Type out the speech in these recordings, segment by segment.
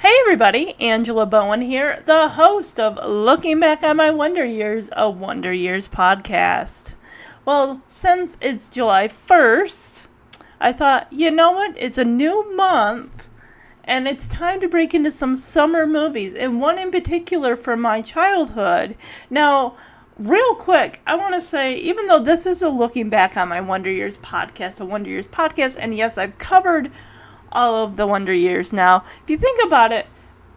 Hey everybody, Angela Bowen here, the host of Looking Back on My Wonder Years, a Wonder Years podcast. Well, since it's July 1st, I thought, you know what? It's a new month and it's time to break into some summer movies, and one in particular from my childhood. Now, real quick, I want to say, even though this is a looking back on my Wonder Years podcast, a Wonder Years podcast, and yes, I've covered all of the Wonder Years now. If you think about it,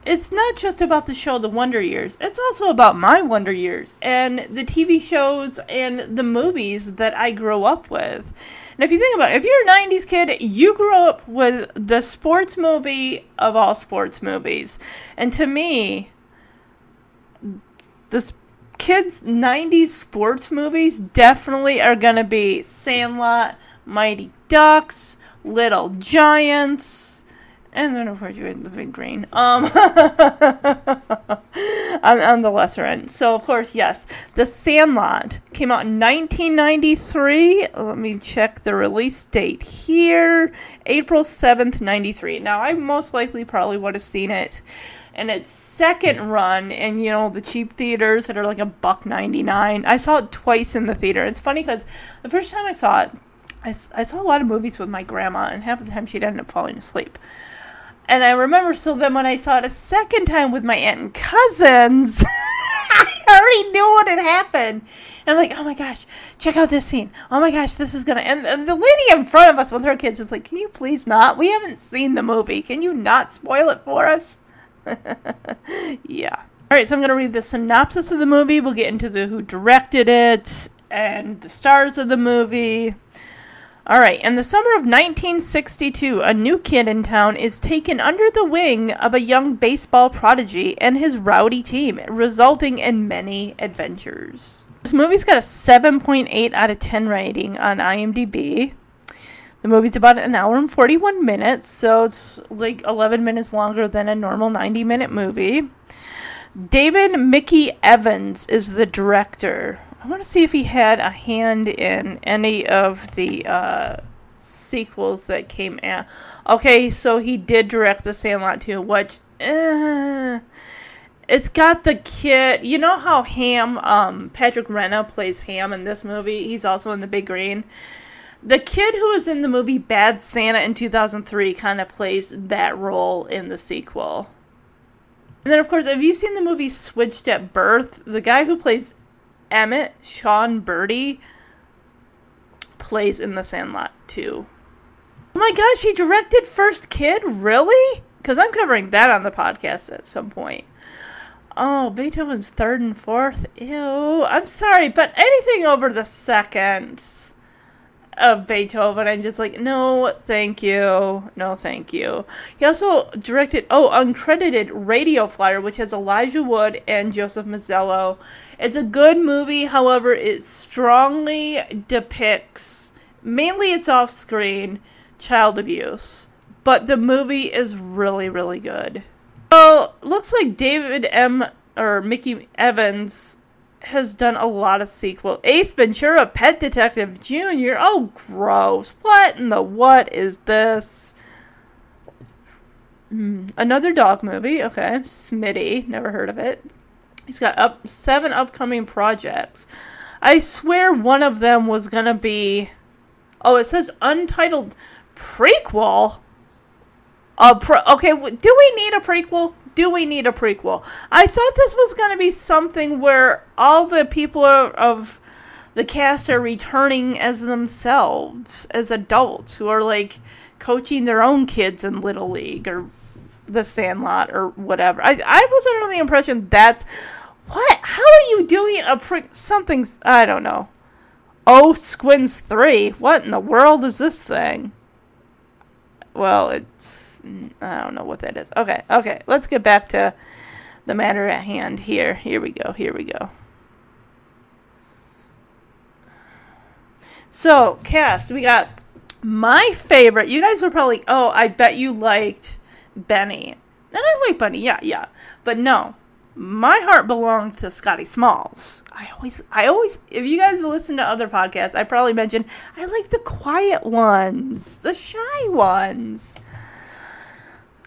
it's not just about the show The Wonder Years, it's also about my Wonder Years and the TV shows and the movies that I grew up with. And if you think about it, if you're a 90s kid, you grew up with the sports movie of all sports movies. And to me, the kids' 90s sports movies definitely are going to be Sandlot, Mighty Ducks, Little Giants and then of course you had the big green. Um, on, on the lesser end. So of course, yes, The Sandlot came out in 1993. Let me check the release date here, April 7th, 93. Now I most likely probably would have seen it in its second run in you know the cheap theaters that are like a buck 99. I saw it twice in the theater. It's funny because the first time I saw it. I, I saw a lot of movies with my grandma, and half the time she'd end up falling asleep. And I remember so then when I saw it a second time with my aunt and cousins, I already knew what had happened. And I'm like, oh my gosh, check out this scene. Oh my gosh, this is gonna. And, and the lady in front of us with her kids was like, can you please not? We haven't seen the movie. Can you not spoil it for us? yeah. All right, so I'm gonna read the synopsis of the movie. We'll get into the who directed it and the stars of the movie. All right, in the summer of 1962, a new kid in town is taken under the wing of a young baseball prodigy and his rowdy team, resulting in many adventures. This movie's got a 7.8 out of 10 rating on IMDb. The movie's about an hour and 41 minutes, so it's like 11 minutes longer than a normal 90 minute movie. David Mickey Evans is the director. I want to see if he had a hand in any of the uh, sequels that came out. Okay, so he did direct The Sandlot too, which. Eh, it's got the kid. You know how Ham, um, Patrick Renna plays Ham in this movie? He's also in The Big Green. The kid who was in the movie Bad Santa in 2003 kind of plays that role in the sequel. And then, of course, have you seen the movie Switched at Birth? The guy who plays Emmett, Sean Berdy, plays in The Sandlot too. Oh my gosh, he directed First Kid? Really? Because I'm covering that on the podcast at some point. Oh, Beethoven's third and fourth. Ew. I'm sorry, but anything over the second of Beethoven. I'm just like, no, thank you. No, thank you. He also directed, oh, uncredited Radio Flyer, which has Elijah Wood and Joseph Mazzello. It's a good movie, however, it strongly depicts, mainly it's off screen, child abuse. But the movie is really, really good. Well, looks like David M. or Mickey Evans has done a lot of sequels. Ace Ventura, Pet Detective Jr. Oh, gross. What in the what is this? Mm, another dog movie. Okay. Smitty. Never heard of it. He's got up seven upcoming projects. I swear one of them was to be. Oh, it says untitled prequel. A pro- okay, do we need a prequel? Do we need a prequel? I thought this was going to be something where all the people of the cast are returning as themselves, as adults who are like coaching their own kids in Little League or The Sandlot or whatever. I, I was under the impression that's what? How are you doing a pre? Something's I don't know. Oh, Squints three. What in the world is this thing? Well, it's mm, I don't know what that is. Okay, okay. Let's get back to the matter at hand here. Here we go. Here we go. So, cast, we got my favorite. You guys were probably, oh, I bet you liked Benny. And I like Benny, yeah, yeah. But no, my heart belonged to Scotty Smalls. I always, I always, if you guys listen to other podcasts, I probably mentioned I like the quiet ones, the shy ones.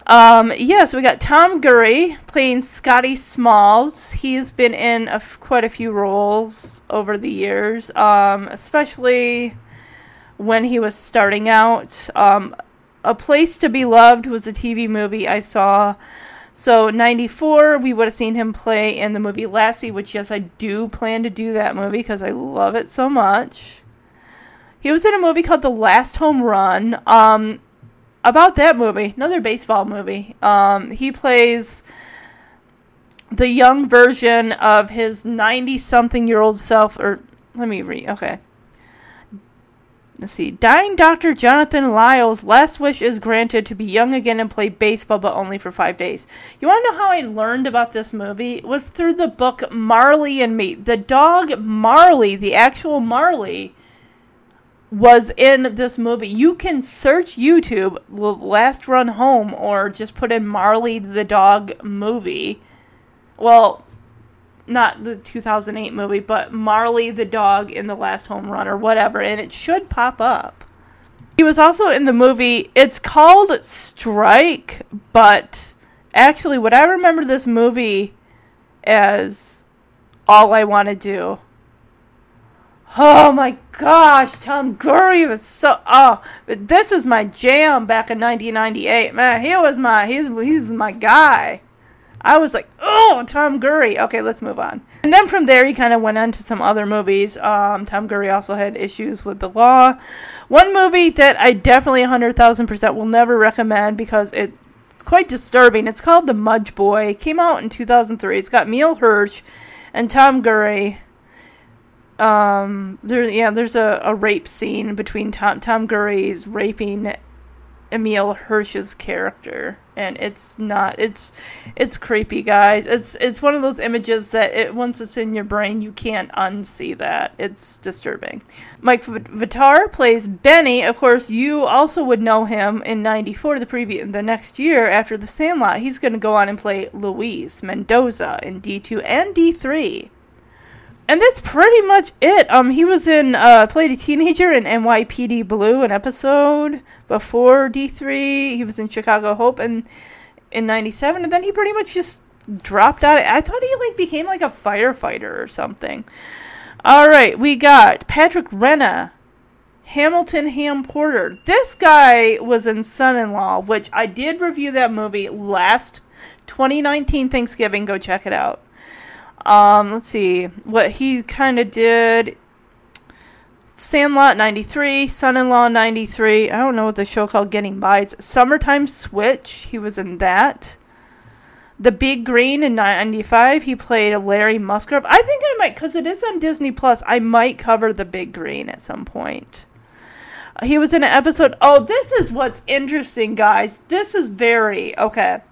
Um, yes, yeah, so we got Tom Guiry playing Scotty Smalls. He's been in quite a few roles over the years, um, especially when he was starting out. Um, a Place to Be Loved was a TV movie I saw. So, 94, we would have seen him play in the movie Lassie, which, yes, I do plan to do that movie because I love it so much. He was in a movie called The Last Home Run. Um, about that movie, another baseball movie. Um, he plays the young version of his 90 something year old self, or let me read. Okay. Let's see. Dying Dr. Jonathan Lyle's last wish is granted to be young again and play baseball, but only for five days. You want to know how I learned about this movie? It was through the book Marley and Me. The dog Marley, the actual Marley, was in this movie. You can search YouTube Last Run Home or just put in Marley the Dog movie. Well, not the 2008 movie, but Marley the Dog in the Last Home Run or whatever, and it should pop up. He was also in the movie, it's called Strike, but actually, what I remember this movie as All I Want to Do Oh my gosh, Tom Guiry was so. Oh, but this is my jam back in 1998. Man, he was my he's he was my guy. I was like, oh, Tom Guiry. Okay, let's move on. And then from there, he kind of went on to some other movies. Um, Tom Guiry also had issues with the law. One movie that I definitely 100,000% will never recommend because it's quite disturbing. It's called The Mudge Boy. It came out in 2003. It's got Emile Hirsch and Tom Guiry um there yeah there's a, a rape scene between Tom Tom Guiry's raping Emile Hirsch's character and it's not it's it's creepy guys. It's it's one of those images that it once it's in your brain you can't unsee that. It's disturbing. Mike Vitar plays Benny. Of course you also would know him in 94 the previous the next year after the Sandlot. He's going to go on and play Luis Mendoza in D2 and D3 and that's pretty much it. Um, he was in uh played a teenager in NYPD Blue, an episode before D three. He was in Chicago Hope and in '97, and then he pretty much just dropped out. I thought he like became like a firefighter or something. All right, we got Patrick Renna, Hamilton Ham Porter. This guy was in Son-in-Law, which I did review that movie last 2019 Thanksgiving. Go check it out. Um, let's see what he kind of did. Sandlot 93, Son in Law 93. I don't know what the show called Getting By. It's Summertime Switch. He was in that. The Big Green in 95. He played a Larry Musgrove. I think I might, because it is on Disney Plus, I might cover The Big Green at some point. He was in an episode. Oh, this is what's interesting, guys. This is very. Okay.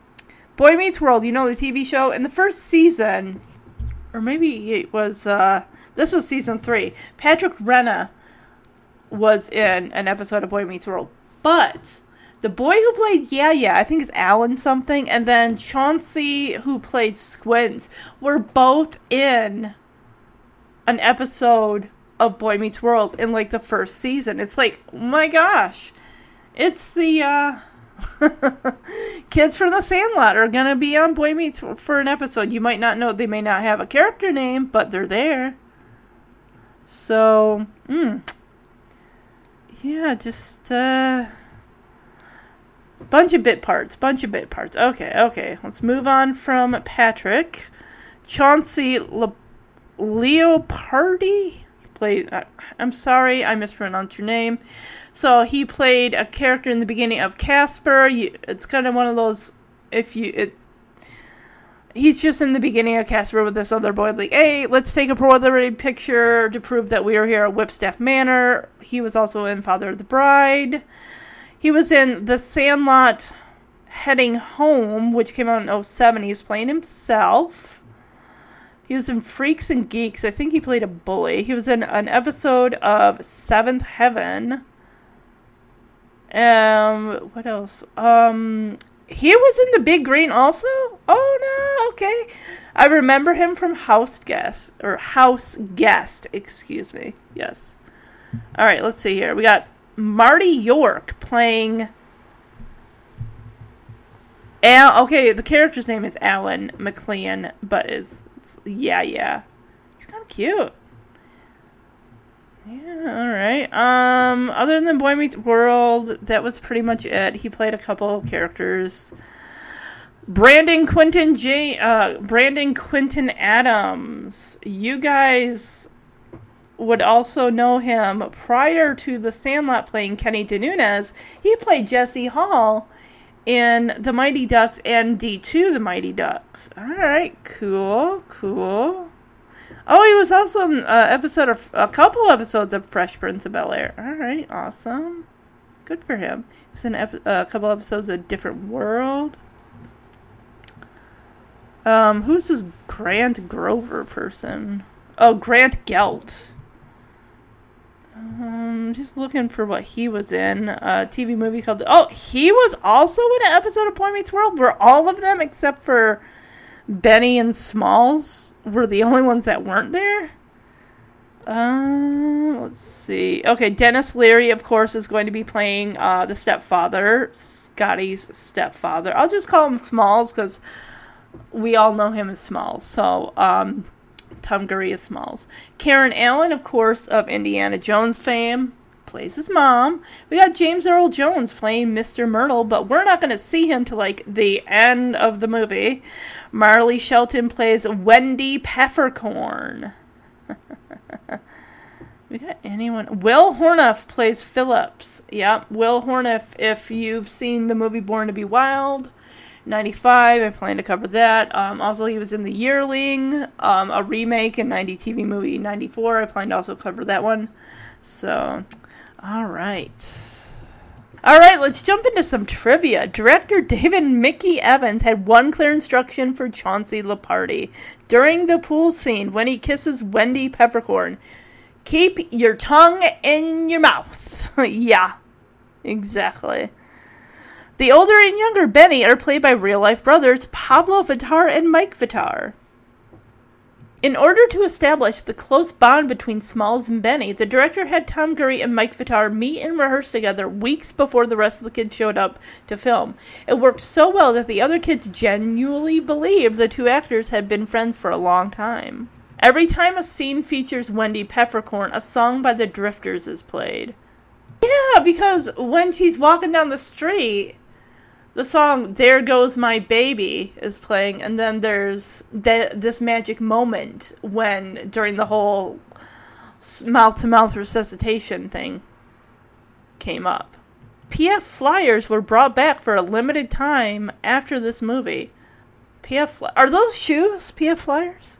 Boy Meets World, you know the TV show? In the first season, or maybe it was uh, this was season three. Patrick Renna was in an episode of Boy Meets World, but the boy who played Yeah Yeah, I think is Alan something, and then Chauncey who played Squints were both in an episode of Boy Meets World in like the first season. It's like, oh my gosh, it's the uh, Kids from the Sandlot are gonna be on Boy Meets for an episode. You might not know; they may not have a character name, but they're there. So, mm, yeah, just uh, bunch of bit parts, bunch of bit parts. Okay, okay, let's move on from Patrick. Chauncey Le- Leopardi played. I'm sorry, I mispronounced your name. So he played a character in the beginning of Casper. You, it's kind of one of those. If you it, he's just in the beginning of Casper with this other boy, like, hey, let's take a Polaroid picture to prove that we are here at Whipstaff Manor. He was also in Father of the Bride. He was in The Sandlot Heading Home, which came out in 07. He's playing himself. He was in Freaks and Geeks. I think he played a bully. He was in an episode of Seventh Heaven. Um, what else? Um, he was in the Big Green also. Oh no, okay. I remember him from House Guest or House Guest. Excuse me. Yes. All right. Let's see here. We got Marty York playing Al. Okay, the character's name is Alan McLean, but is yeah, yeah. He's kind of cute. Yeah, all right. Um, other than Boy Meets World, that was pretty much it. He played a couple of characters. Brandon Quintin J. Uh, Brandon Quintin Adams. You guys would also know him prior to The Sandlot playing Kenny DeNunez. He played Jesse Hall in The Mighty Ducks and D2 The Mighty Ducks. All right, cool, cool. Oh, he was also in uh, episode of a couple episodes of Fresh Prince of Bel Air. All right, awesome. Good for him. He's in ep- uh, a couple episodes of Different World. Um, who's this Grant Grover person? Oh, Grant Gelt. Um, just looking for what he was in. A TV movie called. Oh, he was also in an episode of Boy Meets World. where all of them except for Benny and Smalls were the only ones that weren't there? Uh, let's see. Okay, Denis Leary, of course, is going to be playing uh, the stepfather, Scotty's stepfather. I'll just call him Smalls because we all know him as Smalls. So, um, Tom is Smalls. Karen Allen, of course, of Indiana Jones fame, plays his mom. We got James Earl Jones playing Mr. Myrtle, but we're not going to see him till like the end of the movie. Marley Shelton plays Wendy Peppercorn. we got anyone? Will Horneff plays Phillips. Yep, Will Horneff. If you've seen the movie Born to Be Wild, 95. I plan to cover that. Um, also, he was in The Yearling, um, a remake and 90 TV movie 94. I plan to also cover that one. So, all right. All right, let's jump into some trivia. Director David Mickey Evans had one clear instruction for Chauncey Leopardi during the pool scene when he kisses Wendy Peppercorn. Keep your tongue in your mouth. yeah, exactly. The older and younger Benny are played by real life brothers Pablo Vitar and Mike Vitar. In order to establish the close bond between Smalls and Benny, the director had Tom Guiry and Mike Vitar meet and rehearse together weeks before the rest of the kids showed up to film. It worked so well that the other kids genuinely believed the two actors had been friends for a long time. Every time a scene features Wendy Peppercorn, a song by the Drifters is played. Yeah, because when she's walking down the street, the song "There Goes My Baby" is playing, and then there's this magic moment when during the whole mouth to mouth resuscitation thing came up. PF Flyers were brought back for a limited time after this movie. PF Fly- are those shoes? PF Flyers.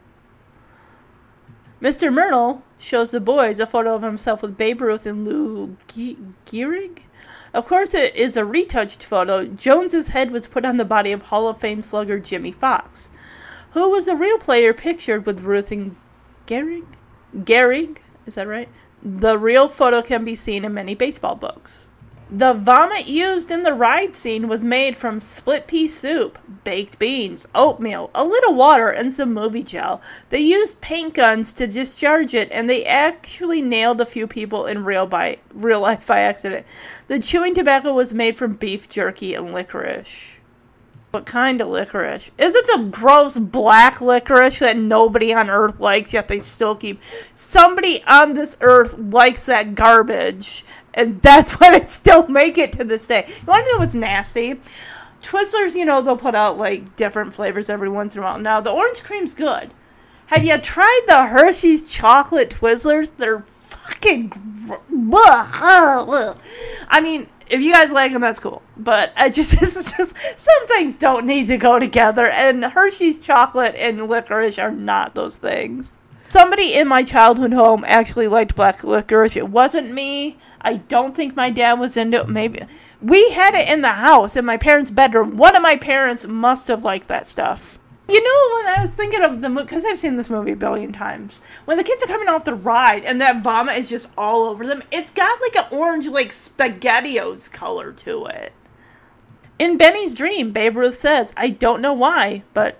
Mr. Myrtle shows the boys a photo of himself with Babe Ruth and Lou Gehrig. Of course, it is a retouched photo. Jones's head was put on the body of Hall of Fame slugger Jimmie Foxx, who was a real player pictured with Ruth and Gehrig. Gehrig, is that right? The real photo can be seen in many baseball books. The vomit used in the ride scene was made from split pea soup, baked beans, oatmeal, a little water, and some movie gel. They used paint guns to discharge it, and they actually nailed a few people in real by real life by accident. The chewing tobacco was made from beef jerky and licorice. What kind of licorice? Is it the gross black licorice that nobody on earth likes, yet they still keep? Somebody on this earth likes that garbage, and that's why they still make it to this day. You want to know what's nasty? Twizzlers, you know, they'll put out like different flavors every once in a while. Now, the orange cream's good. Have you tried the Hershey's chocolate Twizzlers? They're fucking. I mean, if you guys like them, that's cool. But I just, just some things don't need to go together, and Hershey's chocolate and licorice are not those things. Somebody in my childhood home actually liked black licorice. It wasn't me. I don't think my dad was into it. Maybe we had it in the house in my parents' bedroom. One of my parents must have liked that stuff. You know, when I was thinking of the movie, because I've seen this movie a billion times, when the kids are coming off the ride and that vomit is just all over them, it's got like an orange, like SpaghettiOs color to it. In Benny's dream, Babe Ruth says, I don't know why, but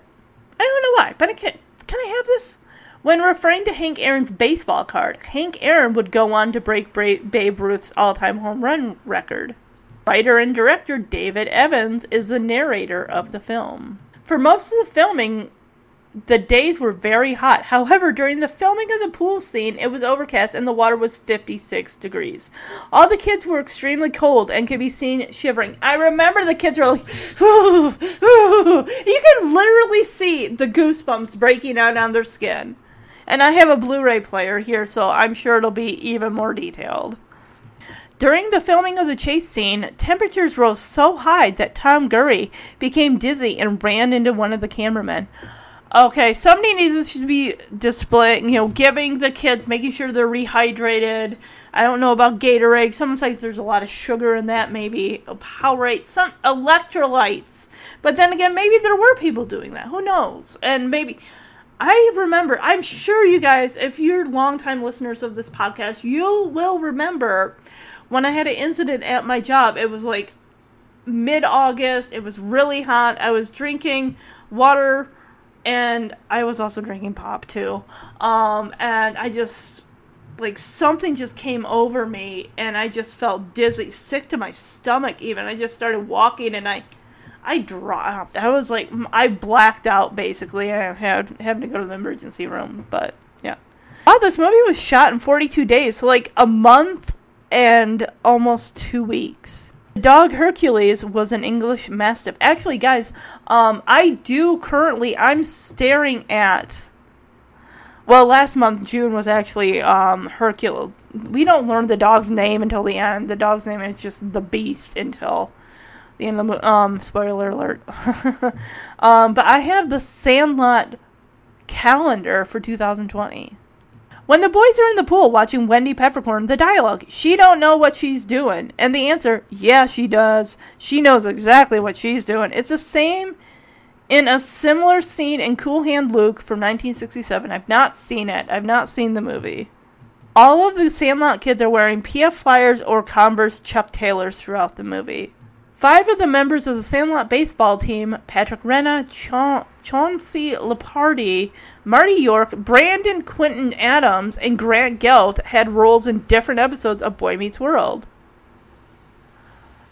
I don't know why, but I can, can I have this? When referring to Hank Aaron's baseball card, Hank Aaron would go on to break Babe Ruth's all time home run record. Writer and director David Evans is the narrator of the film. For most of the filming, the days were very hot. However, during the filming of the pool scene, it was overcast and the water was 56 degrees. All the kids were extremely cold and could be seen shivering. I remember the kids were like, ooh, ooh. you can literally see the goosebumps breaking out on their skin. And I have a Blu ray player here, so I'm sure it'll be even more detailed. During the filming of the chase scene, temperatures rose so high that Tom Guiry became dizzy and ran into one of the cameramen. Okay, somebody needs to be displaying, you know, giving the kids, making sure they're rehydrated. I don't know about Gatorade. Someone's like, there's a lot of sugar in that, maybe. Oh, Powerade, some electrolytes. But then again, maybe there were people doing that. Who knows? And maybe. I remember, I'm sure you guys, if you're longtime listeners of this podcast, you will remember when I had an incident at my job. It was like mid August. It was really hot. I was drinking water and I was also drinking pop too. Um, and I just like something just came over me, and I just felt dizzy, sick to my stomach. Even I just started walking, and I I dropped. I was like I blacked out basically. I had having to go to the emergency room, but yeah. Oh, this movie was shot in 42 days, so like a month and almost two weeks dog Hercules was an English Mastiff. Actually, guys, um, I do currently, I'm staring at. Well, last month, June was actually um, Hercules. We don't learn the dog's name until the end. The dog's name is just the Beast until the end of the um spoiler alert. um, but I have the Sandlot calendar for 2020. When the boys are in the pool watching Wendy Peppercorn, the dialogue, she don't know what she's doing. And the answer, yeah, she does. She knows exactly what she's doing. It's the same in a similar scene in Cool Hand Luke from 1967. I've not seen it. I've not seen the movie. All of the Sandlot kids are wearing PF Flyers or Converse Chuck Taylors throughout the movie. Five of the members of the Sandlot baseball team Patrick Renna, Cha- Chauncey Leopardi, Marty York, Brandon Quintin Adams, and Grant Gelt had roles in different episodes of Boy Meets World.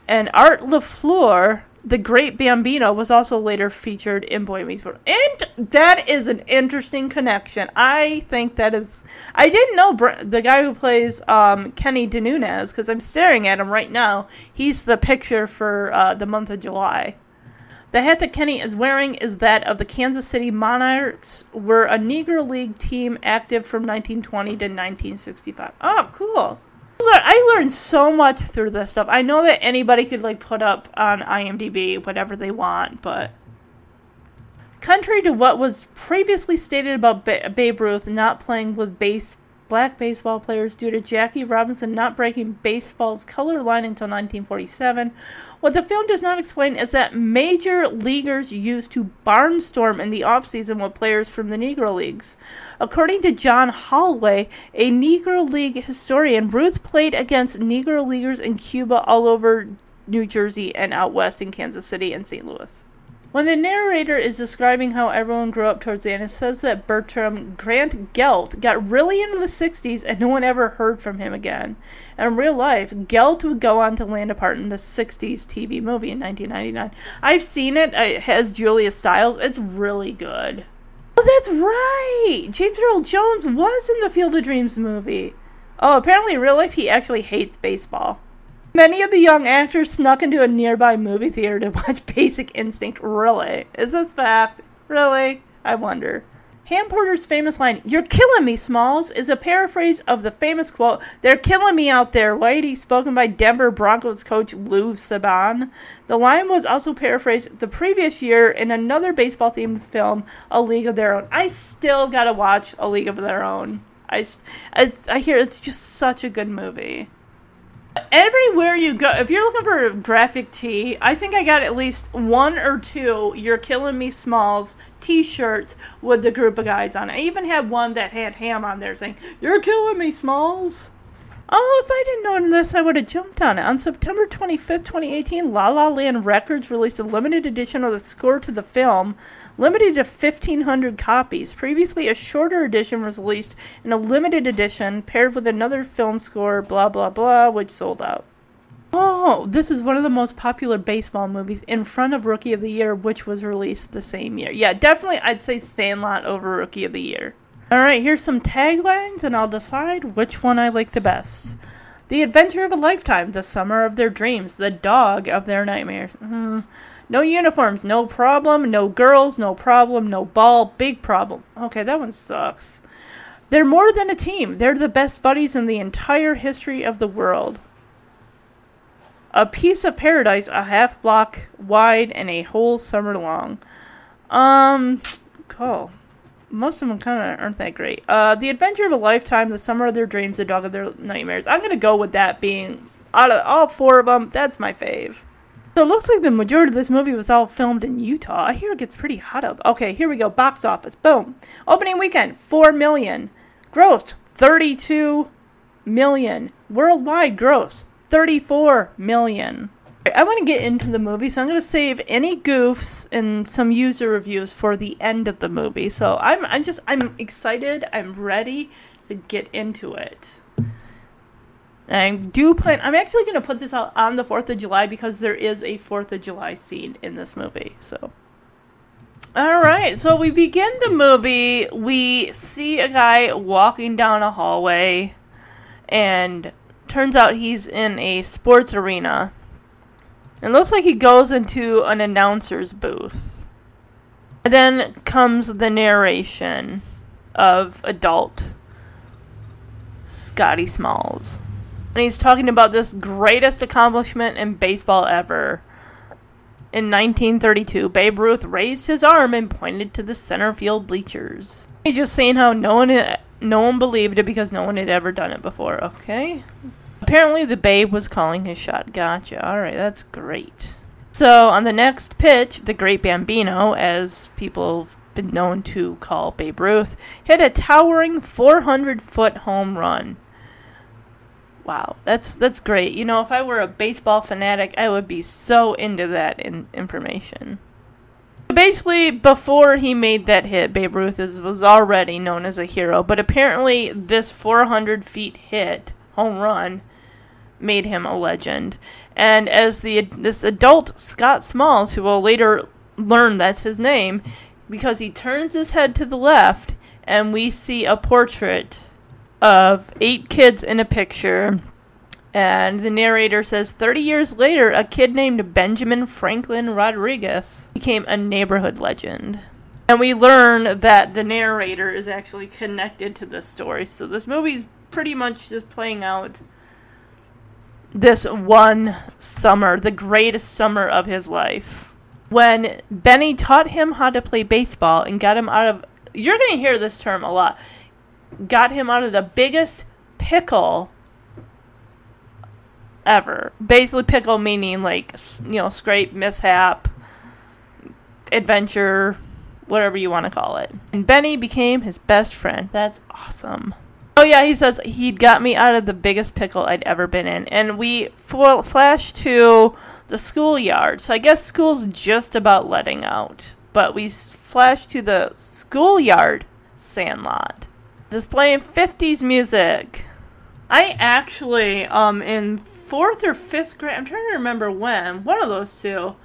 And Art LaFleur the Great Bambino was also later featured in Boy Meets World. And that is an interesting connection. I think that is. I didn't know the guy who plays um, Kenny DeNunez because I'm staring at him right now. He's the picture for uh, the month of July. The hat that Kenny is wearing is that of the Kansas City Monarchs, were a Negro League team active from 1920 to 1965. Oh, cool. I learned so much through this stuff. I know that anybody could like put up on IMDb whatever they want, but contrary to what was previously stated about ba- Babe Ruth not playing with base black baseball players due to Jackie Robinson not breaking baseball's color line until 1947. What the film does not explain is that major leaguers used to barnstorm in the offseason with players from the Negro Leagues. According to John Holloway, a Negro League historian, Ruth played against Negro Leaguers in Cuba all over New Jersey and out west in Kansas City and St. Louis. When the narrator is describing how everyone grew up towards the end, it says that Bertram Grant Gelt got really into the 60s and no one ever heard from him again. In real life, Gelt would go on to land a part in the 60s TV movie in 1999. I've seen it, it has Julia Stiles. It's really good. Oh, that's right! James Earl Jones was in the Field of Dreams movie. Oh, apparently in real life he actually hates baseball. Many of the young actors snuck into a nearby movie theater to watch Basic Instinct. Really? Is this fact? Really? I wonder. Ham Porter's famous line, You're killing me, Smalls, is a paraphrase of the famous quote, They're killing me out there, Whitey, spoken by Denver Broncos coach Lou Saban. The line was also paraphrased the previous year in another baseball themed film, A League of Their Own. I still gotta watch A League of Their Own. I, I, I hear it's just such a good movie. Everywhere you go, if you're looking for a graphic tee, I think I got at least one or two You're Killing Me Smalls t shirts with the group of guys on it. I even had one that had Ham on there saying, You're killing me, Smalls. Oh, if I didn't know this, I would have jumped on it. On September 25th, 2018, La La Land Records released a limited edition of the score to the film, limited to 1,500 copies. Previously, a shorter edition was released in a limited edition paired with another film score, blah, blah, blah, which sold out. Oh, this is one of the most popular baseball movies in front of Rookie of the Year, which was released the same year. Yeah, definitely I'd say Sandlot over Rookie of the Year. Alright, here's some taglines, and I'll decide which one I like the best. The adventure of a lifetime, the summer of their dreams, the dog of their nightmares. Mm. No uniforms, no problem, no girls, no problem, no ball, big problem. Okay, that one sucks. They're more than a team. They're the best buddies in the entire history of the world. A piece of paradise a half block wide and a whole summer long. Um, cool. Most of them kind of aren't that great. Uh, the adventure of a lifetime, the summer of their dreams, the dog of their nightmares. I'm gonna go with that being out of all four of them. That's my fave. So it looks like the majority of this movie was all filmed in Utah. I hear it gets pretty hot up. Okay, here we go. Box office. Boom. Opening weekend, four million. Gross, thirty-two million. Worldwide gross, 34 million. I want to get into the movie, so I'm going to save any goofs and some user reviews for the end of the movie. So I'm I'm just I'm excited. I'm ready to get into it. And I do plan. I'm actually going to put this out on the Fourth of July because there is a Fourth of July scene in this movie. So. All right, so we begin the movie. We see a guy walking down a hallway, and turns out he's in a sports arena. It looks like he goes into an announcer's booth. And then comes the narration of adult Scotty Smalls. And he's talking about this greatest accomplishment in baseball ever. In 1932, Babe Ruth raised his arm and pointed to the center field bleachers. He's just saying how no one no one believed it because no one had ever done it before. Okay. Apparently, the Babe was calling his shot. Gotcha. All right, that's great. So on the next pitch, the Great Bambino, as people have been known to call Babe Ruth, hit a towering 400-foot home run. Wow, that's that's great. You know, if I were a baseball fanatic, I would be so into that in- information. Basically, before he made that hit, Babe Ruth is, was already known as a hero, but apparently this 400 feet hit, home run, made him a legend. And as the this adult Scott Smalls, who will later learn that's his name, because he turns his head to the left and we see a portrait of eight kids in a picture. And the narrator says 30 years later, a kid named Benjamin Franklin Rodriguez became a neighborhood legend. And we learn that the narrator is actually connected to this story. So this movie's pretty much just playing out this one summer, the greatest summer of his life. When Benny taught him how to play baseball and got him out of, you're going to hear this term a lot, got him out of the biggest pickle ever. Basically, pickle meaning like, you know, scrape, mishap, adventure, whatever you want to call it. And Benny became his best friend. That's awesome. Oh yeah, he says he'd got me out of the biggest pickle I'd ever been in, and we f- flash to the schoolyard. So I guess school's just about letting out, but we flash to the schoolyard sandlot, displaying '50s music. I actually, um, in fourth or fifth grade, I'm trying to remember when, one of those two,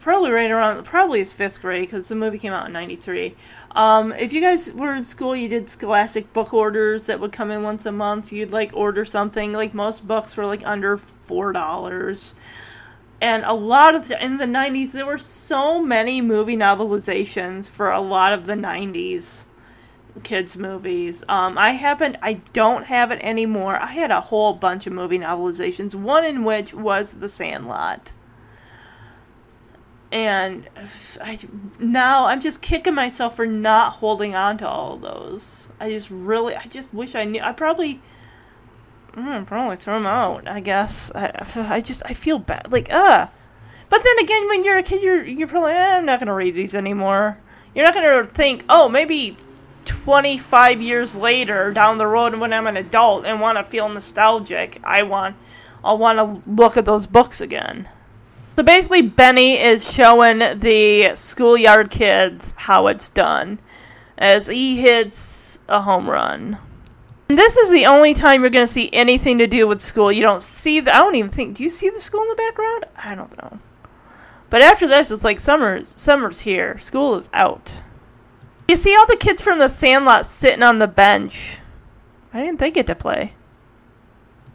probably right around probably his fifth grade because the movie came out in 93 um, if you guys were in school you did scholastic book orders that would come in once a month. You'd like order something. Like most books were like under four dollars. And a lot of the, in the 90s there were so many movie novelizations for a lot of the 90s kids movies. Um, i haven't i don't have it anymore. I had a whole bunch of movie novelizations. One in which was the sandlot and I, now I'm just kicking myself for not holding on to all those. I just really, I just wish I knew. I probably, mm, probably throw them out. I guess. I, I just, I feel bad. Like, uh. But then again, when you're a kid, you're you're probably, eh, I'm not gonna read these anymore. You're not gonna think, oh, maybe 25 years later down the road when I'm an adult and want to feel nostalgic, I want, I'll want to look at those books again. So basically, Benny is showing the schoolyard kids how it's done as he hits a home run. And this is the only time you're going to see anything to do with school. You don't see the. I don't even think. Do you see the school in the background? I don't know. But after this, it's like summer. Summer's here. School is out. You see all the kids from the Sandlot sitting on the bench. I didn't think it to play.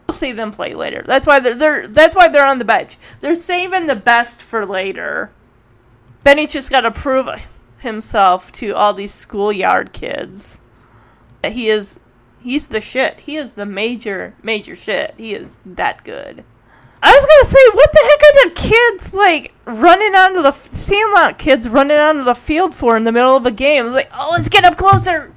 We'll see them play later. That's why they're, they're that's why they're on the bench. They're saving the best for later. Benny's just got to prove himself to all these schoolyard kids that he is he's the shit. He is the major major shit. He is that good. I was gonna say, what the heck are the kids like running onto the Sandlot kids running onto the field for in the middle of a game? Like, oh, let's get up closer.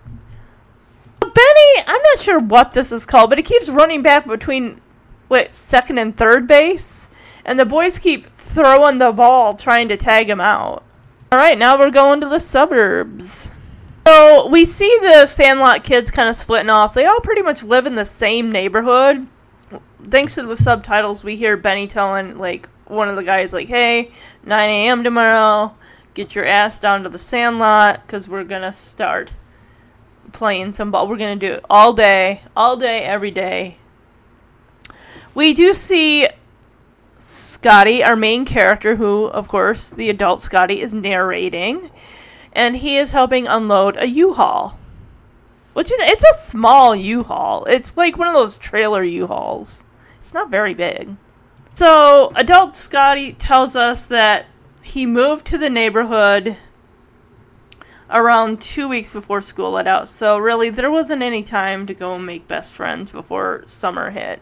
Benny, I'm not sure what this is called, but he keeps running back between what second and third base, and the boys keep throwing the ball trying to tag him out. All right, now we're going to the suburbs. So we see the Sandlot kids kind of splitting off. They all pretty much live in the same neighborhood thanks to the subtitles, we hear Benny telling like one of the guys like, "Hey, 9 a.m. tomorrow, get your ass down to the Sandlot because we're gonna start playing some ball. We're gonna do it all day, all day, every day." We do see Scotty, our main character, who, of course, the adult Scotty is narrating, and he is helping unload a U-Haul. Which is it's a small U-Haul. It's like one of those trailer U-Hauls. It's not very big. So, adult Scotty tells us that he moved to the neighborhood around two weeks before school let out. So, really, there wasn't any time to go make best friends before summer hit.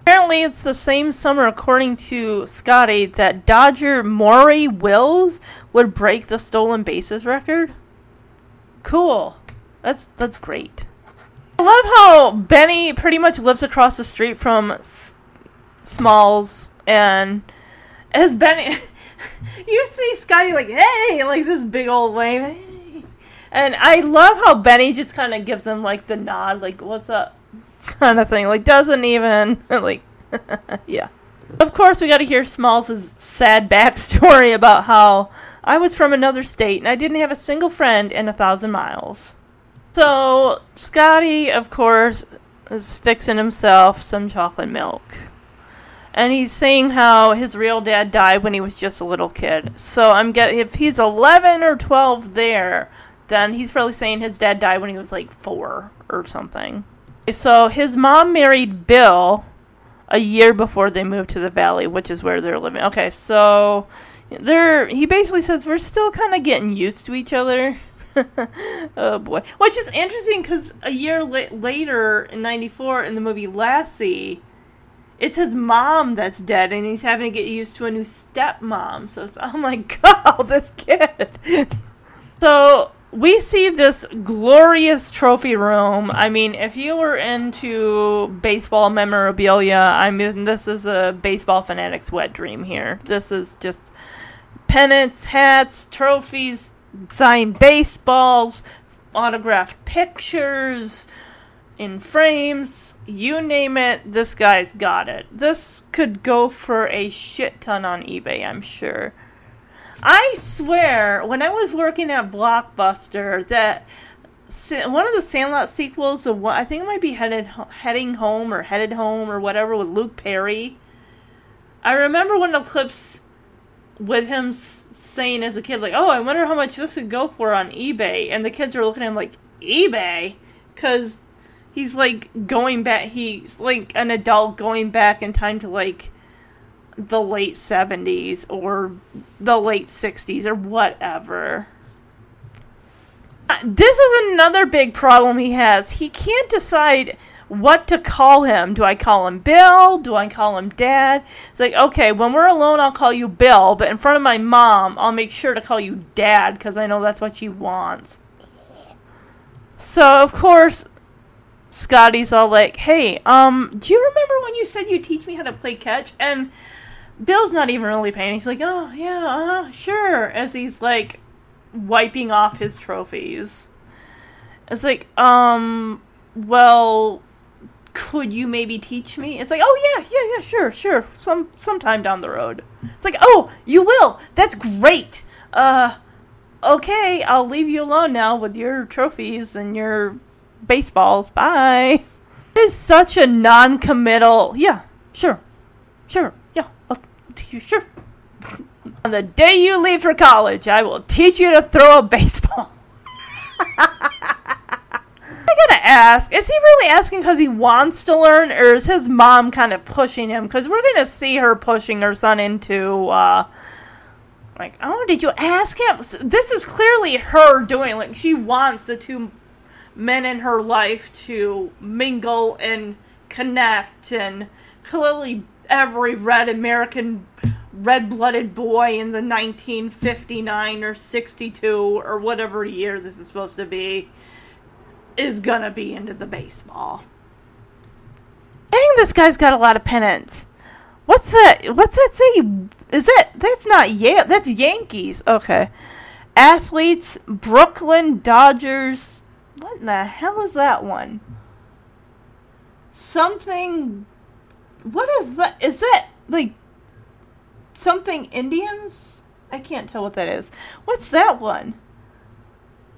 Apparently, it's the same summer, according to Scotty, that Dodger Maury Wills would break the stolen bases record. Cool. That's that's great. I love how Benny pretty much lives across the street from S- Smalls, and as Benny, you see Scotty like, hey, like this big old wave, hey. and I love how Benny just kind of gives him like the nod, like what's up, kind of thing, like doesn't even like, yeah. Of course, we got to hear Smalls' sad backstory about how I was from another state and I didn't have a single friend in a thousand miles. So, Scotty, of course, is fixing himself some chocolate milk. And he's saying how his real dad died when he was just a little kid. So I'm get if he's 11 or 12 there, then he's probably saying his dad died when he was like 4 or something. So his mom married Bill a year before they moved to the valley, which is where they're living. Okay, so they're he basically says we're still kind of getting used to each other. oh boy, which is interesting because a year la- later in '94 in the movie Lassie, it's his mom that's dead, and he's having to get used to a new stepmom. So it's oh my god, this kid. so we see this glorious trophy room. I mean, if you were into baseball memorabilia, I mean, this is a baseball fanatic's wet dream here. This is just pennants, hats, trophies, signed baseballs, autographed pictures in frames, you name it, this guy's got it. This could go for a shit ton on eBay, I'm sure. I swear, when I was working at Blockbuster, that one of the Sandlot sequels, I think it might be headed heading home or headed home or whatever with Luke Perry. I remember one of the clips with him saying as a kid, like, "Oh, I wonder how much this could go for on eBay," and the kids are looking at him like, "eBay," because he's like going back. He's like an adult going back in time to like the late seventies or the late sixties or whatever. Uh, this is another big problem he has. He can't decide what to call him. Do I call him Bill? Do I call him Dad? It's like, okay, when we're alone, I'll call you Bill, but in front of my mom, I'll make sure to call you Dad because I know that's what she wants. So, of course, Scotty's all like, hey, um, do you remember when you said you'd teach me how to play catch? And Bill's not even really paying. He's like, oh, yeah, uh, sure. As he's like wiping off his trophies. It's like, um, well, could you maybe teach me? It's like, oh yeah, yeah, yeah, sure, sure. Some sometime down the road. It's like, oh, you will. That's great. Uh, okay, I'll leave you alone now with your trophies and your baseballs. Bye. It is such a non-committal. Yeah, sure, sure, yeah, I'll teach you. Sure. On the day you leave for college, I will teach you to throw a baseball. I gotta ask, is he really asking because he wants to learn, or is his mom kind of pushing him? Because we're gonna see her pushing her son into, uh, like, oh, did you ask him? This is clearly her doing, like, she wants the two men in her life to mingle and connect, and clearly every red American red blooded boy in the 1959 or 62 or whatever year this is supposed to be is gonna be into the baseball. Dang, this guy's got a lot of pennants. What's that? What's that say? Is that that's not yeah? That's Yankees. Okay, athletes, Brooklyn Dodgers. What in the hell is that one? Something. What is that? Is that like something Indians? I can't tell what that is. What's that one?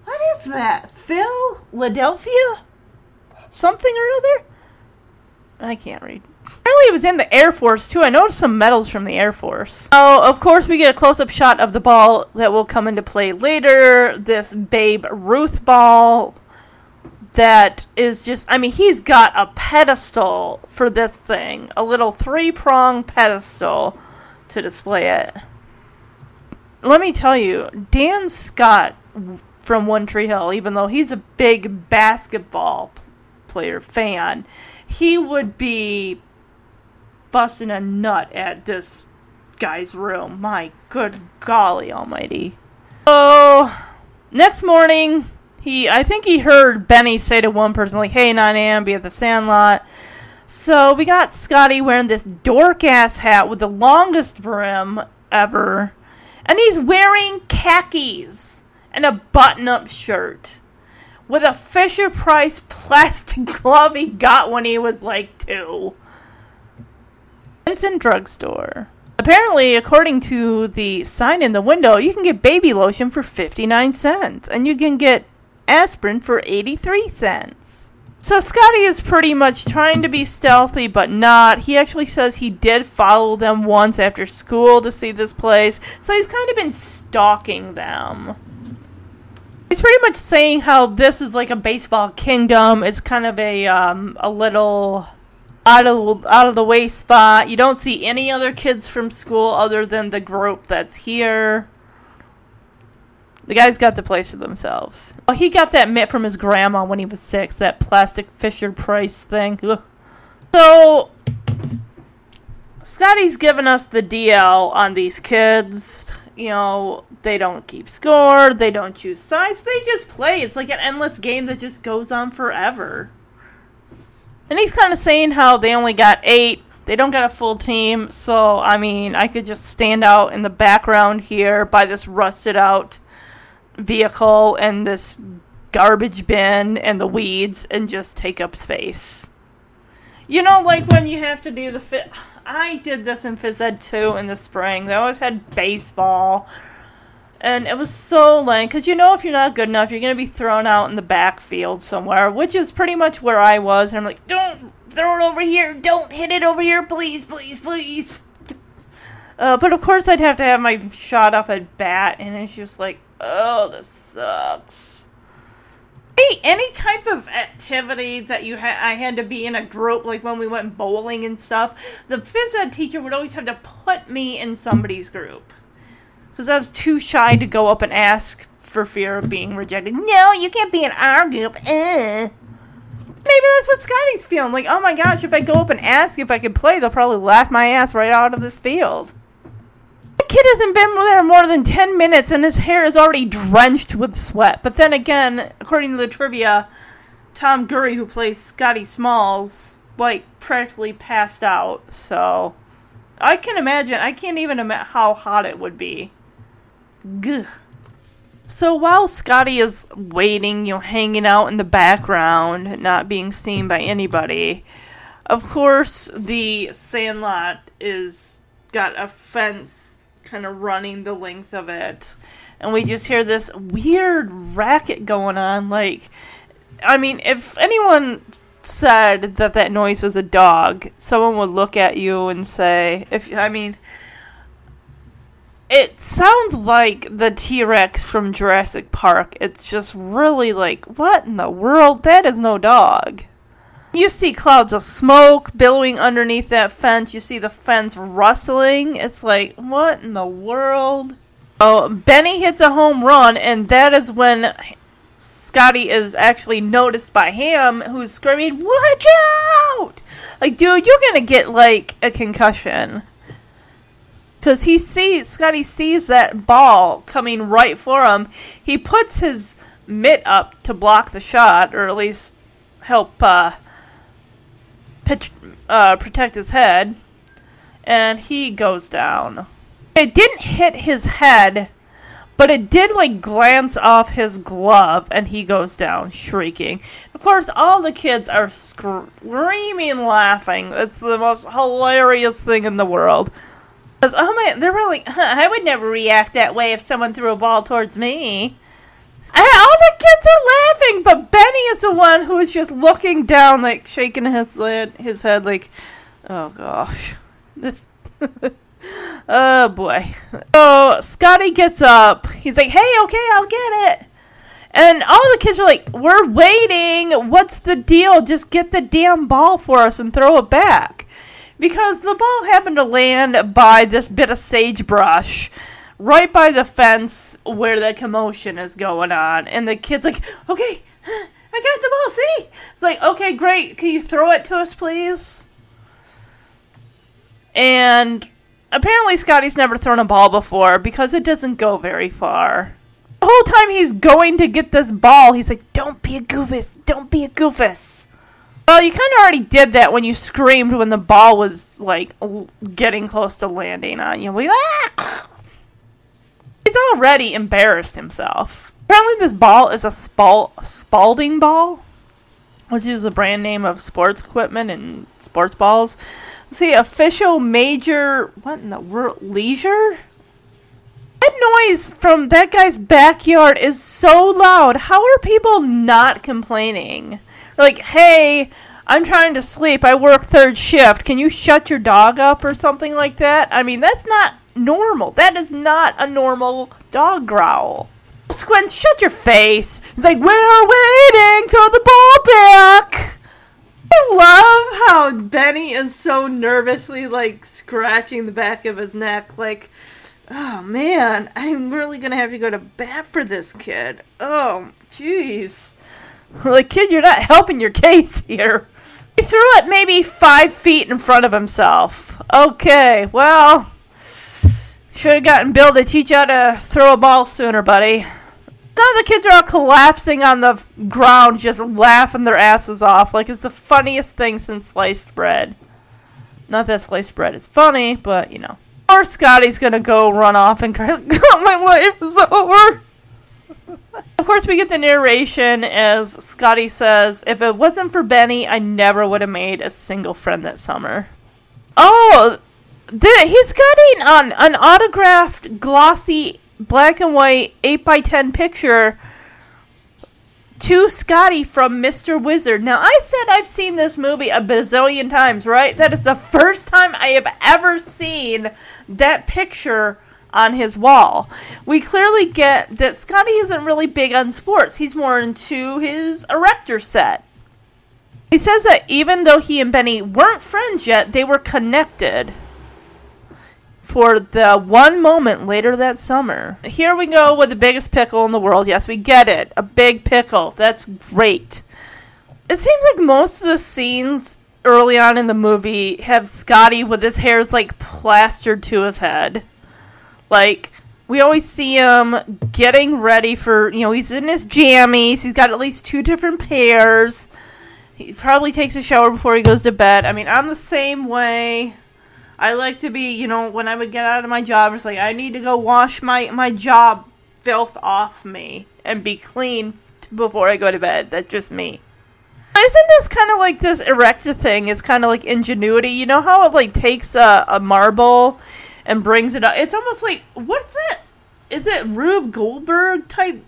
What is that? Phil? Philadelphia? Something or other? I can't read. Apparently, it was in the Air Force too. I noticed some medals from the Air Force. Oh, of course, we get a close-up shot of the ball that will come into play later. This Babe Ruth ball that is just. I mean, he's got a pedestal for this thing, a little three-prong pedestal to display it. Let me tell you, Dan Scott from One Tree Hill, even though he's a big basketball player fan, he would be busting a nut at this guy's room. My good golly almighty. So, next morning, he I think he heard Benny say to one person like, "Hey, 9 a.m. be at the Sandlot." So we got Scotty wearing this dork ass hat with the longest brim ever, and he's wearing khakis and a button up shirt with a Fisher Price plastic glove he got when he was like two. Vincent Drugstore. Apparently, according to the sign in the window, you can get baby lotion for 59 cents and you can get aspirin for 83 cents. So Scotty is pretty much trying to be stealthy, but not. He actually says he did follow them once after school to see this place, so he's kind of been stalking them. He's pretty much saying how this is like a baseball kingdom. It's kind of a um, a little out of out of the way spot. You don't see any other kids from school other than the group that's here. The guys got the place to themselves. Well, he got that mitt from his grandma when he was six. That plastic Fisher Price thing. Ugh. So Scotty's giving us the DL on these kids you know, they don't keep score, they don't choose sides, they just play. It's like an endless game that just goes on forever. And he's kind of saying how they only got eight, they don't got a full team, so I mean, I could just stand out in the background here by this rusted out vehicle and this garbage bin and the weeds and just take up space. You know, like when you have to do the fit. I did this in phys ed too in the spring. They always had baseball. And it was so lame because you know if you're not good enough, you're gonna be thrown out in the backfield somewhere, which is pretty much where I was. And I'm like, don't throw it over here, don't hit it over here, please, please, please. Uh, but of course, I'd have to have my shot up at bat, and it's just like, oh, this sucks. Any any type of activity that you had I had to be in a group like when we went bowling and stuff the phys ed teacher would always have to put me in somebody's group. Because I was too shy to go up and ask for fear of being rejected. No you can't be in our group uh. maybe that's what Scotty's feeling like oh my gosh if I go up and ask if I can play they'll probably laugh my ass right out of this field kid hasn't been there more than 10 minutes and his hair is already drenched with sweat. But then again, according to the trivia, Tom Guiry, who plays Scotty Smalls, like practically passed out. So I can imagine, I can't even imagine how hot it would be. Gah. So while Scotty is waiting, you know, hanging out in the background, not being seen by anybody, of course the Sandlot is got a fence kind of running the length of it. And we just hear this weird racket going on. Like, I mean, if anyone said that that noise was a dog, someone would look at you and say, if I mean, it sounds like the T Rex from Jurassic Park. It's just really like, what in the world? That is no dog. You see clouds of smoke billowing underneath that fence. You see the fence rustling. It's like, what in the world? Oh, Benny hits a home run, and that is when Scotty is actually noticed by Ham, who's screaming, Watch out! Like, dude, you're gonna get, like, a concussion. Because he sees, Scotty sees that ball coming right for him. He puts his mitt up to block the shot, or at least help uh, pitch, uh, protect his head. And he goes down. It didn't hit his head but it did like glance off his glove and he goes down shrieking. Of course, all the kids are screaming laughing. It's the most hilarious thing in the world. Because, oh my, they're really, huh, I would never react that way if someone threw a ball towards me. All the kids are laughing, but Benny is the one who is just looking down, like shaking his lid, his head, like, oh gosh, this. Oh boy. So Scotty gets up. He's like, "Hey, okay, I'll get it." And all the kids are like, "We're waiting. What's the deal? Just get the damn ball for us and throw it back." Because the ball happened to land by this bit of sagebrush right by the fence where the commotion is going on. And the kid's like, "Okay, I got the ball. See?" It's like, "Okay, great. Can you throw it to us, please?" And apparently Scotty's never thrown a ball before because it doesn't go very far. The whole time he's going to get this ball, he's like, Don't be a goofus! Don't be a goofus! Well, you kind of already did that when you screamed when the ball was, like, getting close to landing on you. Like, ah! He's already embarrassed himself. Apparently, this ball is a Spal- Spalding ball, which is a brand name of sports equipment and sports balls see, official major. What in the world? Leisure? That noise from that guy's backyard is so loud. How are people not complaining? like, hey, I'm trying to sleep. I work third shift. Can you shut your dog up or something like that? I mean, that's not normal. That is not a normal dog growl. Squint, shut your face. He's like, we're waiting. Throw the ball back. I love how Benny is so nervously like scratching the back of his neck, like, oh man, I'm really gonna have to go to bat for this kid. Oh, jeez. Like, kid, you're not helping your case here. He threw it maybe five feet in front of himself. Okay, well, should have gotten Bill to teach you how to throw a ball sooner, buddy. Now the kids are all collapsing on the ground, just laughing their asses off. Like it's the funniest thing since sliced bread. Not that sliced bread is funny, but you know. Or Scotty's gonna go run off and cry, oh, my life is over. of course, we get the narration as Scotty says, If it wasn't for Benny, I never would have made a single friend that summer. Oh, the, he's getting an, an autographed glossy black and white 8 by 10 picture to Scotty from Mr. Wizard. Now, I said I've seen this movie a bazillion times, right? That is the first time I have ever seen that picture on his wall. We clearly get that Scotty isn't really big on sports, he's more into his erector set. He says that even though he and Benny weren't friends yet, they were connected for the one moment later that summer. Here we go with the biggest pickle in the world. Yes, we get it. A big pickle. That's great. It seems like most of the scenes early on in the movie have Scotty with his hairs like plastered to his head. Like, we always see him getting ready for, you know, he's in his jammies. He's got at least two different pairs. He probably takes a shower before he goes to bed. I mean, I'm the same way. I like to be, you know, when I would get out of my job, it's like I need to go wash my my job filth off me and be clean before I go to bed. That's just me. Isn't this kind of like this erector thing? It's kind of like ingenuity. You know how it like takes a, a marble and brings it up. It's almost like what's it? Is it Rube Goldberg type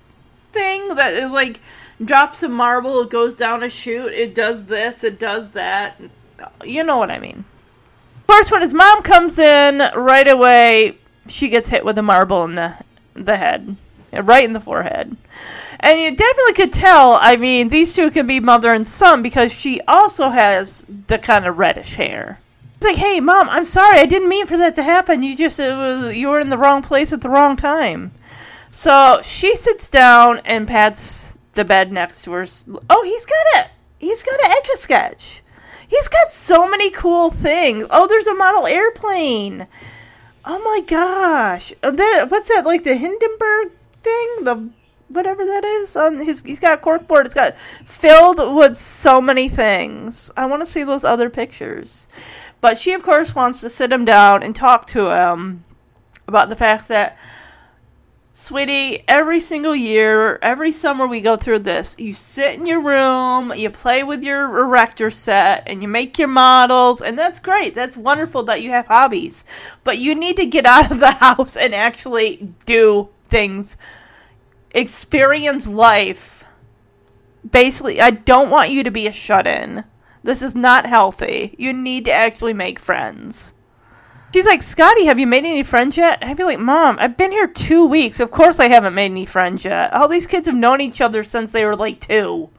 thing that is like drops a marble, it goes down a chute, it does this, it does that. You know what I mean. Course, when his mom comes in, right away, she gets hit with a marble in the, the head. Right in the forehead. And you definitely could tell, I mean, these two can be mother and son because she also has the kind of reddish hair. It's like, hey, mom, I'm sorry, I didn't mean for that to happen. You just, was, you were in the wrong place at the wrong time. So she sits down and pats the bed next to her. Oh, he's got it. He's got an etch a sketch. He's got so many cool things. Oh, there's a model airplane. Oh my gosh. Uh, there, what's that? Like the Hindenburg thing? The whatever that is on his he's got corkboard it's got filled with so many things i want to see those other pictures but she of course wants to sit him down and talk to him about the fact that Sweetie, every single year, every summer we go through this. You sit in your room, you play with your erector set, and you make your models, and that's great. That's wonderful that you have hobbies. But you need to get out of the house and actually do things, experience life. Basically, I don't want you to be a shut in. This is not healthy. You need to actually make friends. She's like, Scotty, have you made any friends yet? I'd be like, Mom, I've been here two weeks. Of course I haven't made any friends yet. All these kids have known each other since they were like two.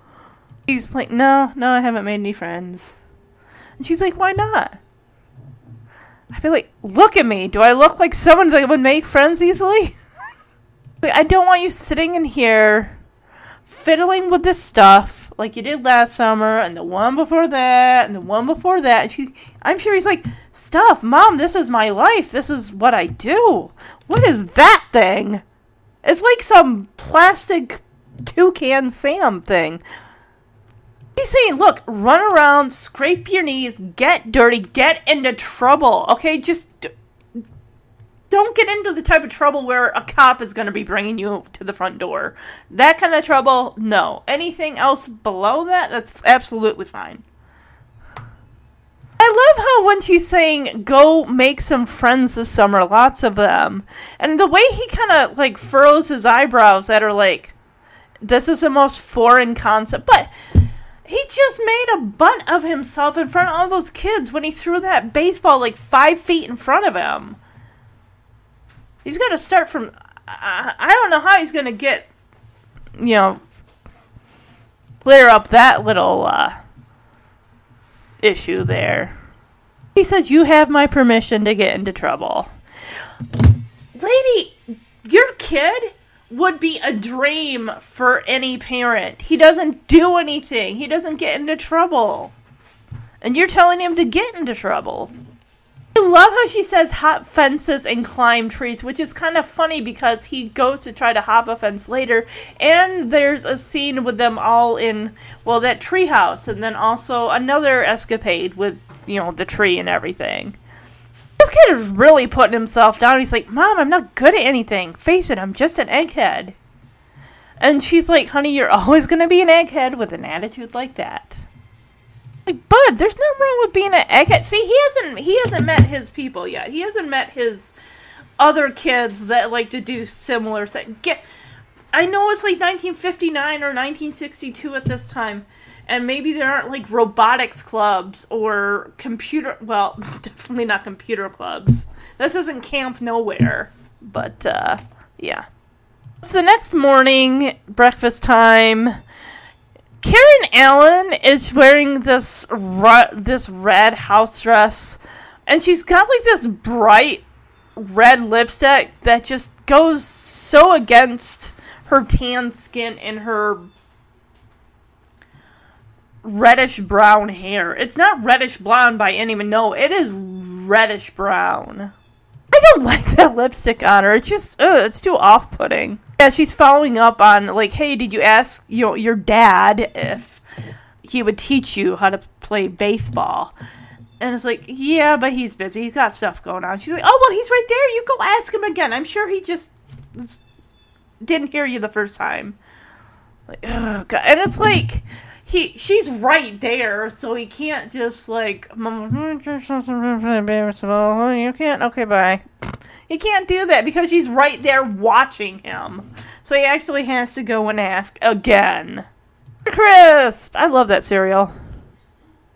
He's like, No, no, I haven't made any friends. And she's like, Why not? I feel like, look at me. Do I look like someone that would make friends easily? like, I don't want you sitting in here fiddling with this stuff like you did last summer and the one before that and the one before that. And she, I'm sure he's like, stuff, mom, this is my life. This is what I do. What is that thing? It's like some plastic toucan Sam thing. He's saying, look, run around, scrape your knees, get dirty, get into trouble. Okay, just don't get into the type of trouble where a cop is going to be bringing you to the front door. That kind of trouble, no. Anything else below that, that's absolutely fine. I love how when she's saying, go make some friends this summer, lots of them. And the way he kind of like furrows his eyebrows that are like, this is the most foreign concept. But he just made a butt of himself in front of all those kids when he threw that baseball like five feet in front of him. He's got to start from. I, I don't know how he's going to get, you know, clear up that little uh, issue there. He says, You have my permission to get into trouble. Lady, your kid would be a dream for any parent. He doesn't do anything, he doesn't get into trouble. And you're telling him to get into trouble. I love how she says hop fences and climb trees, which is kind of funny because he goes to try to hop a fence later, and there's a scene with them all in well that tree house, and then also another escapade with you know the tree and everything. This kid is really putting himself down. He's like, "Mom, I'm not good at anything. Face it, I'm just an egghead." And she's like, "Honey, you're always gonna be an egghead with an attitude like that." Bud, there's nothing wrong with being an egghead. See, he hasn't he hasn't met his people yet. He hasn't met his other kids that like to do similar things. Get, I know it's like 1959 or 1962 at this time, and maybe there aren't like robotics clubs or computer. Well, definitely not computer clubs. This isn't Camp Nowhere, but uh, yeah. So next morning, breakfast time. Karen Allen is wearing this ru- this red house dress, and she's got like this bright red lipstick that just goes so against her tan skin and her reddish brown hair. It's not reddish blonde by any means. No, it is reddish brown. I don't like that lipstick on her. It's just, ugh, it's too off-putting. Yeah, she's following up on like, hey, did you ask you know, your dad if he would teach you how to play baseball? And it's like, yeah, but he's busy. He's got stuff going on. She's like, oh well, he's right there. You go ask him again. I'm sure he just didn't hear you the first time. Like, oh god, and it's like he she's right there, so he can't just like mm-hmm, you can't okay bye. He can't do that because she's right there watching him. So he actually has to go and ask again. Crisp! I love that cereal.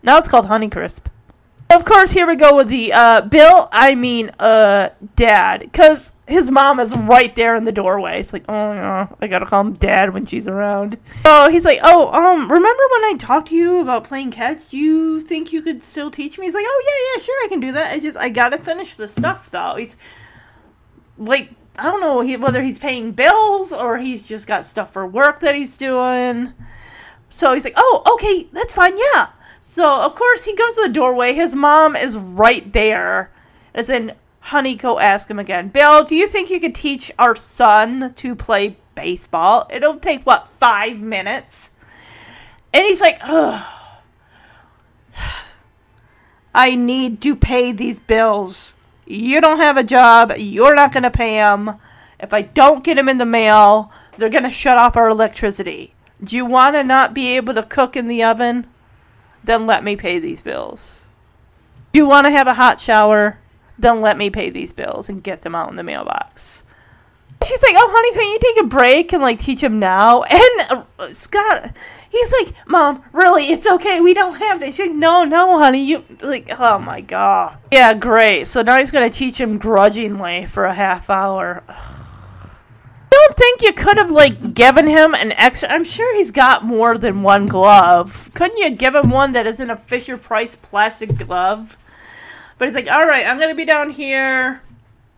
Now it's called Honey Crisp. Of course, here we go with the uh, Bill. I mean, uh, Dad, because his mom is right there in the doorway. It's like, oh yeah, I gotta call him Dad when she's around. So he's like, oh, um, remember when I talked to you about playing catch? You think you could still teach me? He's like, oh yeah, yeah, sure, I can do that. I just, I gotta finish the stuff though. He's like, I don't know he, whether he's paying bills or he's just got stuff for work that he's doing. So he's like, oh, okay, that's fine, yeah. So, of course, he goes to the doorway. His mom is right there. As in, honey, go ask him again. Bill, do you think you could teach our son to play baseball? It'll take, what, five minutes? And he's like, ugh. I need to pay these bills. You don't have a job. You're not going to pay them. If I don't get them in the mail, they're going to shut off our electricity. Do you want to not be able to cook in the oven? Then let me pay these bills. You want to have a hot shower? Then let me pay these bills and get them out in the mailbox. She's like, "Oh, honey, can you take a break and like teach him now?" And uh, Scott, he's like, "Mom, really, it's okay. We don't have to." She's like, "No, no, honey, you like, oh my god, yeah, great." So now he's gonna teach him grudgingly for a half hour. Don't think you could have like given him an extra. I'm sure he's got more than one glove. Couldn't you give him one that isn't a Fisher Price plastic glove? But he's like, all right, I'm gonna be down here.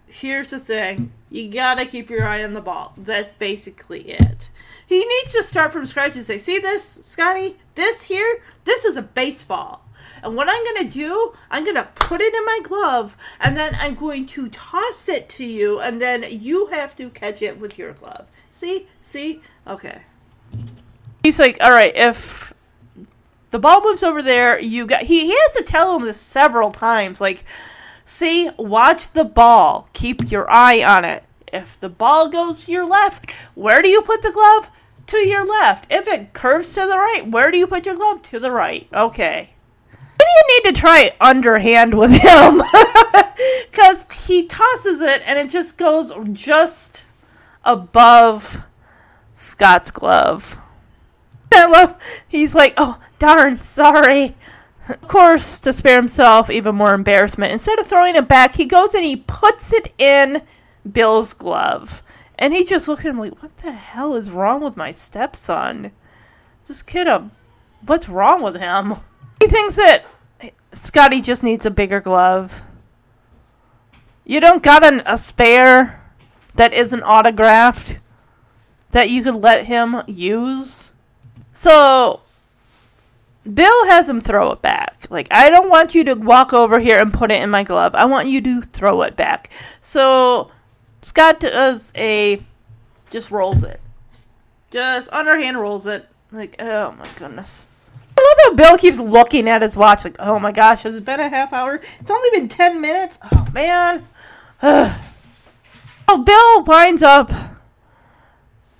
Here's the thing: you gotta keep your eye on the ball. That's basically it. He needs to start from scratch and say, "See this, Scotty? This here, this is a baseball." And what I'm going to do, I'm going to put it in my glove and then I'm going to toss it to you and then you have to catch it with your glove. See? See? Okay. He's like, all right, if the ball moves over there, you got. He, he has to tell him this several times. Like, see, watch the ball. Keep your eye on it. If the ball goes to your left, where do you put the glove? To your left. If it curves to the right, where do you put your glove? To the right. Okay. You need to try underhand with him. Because he tosses it and it just goes just above Scott's glove. I he's like, oh, darn, sorry. Of course, to spare himself even more embarrassment, instead of throwing it back, he goes and he puts it in Bill's glove. And he just looks at him like, what the hell is wrong with my stepson? Just kid, um, what's wrong with him? He thinks that Scotty just needs a bigger glove. You don't got an, a spare that isn't autographed that you could let him use? So, Bill has him throw it back. Like, I don't want you to walk over here and put it in my glove. I want you to throw it back. So, Scott does a. just rolls it. Just underhand rolls it. Like, oh my goodness. I love how Bill keeps looking at his watch, like, oh my gosh, has it been a half hour? It's only been 10 minutes? Oh man. oh, Bill winds up,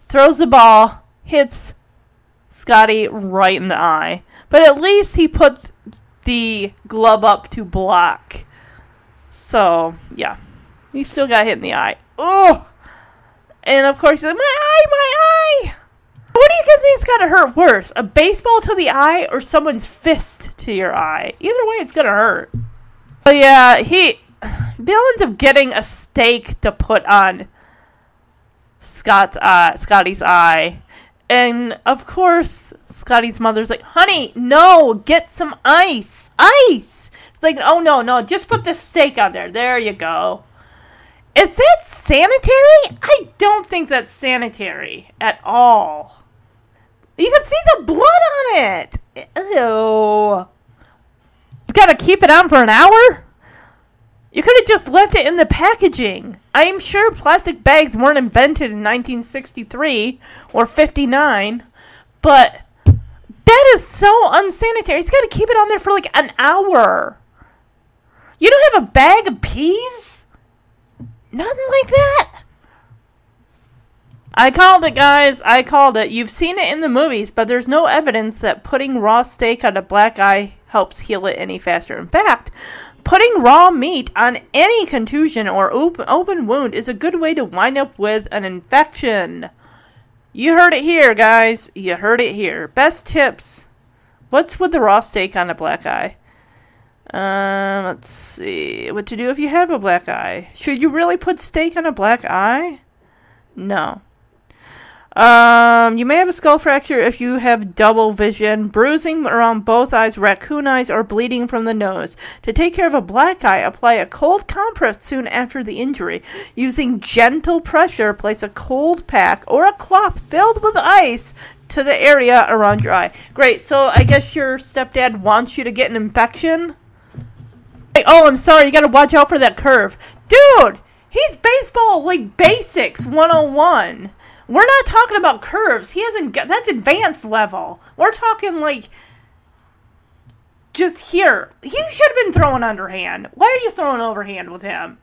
throws the ball, hits Scotty right in the eye. But at least he put the glove up to block. So, yeah. He still got hit in the eye. Oh! And of course, he's like, my eye, my eye! What do you think think's gotta hurt worse? A baseball to the eye or someone's fist to your eye? Either way, it's gonna hurt. But yeah, he. Bill ends up getting a stake to put on Scott's uh, Scotty's eye. And of course, Scotty's mother's like, honey, no, get some ice. Ice! It's like, oh no, no, just put the stake on there. There you go. Is that sanitary? I don't think that's sanitary at all. You can see the blood on it. Ew. Gotta keep it on for an hour? You could have just left it in the packaging. I'm sure plastic bags weren't invented in 1963 or 59, but that is so unsanitary. It's got to keep it on there for like an hour. You don't have a bag of peas? Nothing like that. I called it, guys. I called it. You've seen it in the movies, but there's no evidence that putting raw steak on a black eye helps heal it any faster. In fact, putting raw meat on any contusion or open, open wound is a good way to wind up with an infection. You heard it here, guys. You heard it here. Best tips. What's with the raw steak on a black eye? Um, let's see. What to do if you have a black eye? Should you really put steak on a black eye? No. Um, you may have a skull fracture if you have double vision, bruising around both eyes, raccoon eyes, or bleeding from the nose. To take care of a black eye, apply a cold compress soon after the injury. Using gentle pressure, place a cold pack or a cloth filled with ice to the area around your eye. Great. So I guess your stepdad wants you to get an infection. Oh, I'm sorry. You got to watch out for that curve, dude. He's baseball like basics 101. We're not talking about curves. He hasn't got that's advanced level. We're talking like just here. He should have been throwing underhand. Why are you throwing overhand with him?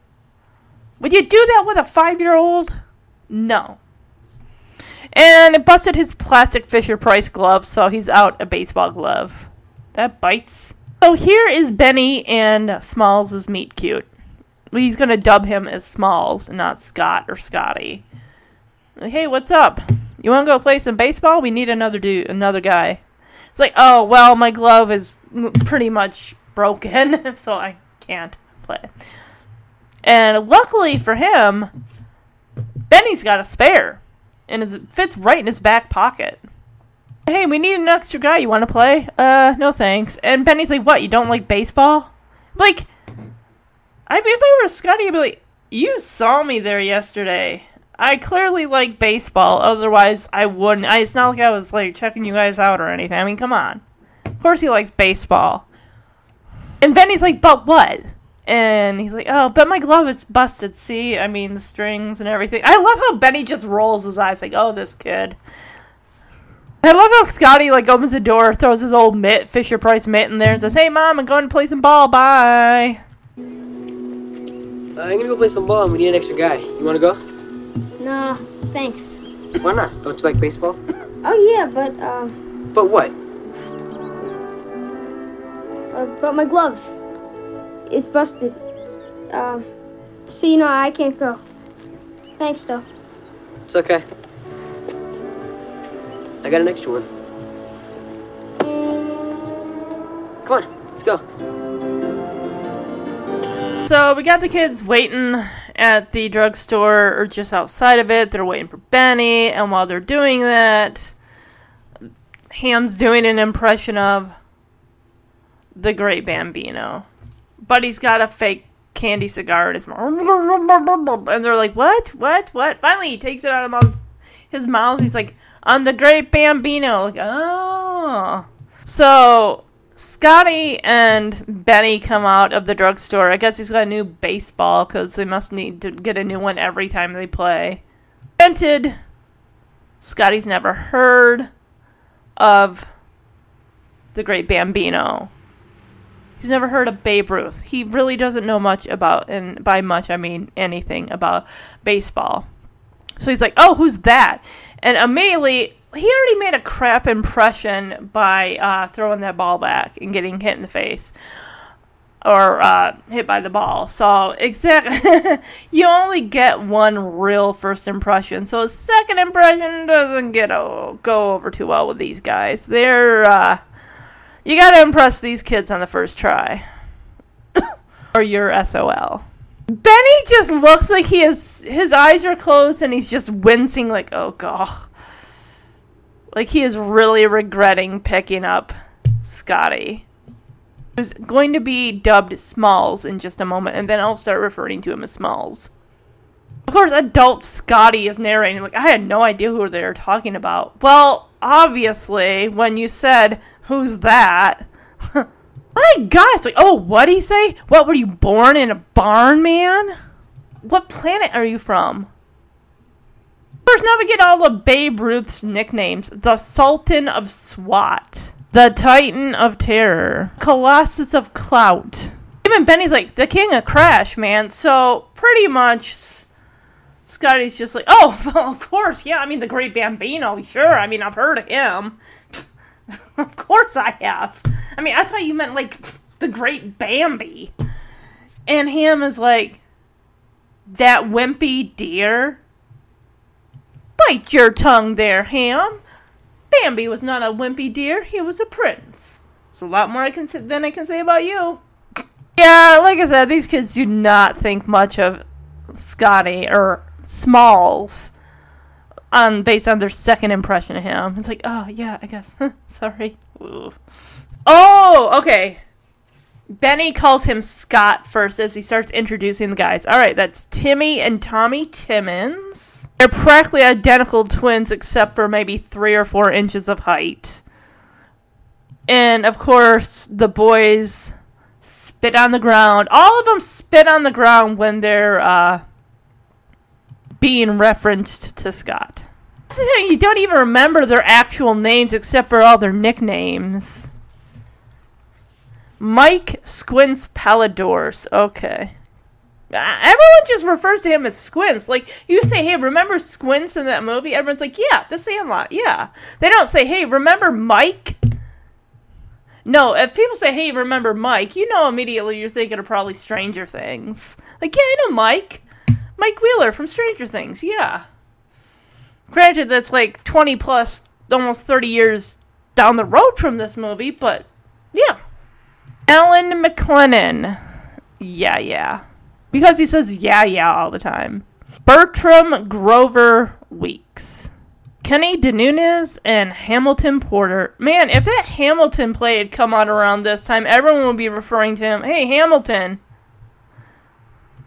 Would you do that with a five year old? No. And it busted his plastic Fisher Price glove, so he's out a baseball glove. That bites. So here is Benny and Smalls' meet cute. He's gonna dub him as Smalls, not Scott or Scotty. Like, hey, what's up? You want to go play some baseball? We need another dude, another guy. It's like, oh well, my glove is pretty much broken, so I can't play. And luckily for him, Benny's got a spare, and it fits right in his back pocket. Hey, we need an extra guy. You want to play? Uh, no thanks. And Benny's like, what? You don't like baseball? Like, I if I were Scotty, I'd be like, you saw me there yesterday. I clearly like baseball. Otherwise, I wouldn't. I, it's not like I was like checking you guys out or anything. I mean, come on. Of course, he likes baseball. And Benny's like, but what? And he's like, oh, but my glove is busted. See, I mean, the strings and everything. I love how Benny just rolls his eyes, like, oh, this kid. I love how Scotty like opens the door, throws his old mitt, Fisher Price mitt in there, and says, "Hey, mom, I'm going to play some ball. Bye." Uh, I'm gonna go play some ball, and we need an extra guy. You wanna go? Nah, thanks. Why not? Don't you like baseball? Oh yeah, but uh, But what? uh but my glove, it's busted. Uh, so you know I can't go. Thanks though. It's okay. I got an extra one. Come on, let's go. So we got the kids waiting at the drugstore or just outside of it. They're waiting for Benny, and while they're doing that, Ham's doing an impression of the Great Bambino, but he's got a fake candy cigar in his mouth, and they're like, "What? What? What?" Finally, he takes it out of his mouth. He's like, "I'm the Great Bambino." Like, oh, so Scotty and Benny come out of the drugstore. I guess he's got a new baseball because they must need to get a new one every time they play. Granted, Scotty's never heard of the Great Bambino. He's never heard of Babe Ruth. He really doesn't know much about, and by much I mean anything about baseball. So he's like, "Oh, who's that?" And immediately he already made a crap impression by uh, throwing that ball back and getting hit in the face or uh, hit by the ball. So exactly, you only get one real first impression. So a second impression doesn't get go over too well with these guys. They're uh, you got to impress these kids on the first try, or you're SOL. Benny just looks like he is his eyes are closed and he's just wincing like oh god. Like he is really regretting picking up Scotty. Who's going to be dubbed Smalls in just a moment, and then I'll start referring to him as Smalls. Of course, adult Scotty is narrating, like, I had no idea who they were talking about. Well, obviously, when you said, Who's that? My God, it's like, oh, what'd he say? What, were you born in a barn, man? What planet are you from? First, now we get all of Babe Ruth's nicknames. The Sultan of SWAT. The Titan of Terror. Colossus of Clout. Even Benny's like, the King of Crash, man. So, pretty much, Scotty's just like, oh, well, of course, yeah, I mean, the Great Bambino, sure. I mean, I've heard of him. of course I have. I mean, I thought you meant, like, the Great Bambi. And him is like, that wimpy deer? Bite your tongue there, Ham. Bambi was not a wimpy deer, he was a prince. So a lot more I can say, than I can say about you. Yeah, like I said, these kids do not think much of Scotty or Smalls um, based on their second impression of him. It's like, oh, yeah, I guess. Sorry. Ooh. Oh, okay. Benny calls him Scott first as he starts introducing the guys. All right, that's Timmy and Tommy Timmons. They're practically identical twins except for maybe three or four inches of height. And of course, the boys spit on the ground. All of them spit on the ground when they're uh, being referenced to Scott. You don't even remember their actual names except for all their nicknames. Mike Squints Palledorous. Okay. Uh, Everyone just refers to him as Squints. Like, you say, hey, remember Squints in that movie? Everyone's like, yeah, The Sandlot, yeah. They don't say, hey, remember Mike? No, if people say, hey, remember Mike, you know immediately you're thinking of probably Stranger Things. Like, yeah, I know Mike. Mike Wheeler from Stranger Things, yeah. Granted, that's like 20 plus, almost 30 years down the road from this movie, but yeah. Alan McClennan. Yeah, yeah. Because he says yeah, yeah all the time. Bertram Grover Weeks. Kenny DeNunez and Hamilton Porter. Man, if that Hamilton play had come out around this time, everyone would be referring to him. Hey, Hamilton.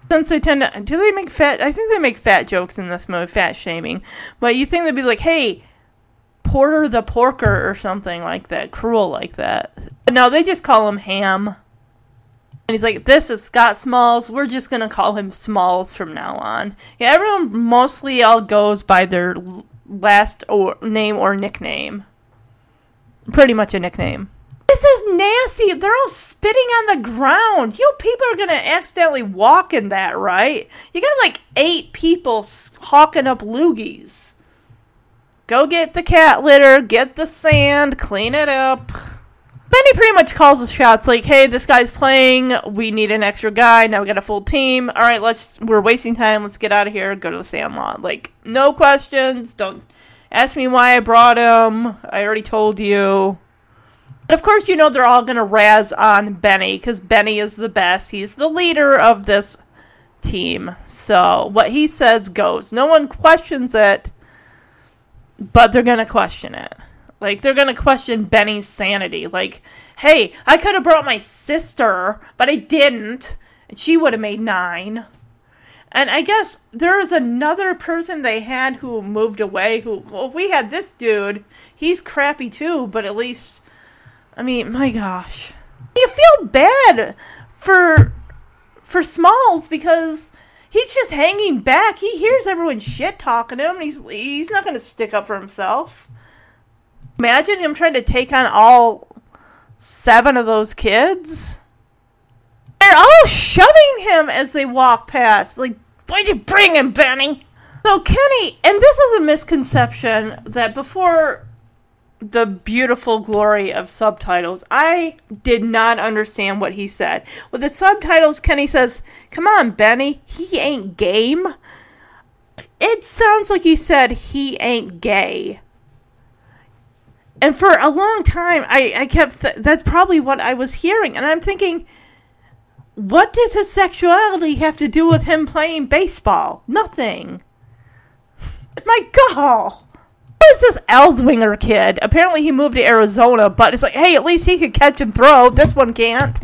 Since they tend to, do they make fat? I think they make fat jokes in this movie, fat shaming. But you think they'd be like, hey, Porter the Porker or something like that, cruel like that. No, they just call him Ham. And he's like, this is Scott Smalls. We're just going to call him Smalls from now on. Yeah, everyone mostly all goes by their last or name or nickname. Pretty much a nickname. This is nasty. They're all spitting on the ground. You people are going to accidentally walk in that, right? You got like eight people hawking up loogies. Go get the cat litter, get the sand, clean it up. Benny pretty much calls the shots like, hey, this guy's playing. We need an extra guy. Now we got a full team. All right, let's. We're wasting time. Let's get out of here. Go to the Sandlot. Like, no questions. Don't ask me why I brought him. I already told you. But of course, you know they're all gonna razz on Benny because Benny is the best. He's the leader of this team. So what he says goes. No one questions it, but they're gonna question it. Like they're gonna question Benny's sanity. Like, hey, I could have brought my sister, but I didn't, and she would have made nine. And I guess there is another person they had who moved away. Who well, we had this dude. He's crappy too, but at least, I mean, my gosh, you feel bad for for Smalls because he's just hanging back. He hears everyone shit talking him, and he's he's not gonna stick up for himself. Imagine him trying to take on all seven of those kids. They're all shoving him as they walk past. Like, why'd you bring him, Benny? So Kenny, and this is a misconception that before the beautiful glory of subtitles, I did not understand what he said. With the subtitles, Kenny says, Come on, Benny, he ain't game. It sounds like he said he ain't gay. And for a long time i, I kept th- that's probably what i was hearing. And i'm thinking what does his sexuality have to do with him playing baseball? Nothing. My god is this Elswinger kid? Apparently he moved to Arizona, but it's like, hey, at least he could catch and throw. This one can't.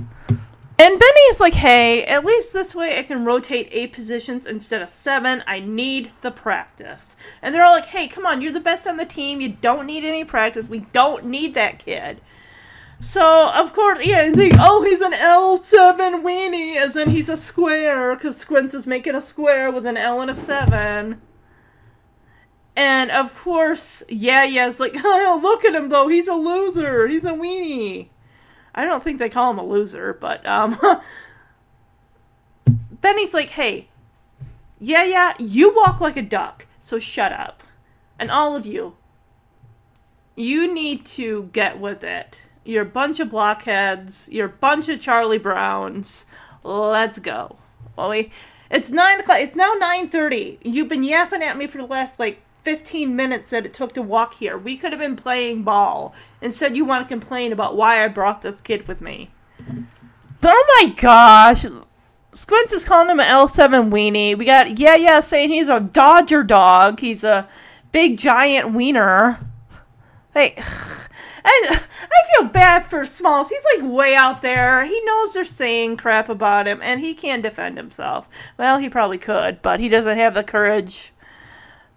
And Benny is like, hey, at least this way I can rotate eight positions instead of seven. I need the practice. And they're all like, hey, come on, you're the best on the team. You don't need any practice. We don't need that kid. So, of course, yeah, oh, he's an L7 weenie, as in he's a square, because Squints is making a square with an L and a 7. And, of course, yeah, yeah, it's like, oh, look at him, though. He's a loser. He's a weenie. I don't think they call him a loser, but um Benny's like, "Hey, yeah, yeah, you walk like a duck, so shut up. And all of you, you need to get with it. You're a bunch of blockheads. You're a bunch of Charlie Browns. Let's go. We, it's nine o'clock. It's now nine thirty. You've been yapping at me for the last like 15 minutes that it took to walk here. We could have been playing ball. Instead, you want to complain about why I brought this kid with me. Oh my gosh. Squints is calling him an L7 weenie. We got Yeah Yeah saying he's a Dodger dog. He's a big giant wiener. Hey, and I feel bad for Smalls. He's like way out there. He knows they're saying crap about him, and he can't defend himself. Well, he probably could, but he doesn't have the courage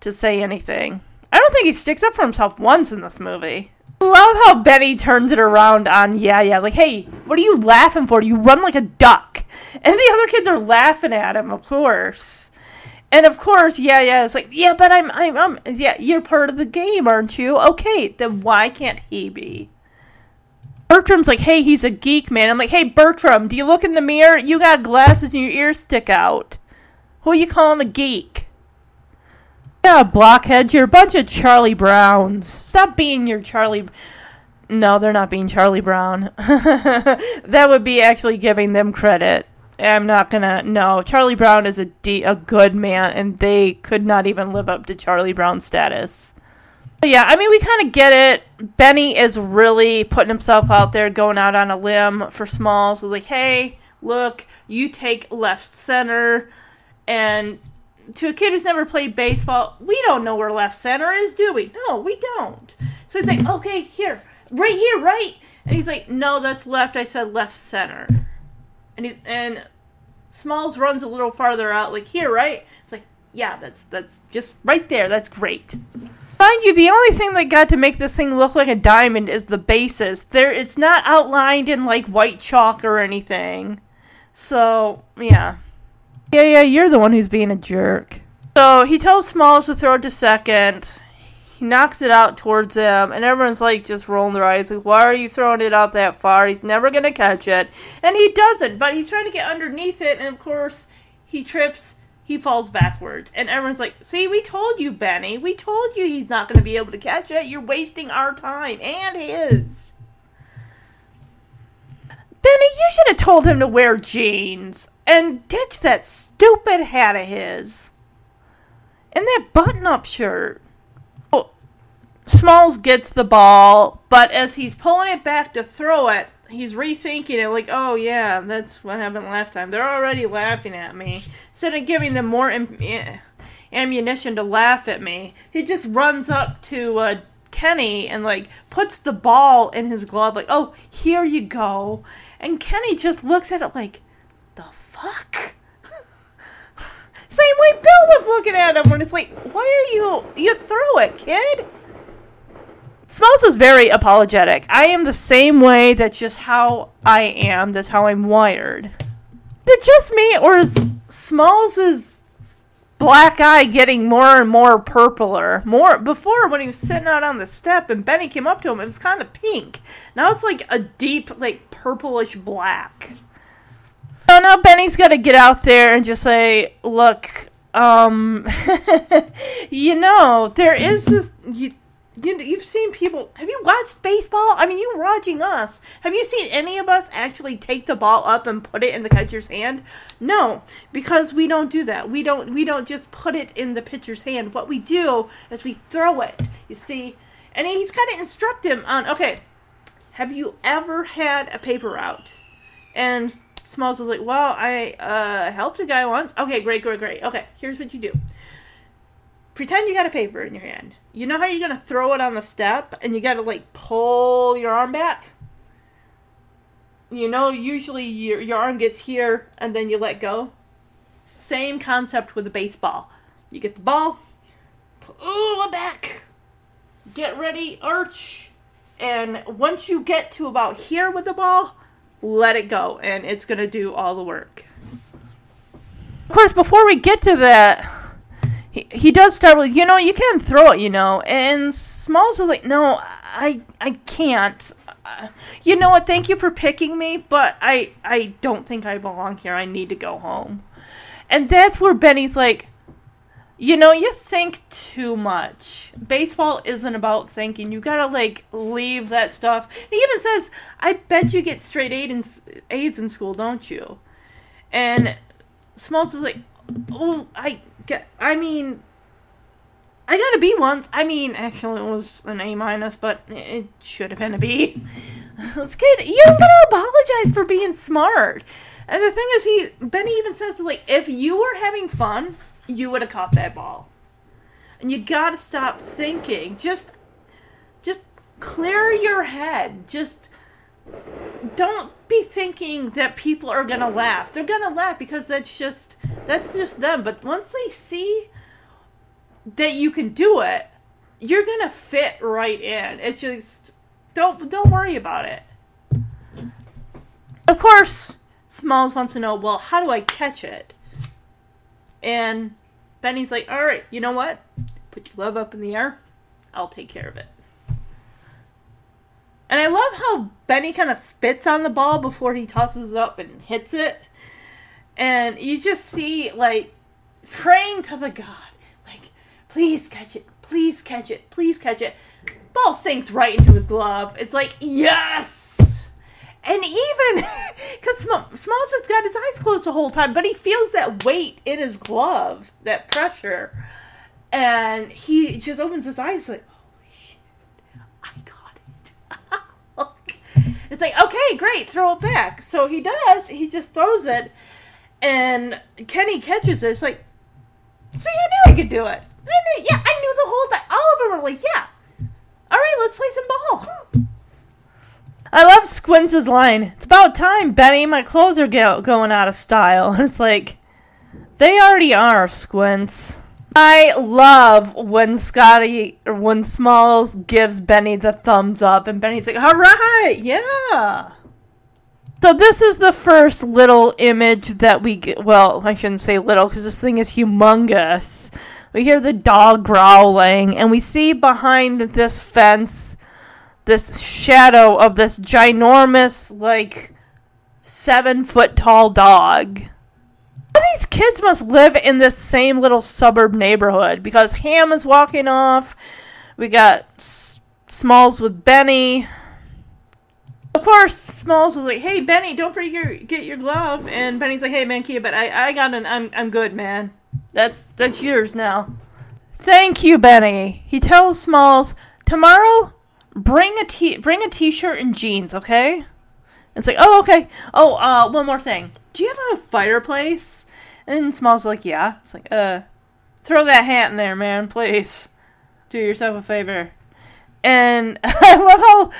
to say anything. I don't think he sticks up for himself once in this movie. I love how Benny turns it around on Yeah Yeah. Like, hey, what are you laughing for? You run like a duck. And the other kids are laughing at him, of course. And of course, yeah, yeah, it's like, yeah, but I'm, I'm, I'm, yeah, you're part of the game, aren't you? Okay, then why can't he be? Bertram's like, hey, he's a geek, man. I'm like, hey, Bertram, do you look in the mirror? You got glasses and your ears stick out. Who are you calling a geek? Yeah, blockheads, you're a bunch of Charlie Browns. Stop being your Charlie. No, they're not being Charlie Brown. that would be actually giving them credit. I'm not gonna. No, Charlie Brown is a, de- a good man, and they could not even live up to Charlie Brown's status. But yeah, I mean, we kind of get it. Benny is really putting himself out there, going out on a limb for Smalls. So like, hey, look, you take left center, and to a kid who's never played baseball, we don't know where left center is, do we? No, we don't. So he's like, okay, here, right here, right, and he's like, no, that's left. I said left center and he and Smalls runs a little farther out, like here, right? It's like, yeah, that's that's just right there. That's great. Mind you, the only thing that got to make this thing look like a diamond is the bases. There, it's not outlined in like white chalk or anything. So yeah, yeah, yeah. You're the one who's being a jerk. So he tells Smalls to throw it to second he knocks it out towards him, and everyone's like just rolling their eyes, like, "Why are you throwing it out that far? He's never gonna catch it." And he doesn't, but he's trying to get underneath it, and of course he trips. He falls backwards, and everyone's like, "See, we told you, Benny. We told you he's not gonna be able to catch it. You're wasting our time and his." Benny, you should have told him to wear jeans and ditch that stupid hat of his and that button-up shirt. Smalls gets the ball, but as he's pulling it back to throw it, he's rethinking it like, oh yeah, that's what happened last time. They're already laughing at me. Instead of giving them more am- eh, ammunition to laugh at me, he just runs up to uh, Kenny and like puts the ball in his glove, like, oh, here you go. And Kenny just looks at it like, fuck? Same way Bill was looking at him when it's like, why are you, you threw it, kid? Smalls is very apologetic. I am the same way. That's just how I am. That's how I'm wired. Is it just me, or is Smalls' black eye getting more and more purpler? More before when he was sitting out on the step and Benny came up to him, it was kind of pink. Now it's like a deep, like purplish black. Now Benny's got to get out there and just say, "Look, um, you know, there is this." You, you, you've seen people. Have you watched baseball? I mean, you're watching us. Have you seen any of us actually take the ball up and put it in the catcher's hand? No, because we don't do that. We don't. We don't just put it in the pitcher's hand. What we do is we throw it. You see, and he's got to instruct him on. Okay, have you ever had a paper route? And Smalls was like, "Well, I uh, helped a guy once." Okay, great, great, great. Okay, here's what you do pretend you got a paper in your hand. You know how you're gonna throw it on the step and you gotta like pull your arm back? You know, usually your, your arm gets here and then you let go. Same concept with a baseball. You get the ball, pull it back, get ready, arch, and once you get to about here with the ball, let it go, and it's gonna do all the work. Of course, before we get to that, he, he does start with, you know, you can throw it, you know. And Smalls is like, no, I I can't. You know what? Thank you for picking me, but I I don't think I belong here. I need to go home. And that's where Benny's like, you know, you think too much. Baseball isn't about thinking. You gotta like leave that stuff. He even says, "I bet you get straight A's in, A's in school, don't you?" And Smalls is like, "Oh, I get. I mean, I got a B once. I mean, actually, it was an A minus, but it should have been a B. This kid, you don't gotta apologize for being smart. And the thing is, he Benny even says like, if you were having fun, you would have caught that ball. And you gotta stop thinking. Just, just clear your head. Just don't be thinking that people are gonna laugh. They're gonna laugh because that's just that's just them. But once they see that you can do it, you're gonna fit right in. It just don't don't worry about it. Of course, Smalls wants to know, well, how do I catch it? And Benny's like, all right, you know what? Put your glove up in the air. I'll take care of it. And I love how Benny kind of spits on the ball before he tosses it up and hits it. And you just see, like, praying to the God, like, please catch it, please catch it, please catch it. Ball sinks right into his glove. It's like, yes! And even, because Smalls has got his eyes closed the whole time, but he feels that weight in his glove, that pressure. And he just opens his eyes, like, oh, shit, I got it. It's like, okay, great, throw it back. So he does. He just throws it, and Kenny catches it. It's like, see, I knew I could do it. I knew, yeah, I knew the whole time. All of them were like, yeah. All right, let's play some ball. I love Squints' line. It's about time, Benny. My clothes are go- going out of style. It's like, they already are, Squints. I love when Scotty or when Smalls gives Benny the thumbs up and Benny's like, "All right, yeah." So this is the first little image that we get. Well, I shouldn't say little because this thing is humongous. We hear the dog growling, and we see behind this fence this shadow of this ginormous, like seven foot tall dog these kids must live in this same little suburb neighborhood because Ham is walking off. We got S- Smalls with Benny. Of course, Smalls was like, "Hey, Benny, don't forget your get your glove." And Benny's like, "Hey, man, Kia, but I I got an I'm I'm good, man. That's that's yours now." Thank you, Benny. He tells Smalls tomorrow. Bring a t bring a t-shirt and jeans, okay? It's like, oh, okay. Oh, uh, one more thing. Do you have a fireplace? And Smalls like, yeah. It's like, uh, throw that hat in there, man, please. Do yourself a favor. And I love how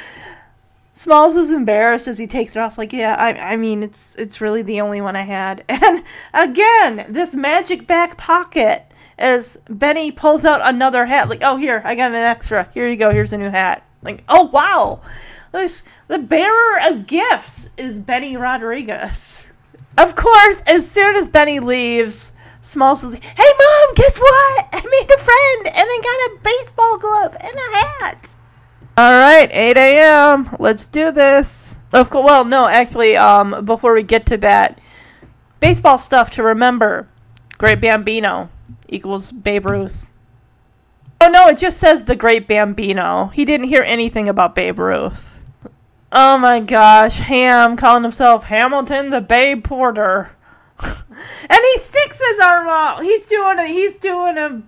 Smalls is embarrassed as he takes it off. Like, yeah, I, I mean, it's it's really the only one I had. And again, this magic back pocket as Benny pulls out another hat. Like, oh, here, I got an extra. Here you go. Here's a new hat. Like, oh wow, this the bearer of gifts is Benny Rodriguez. Of course, as soon as Benny leaves, Smalls is like, "Hey, mom, guess what? I made a friend, and I got a baseball glove and a hat." All right, 8 a.m. Let's do this. Of course, well, no, actually, um, before we get to that, baseball stuff to remember: Great Bambino equals Babe Ruth. Oh no, it just says the Great Bambino. He didn't hear anything about Babe Ruth. Oh my gosh, Ham calling himself Hamilton the Babe Porter. and he sticks his arm out. He's doing a he's doing a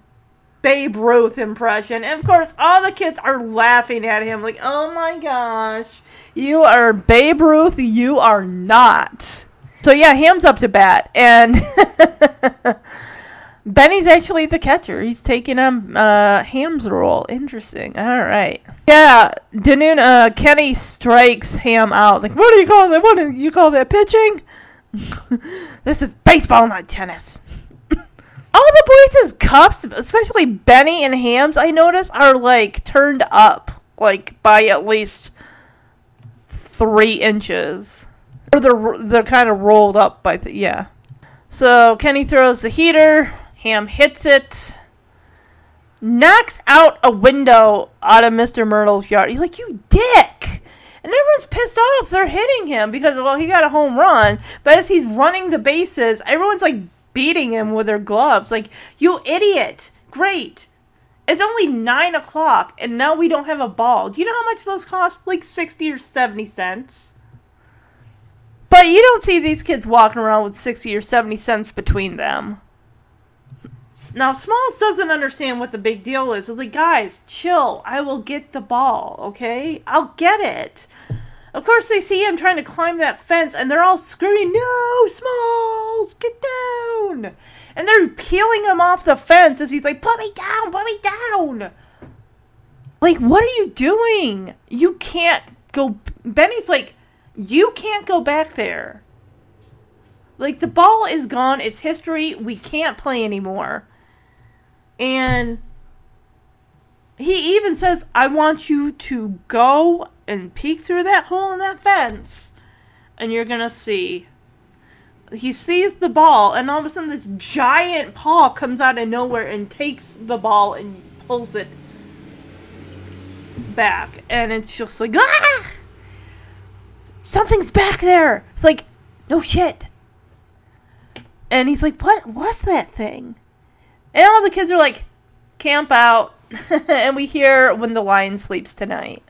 Babe Ruth impression. And of course all the kids are laughing at him like, "Oh my gosh. You are Babe Ruth, you are not." So yeah, Ham's up to bat and Benny's actually the catcher. He's taking um uh, Ham's role. Interesting. All right. Yeah, Danoon, uh, Kenny strikes Ham out. Like, what do you call that? What do you call that? Pitching? this is baseball, not tennis. All the boys' cuffs, especially Benny and Ham's, I notice, are like turned up, like by at least three inches, or they're they're kind of rolled up by the yeah. So Kenny throws the heater. Ham hits it, knocks out a window out of Mr. Myrtle's yard. He's like, You dick! And everyone's pissed off. They're hitting him because, well, he got a home run. But as he's running the bases, everyone's like beating him with their gloves. Like, You idiot! Great. It's only 9 o'clock, and now we don't have a ball. Do you know how much those cost? Like 60 or 70 cents. But you don't see these kids walking around with 60 or 70 cents between them. Now, Smalls doesn't understand what the big deal is. Like, guys, chill. I will get the ball, okay? I'll get it. Of course, they see him trying to climb that fence, and they're all screaming, No, Smalls, get down! And they're peeling him off the fence as he's like, Put me down, put me down! Like, what are you doing? You can't go. Benny's like, You can't go back there. Like, the ball is gone, it's history, we can't play anymore. And he even says, I want you to go and peek through that hole in that fence, and you're gonna see. He sees the ball, and all of a sudden, this giant paw comes out of nowhere and takes the ball and pulls it back. And it's just like, ah! Something's back there! It's like, no shit. And he's like, what was that thing? And all the kids are like, camp out. and we hear when the lion sleeps tonight.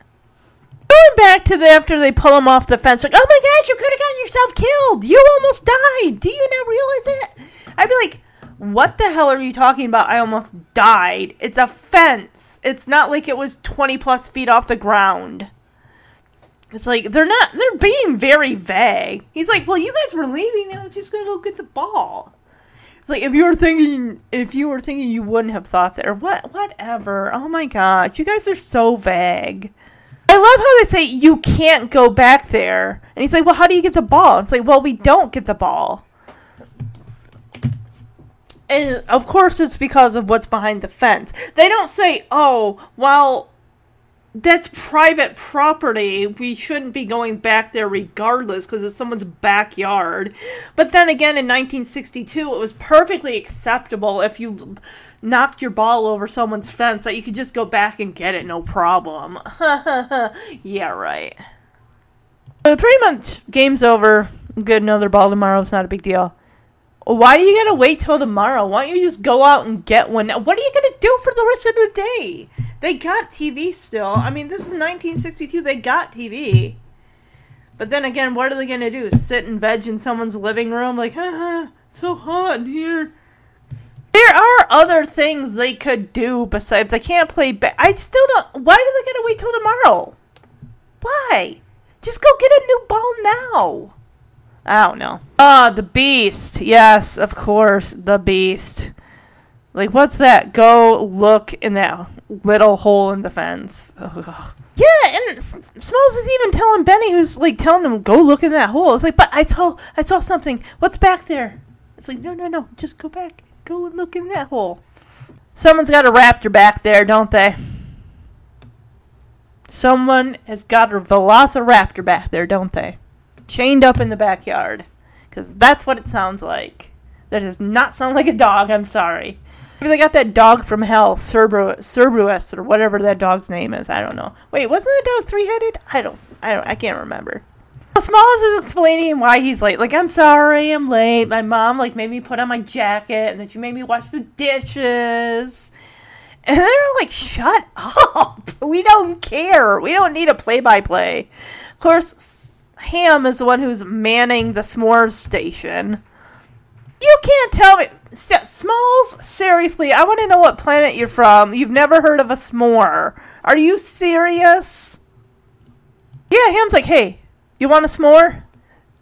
Going back to the after they pull him off the fence, like, oh my gosh, you could have gotten yourself killed. You almost died. Do you not realize it? I'd be like, what the hell are you talking about? I almost died. It's a fence. It's not like it was 20 plus feet off the ground. It's like they're not they're being very vague. He's like, Well, you guys were leaving, I'm just gonna go get the ball. It's like if you were thinking if you were thinking you wouldn't have thought that or what whatever. Oh my gosh, you guys are so vague. I love how they say you can't go back there. And he's like, Well, how do you get the ball? It's like, Well, we don't get the ball. And of course it's because of what's behind the fence. They don't say, Oh, well that's private property. We shouldn't be going back there regardless because it's someone's backyard. But then again, in 1962, it was perfectly acceptable if you knocked your ball over someone's fence that you could just go back and get it, no problem. yeah, right. But pretty much, game's over. Get another ball tomorrow. It's not a big deal. Why do you gotta wait till tomorrow? Why don't you just go out and get one? What are you gonna do for the rest of the day? They got TV still. I mean, this is 1962. They got TV. But then again, what are they gonna do? Sit and veg in someone's living room? Like, haha, it's so hot in here. There are other things they could do besides they can't play. Ba- I still don't. Why do they gotta wait till tomorrow? Why? Just go get a new ball now. I don't know. Ah, the beast. Yes, of course, the beast. Like, what's that? Go look in that little hole in the fence. Ugh. Yeah, and Smalls is even telling Benny, who's like telling him, "Go look in that hole." It's like, but I saw, I saw something. What's back there? It's like, no, no, no. Just go back. Go and look in that hole. Someone's got a raptor back there, don't they? Someone has got a velociraptor back there, don't they? chained up in the backyard. Because that's what it sounds like. That does not sound like a dog, I'm sorry. They got that dog from hell, Cerberus, Cerberus, or whatever that dog's name is. I don't know. Wait, wasn't that dog three-headed? I don't, I don't, I can't remember. Smalls is explaining why he's late. Like, I'm sorry, I'm late. My mom like made me put on my jacket, and then she made me wash the dishes. And they're like, "Shut up! We don't care. We don't need a play-by-play." Of course, Ham is the one who's manning the s'mores station. You can't tell me. Smalls, seriously, I want to know what planet you're from. You've never heard of a s'more. Are you serious? Yeah, Ham's like, hey, you want a s'more?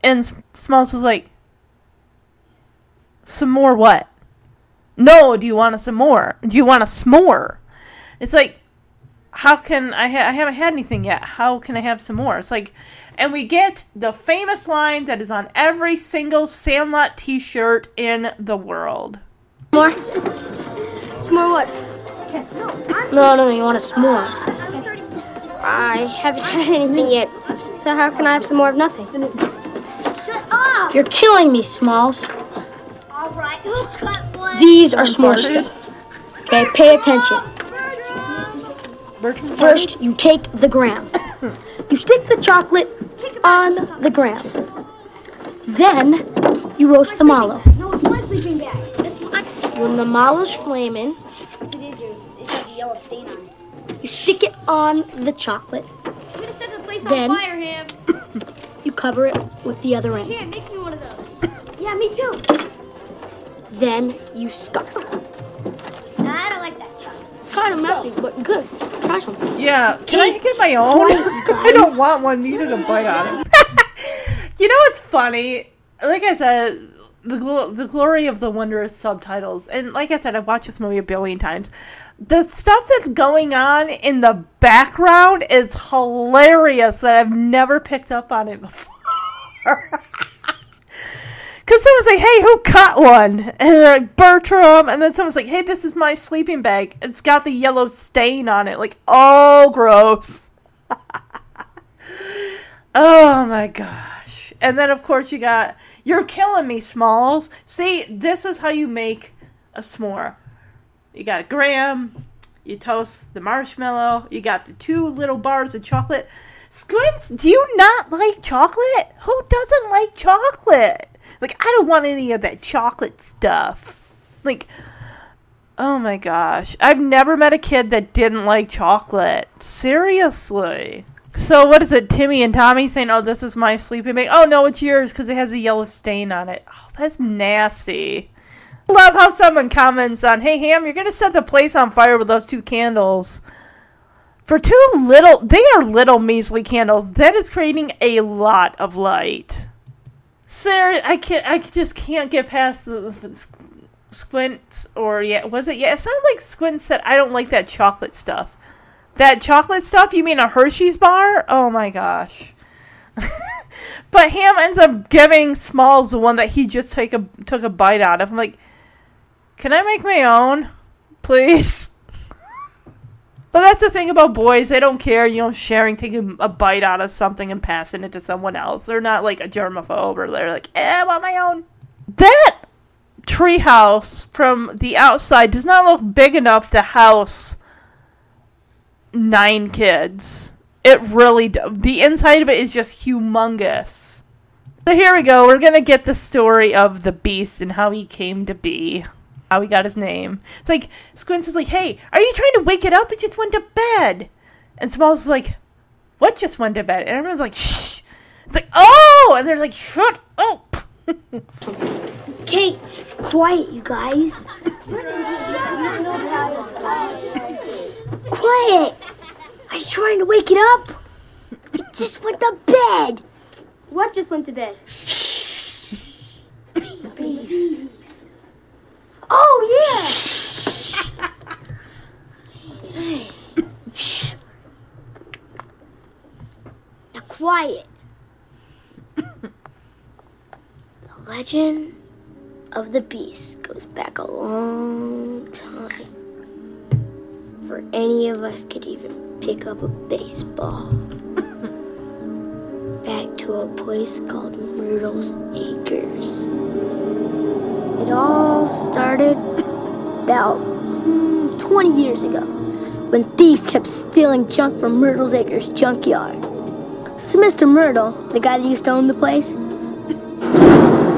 And Smalls was like, some more what? No, do you want a some more? Do you want a s'more? It's like, how can I? Ha- I haven't had anything yet. How can I have some more? It's like, and we get the famous line that is on every single Sandlot T-shirt in the world. More? S'more what? No, no, you want a s'more. I haven't had anything yet. So how can I have some more of nothing? Shut up! You're killing me, Smalls. Alright, who cut one? These are s'more stuff. Okay, pay attention. Bertram First, you take the gram. You stick the chocolate on the gram. Then, you roast the mallow. No, it's my sleeping bag. That's mine. When the mallow's flaming, Yes, it is yours. It has a yellow stain on it. you stick it on the chocolate. I'm gonna set the place Then- on fire, Ham. You cover it with the other end. Here, make me one of those. yeah, me too. Then you scarf. Kind of messy, but good. Try some. Yeah. Can I get my own? I don't want one. You took a bite on it. you know what's funny? Like I said, the glo- the glory of the wondrous subtitles, and like I said, I've watched this movie a billion times. The stuff that's going on in the background is hilarious. That I've never picked up on it before. Because someone's like, hey, who cut one? And they're like, Bertram. And then someone's like, hey, this is my sleeping bag. It's got the yellow stain on it. Like, oh, gross. oh, my gosh. And then, of course, you got, you're killing me, Smalls. See, this is how you make a s'more. You got a graham, you toast the marshmallow, you got the two little bars of chocolate. Squints, do you not like chocolate? Who doesn't like chocolate? Like, I don't want any of that chocolate stuff. Like, oh my gosh. I've never met a kid that didn't like chocolate. Seriously. So, what is it, Timmy and Tommy saying, oh, this is my sleeping bag? Oh, no, it's yours because it has a yellow stain on it. Oh, that's nasty. Love how someone comments on, hey, Ham, you're going to set the place on fire with those two candles. For two little, they are little measly candles. That is creating a lot of light. Sarah, I can't. I just can't get past the, squint. Or yeah, was it? Yeah, it sounded like Squint said, "I don't like that chocolate stuff." That chocolate stuff? You mean a Hershey's bar? Oh my gosh. but Ham ends up giving Smalls the one that he just take a took a bite out of. I'm like, can I make my own, please? But that's the thing about boys; they don't care, you know, sharing, taking a bite out of something and passing it to someone else. They're not like a germaphobe, or they're like, eh, I want my own. That treehouse from the outside does not look big enough to house nine kids. It really, do- the inside of it is just humongous. So here we go. We're gonna get the story of the beast and how he came to be how he got his name. It's like Squints is like, "Hey, are you trying to wake it up? It just went to bed." And Smalls is like, "What just went to bed?" And everyone's like, "Shh." It's like, "Oh!" And they're like, "Shut up." Kate, quiet, you guys. quiet. Are you trying to wake it up? It just went to bed. What just went to bed? Oh yeah. Shh. Now quiet. the legend of the beast goes back a long time. For any of us could even pick up a baseball. back to a place called Myrtle's Acres. It all started about hmm, 20 years ago when thieves kept stealing junk from Myrtle's Acres junkyard. So Mr. Myrtle, the guy that used to own the place,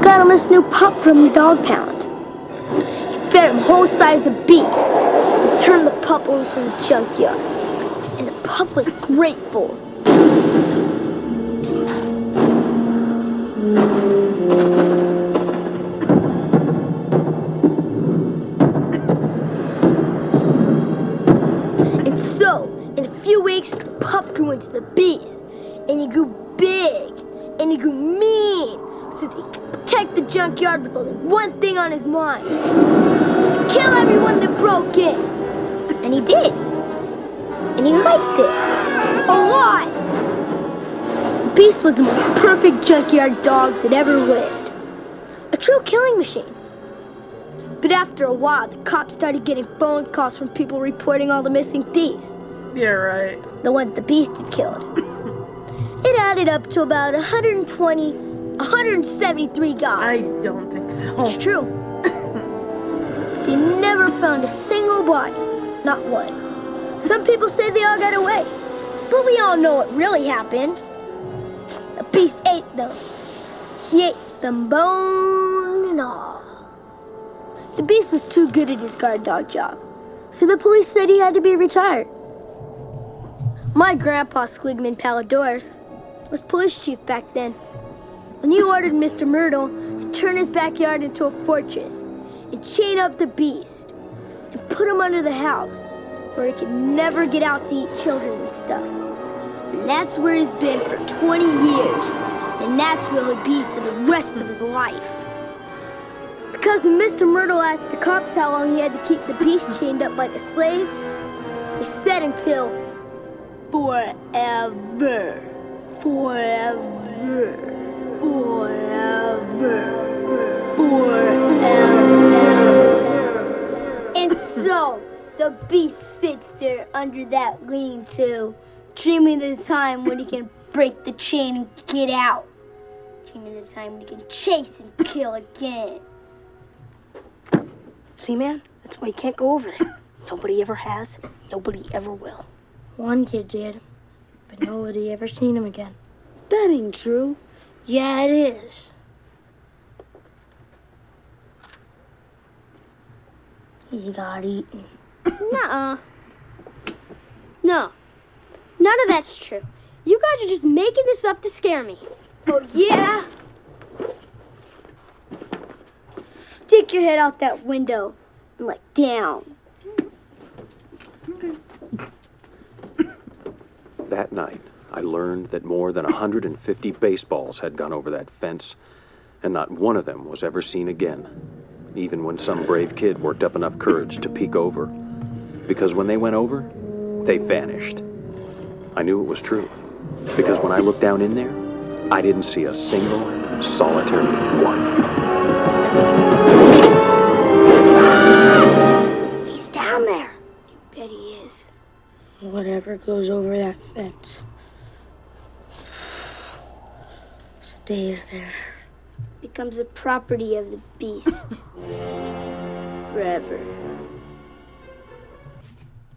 got him this new pup from the dog pound. He fed him whole sides of beef and turned the pup loose in the junkyard. And the pup was grateful. Grew into the beast. And he grew big. And he grew mean. So that he could protect the junkyard with only one thing on his mind. To kill everyone that broke in. And he did. And he liked it. A lot. The beast was the most perfect junkyard dog that ever lived. A true killing machine. But after a while, the cops started getting phone calls from people reporting all the missing thieves, yeah, right. the ones the beast had killed. It added up to about 120, 173 guys. I don't think so. It's true. But they never found a single body, not one. Some people say they all got away, but we all know what really happened. The beast ate them. He ate them bone and all. The beast was too good at his guard dog job, so the police said he had to be retired. My grandpa, Squigman Palledorous, was police chief back then. When he ordered Mr. Myrtle to turn his backyard into a fortress and chain up the beast and put him under the house where he could never get out to eat children and stuff. And that's where he's been for 20 years. And that's where he'll be for the rest of his life. Because when Mr. Myrtle asked the cops how long he had to keep the beast chained up like a slave, he said until forever. Forever. Forever. Forever. And so, the beast sits there under that lean to, dreaming the time when he can break the chain and get out. Dreaming the time when he can chase and kill again. See, man, that's why you can't go over there. Nobody ever has, nobody ever will. One kid did, but nobody ever seen him again. That ain't true. Yeah, it is. He got eaten. Nuh-uh. No. None of that's true. You guys are just making this up to scare me. Oh, yeah? Stick your head out that window and look down. That night, I learned that more than 150 baseballs had gone over that fence, and not one of them was ever seen again, even when some brave kid worked up enough courage to peek over. Because when they went over, they vanished. I knew it was true, because when I looked down in there, I didn't see a single, solitary one. He's down there. Bet he is. Whatever goes over that fence stays there. Becomes the property of the beast. Forever.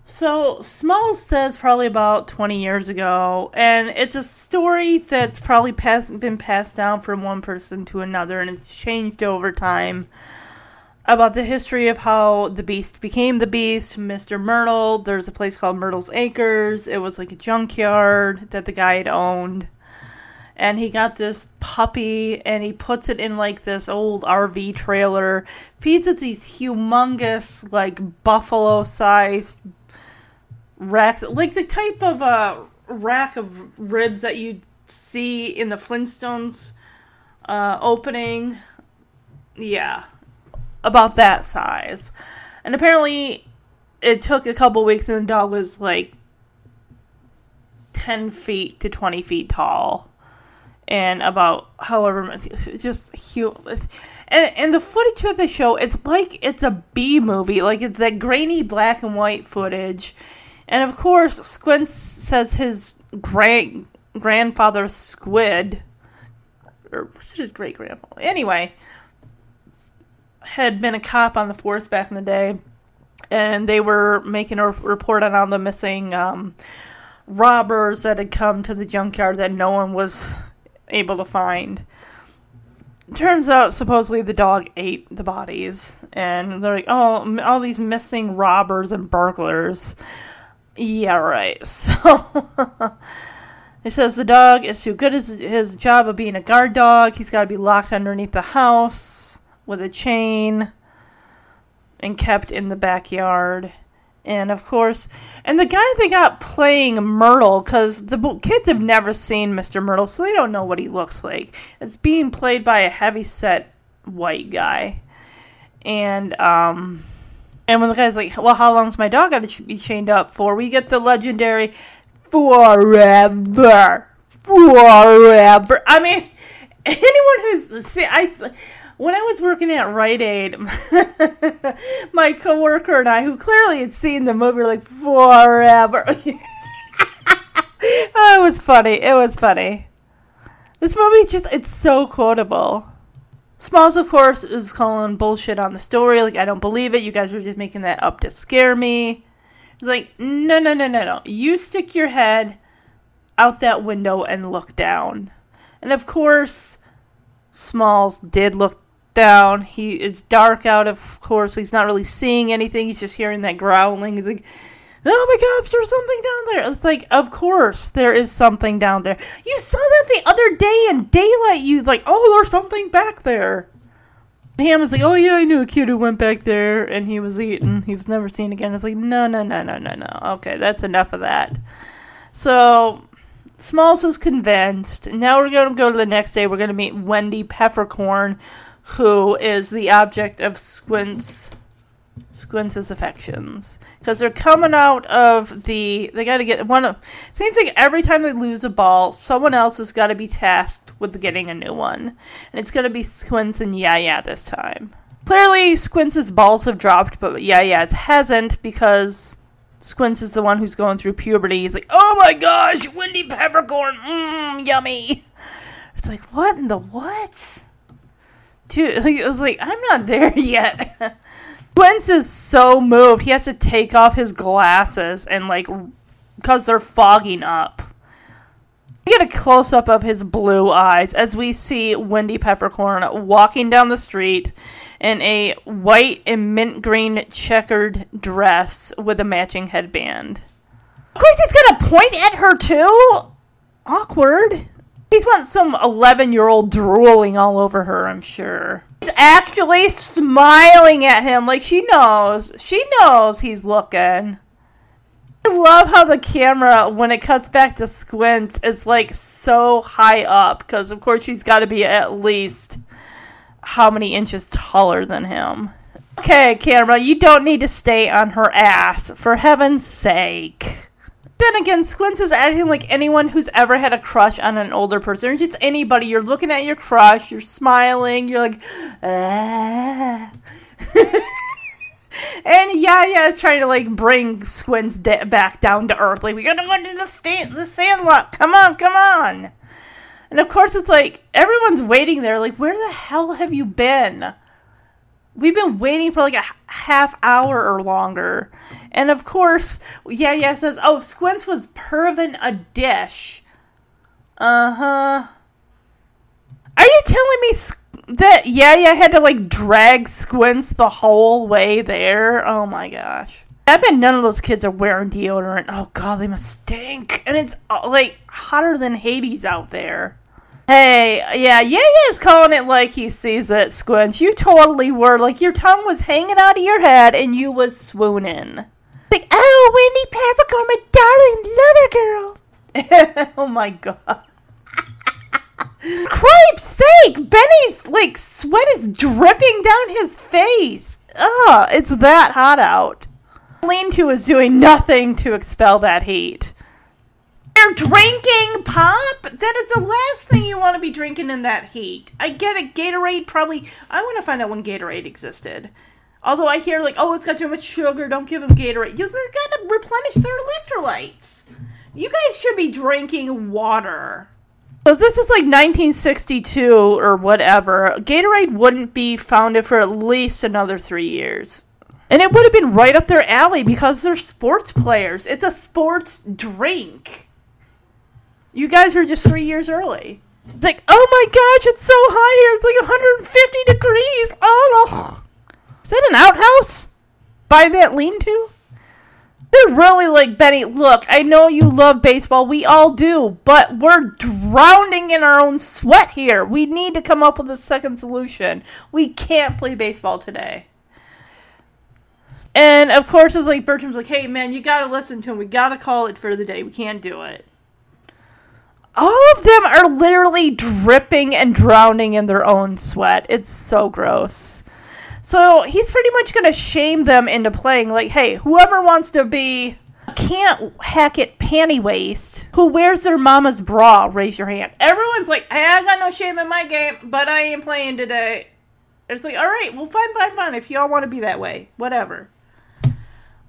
So, Smalls says probably about 20 years ago, and it's a story that's probably passed, been passed down from one person to another, and it's changed over time about the history of how the beast became the beast. Mr. Myrtle, there's a place called Myrtle's Acres. It was like a junkyard that the guy had owned. And he got this puppy and he puts it in like this old RV trailer, feeds it these humongous, like buffalo sized racks, like the type of uh, rack of ribs that you see in the Flintstones uh, opening. Yeah, about that size. And apparently, it took a couple weeks, and the dog was like 10 feet to 20 feet tall. And about however much, just huge. And, and the footage that they show, it's like it's a B movie. Like it's that grainy black and white footage. And of course, Squint says his great grandfather Squid, or was it his great grandfather? Anyway, had been a cop on the force back in the day, and they were making a report on all the missing um, robbers that had come to the junkyard that no one was able to find. Turns out, supposedly, the dog ate the bodies, and they're like, "Oh, all these missing robbers and burglars." Yeah, right. So. He says the dog is too good at his job of being a guard dog. He's got to be locked underneath the house with a chain and kept in the backyard. And of course, and the guy they got playing Myrtle, because the kids have never seen Mr. Myrtle, so they don't know what he looks like. It's being played by a heavy set white guy. And, um, and when the guy's like, well, how long's my dog got to be chained up for? We get the legendary forever. Forever. I mean, anyone who's, see, I, when I was working at Rite Aid, my coworker and I, who clearly had seen the movie, like, forever. oh, it was funny. It was funny. This movie just, it's so quotable. Smalls, of course, is calling bullshit on the story. Like, I don't believe it. You guys were just making that up to scare me. It's like, no, no, no, no, no. You stick your head out that window and look down. And of course, Smalls did look down. He it's dark out, of course. So he's not really seeing anything. He's just hearing that growling. He's like, "Oh my God, there's something down there!" It's like, of course there is something down there. You saw that the other day in daylight. You like, oh, there's something back there. Ham was like, "Oh yeah, I knew a kid who went back there and he was eaten. He was never seen again." It's like, no, no, no, no, no, no. Okay, that's enough of that. So Smalls is convinced. Now we're to go to the next day. We're to meet Wendy Peppercorn, who is the object of Squint's Squints' affections because they're coming out of the. They got to get one of. Seems like every time they lose a ball, someone else has got to be tasked with getting a new one, and it's going to be Squints and Yeah this time. Clearly, Squints' balls have dropped, but Yeah Yeah's hasn't because Squints is the one who's going through puberty. He's like, "Oh my gosh, Wendy Peppercorn, mmm, yummy." It's like, what in the what? Dude, like, I was like, I'm not there yet. Squints is so moved, he has to take off his glasses and like, because they're fogging up. We get a close up of his blue eyes as we see Wendy Peppercorn walking down the street in a white and mint green checkered dress with a matching headband. Of course, he's gonna point at her too. Awkward. He's want some 11 year old drooling all over her, I'm sure. He's actually smiling at him like she knows. She knows he's looking. I love how the camera, when it cuts back to Squint, is like so high up because, of course, she's got to be at least how many inches taller than him. Okay, camera, you don't need to stay on her ass, for heaven's sake. Then again, Squints is acting like anyone who's ever had a crush on an older person, It's anybody. You're looking at your crush, you're smiling, you're like, ah. and yeah, yeah, it's trying to like bring Squints da- back down to earth. Like we gotta go to the stand, the Sandlot. Come on, come on. And of course, it's like everyone's waiting there. Like, where the hell have you been? We've been waiting for like a half hour or longer. And of course, yeah, yeah, says, oh, Squints was perving a dish. Uh huh. Are you telling me that yeah, yeah had to like drag Squints the whole way there? Oh my gosh. I bet none of those kids are wearing deodorant. Oh god, they must stink. And it's uh, like hotter than Hades out there. Hey, yeah, yeah, yeah is calling it like he sees it, Squints. You totally were. Like, your tongue was hanging out of your head and you was swooning. Like, oh, Wendy Peppercorn, my darling lover girl. oh my god. Cripe's sake! Benny's, like, sweat is dripping down his face. Ugh, it's that hot out. Lean to is doing nothing to expel that heat. You're drinking pop? That is the last thing you want to be drinking in that heat. I get it. Gatorade probably. I want to find out when Gatorade existed. Although I hear like, oh, it's got too much sugar. Don't give them Gatorade. You've got to replenish their electrolytes. You guys should be drinking water. So this is like 1962 or whatever. Gatorade wouldn't be founded for at least another three years. And it would have been right up their alley because they're sports players. It's a sports drink. You guys are just three years early. It's like, oh my gosh, it's so hot here. It's like 150 degrees. Oh, is that an outhouse? By that lean-to? They're really like, Benny, look, I know you love baseball. We all do. But we're drowning in our own sweat here. We need to come up with a second solution. We can't play baseball today. And of course, it was like Bertram's like, "Hey, man, you gotta listen to him. We gotta call it for the day. We can't do it." All of them are literally dripping and drowning in their own sweat. It's so gross. So he's pretty much gonna shame them into playing. Like, hey, whoever wants to be can't hack it panty waist who wears their mama's bra raise your hand everyone's like hey, i got no shame in my game but i ain't playing today it's like all right well fine fine fine if y'all want to be that way whatever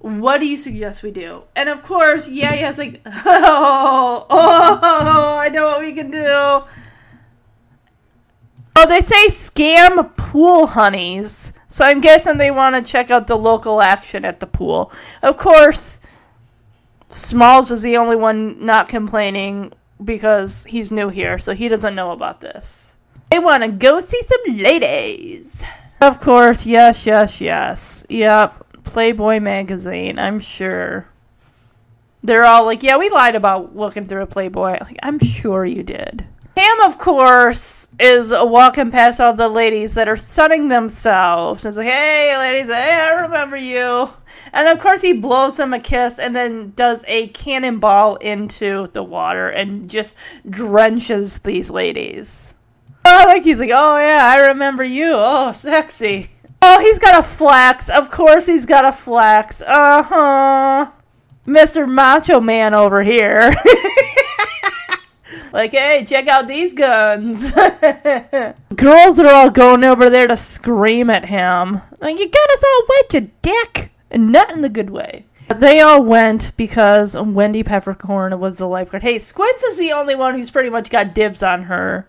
what do you suggest we do? And of course, yeah, yeah, it's like, oh, oh, I know what we can do. Oh, they say scam pool honeys. So I'm guessing they want to check out the local action at the pool. Of course, Smalls is the only one not complaining because he's new here, so he doesn't know about this. They want to go see some ladies. Of course, yes, yes, yes. Yep. Playboy magazine, I'm sure. They're all like, yeah, we lied about looking through a Playboy. Like, I'm sure you did. Ham, of course, is walking past all the ladies that are sunning themselves. It's like, hey, ladies, hey, I remember you. And of course, he blows them a kiss and then does a cannonball into the water and just drenches these ladies. Oh, like he's like, oh yeah, I remember you. Oh, sexy. Oh, he's got a flex. Of course, he's got a flex. Uh huh. Mr. Macho Man over here. like, hey, check out these guns. Girls are all going over there to scream at him. Like, you got us all wet, you dick. And not in the good way. They all went because Wendy Peppercorn was the lifeguard. Hey, Squints is the only one who's pretty much got dibs on her.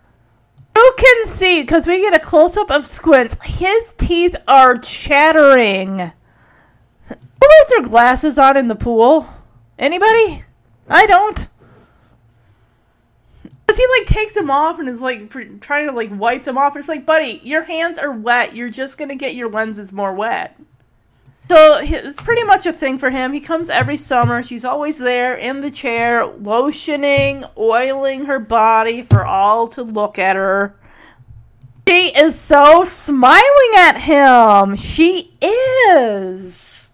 You can see, because we get a close up of Squints, his teeth are chattering. Who has their glasses on in the pool? Anybody? I don't. Cause he like takes them off and is like trying to like wipe them off. It's like, buddy, your hands are wet. You're just gonna get your lenses more wet. So it's pretty much a thing for him. He comes every summer. She's always there in the chair, lotioning, oiling her body for all to look at her. She is so smiling at him. She is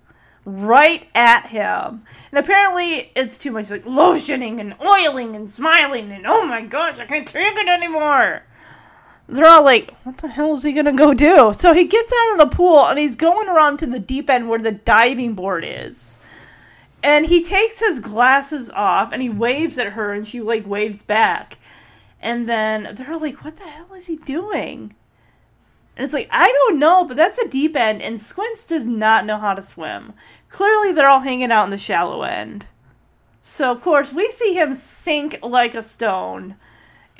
right at him. And apparently it's too much like lotioning and oiling and smiling and oh my gosh, I can't take it anymore. They're all like, what the hell is he gonna go do? So he gets out of the pool and he's going around to the deep end where the diving board is. And he takes his glasses off and he waves at her and she like waves back. And then they're like, what the hell is he doing? And it's like, I don't know, but that's a deep end, and Squints does not know how to swim. Clearly, they're all hanging out in the shallow end. So, of course, we see him sink like a stone.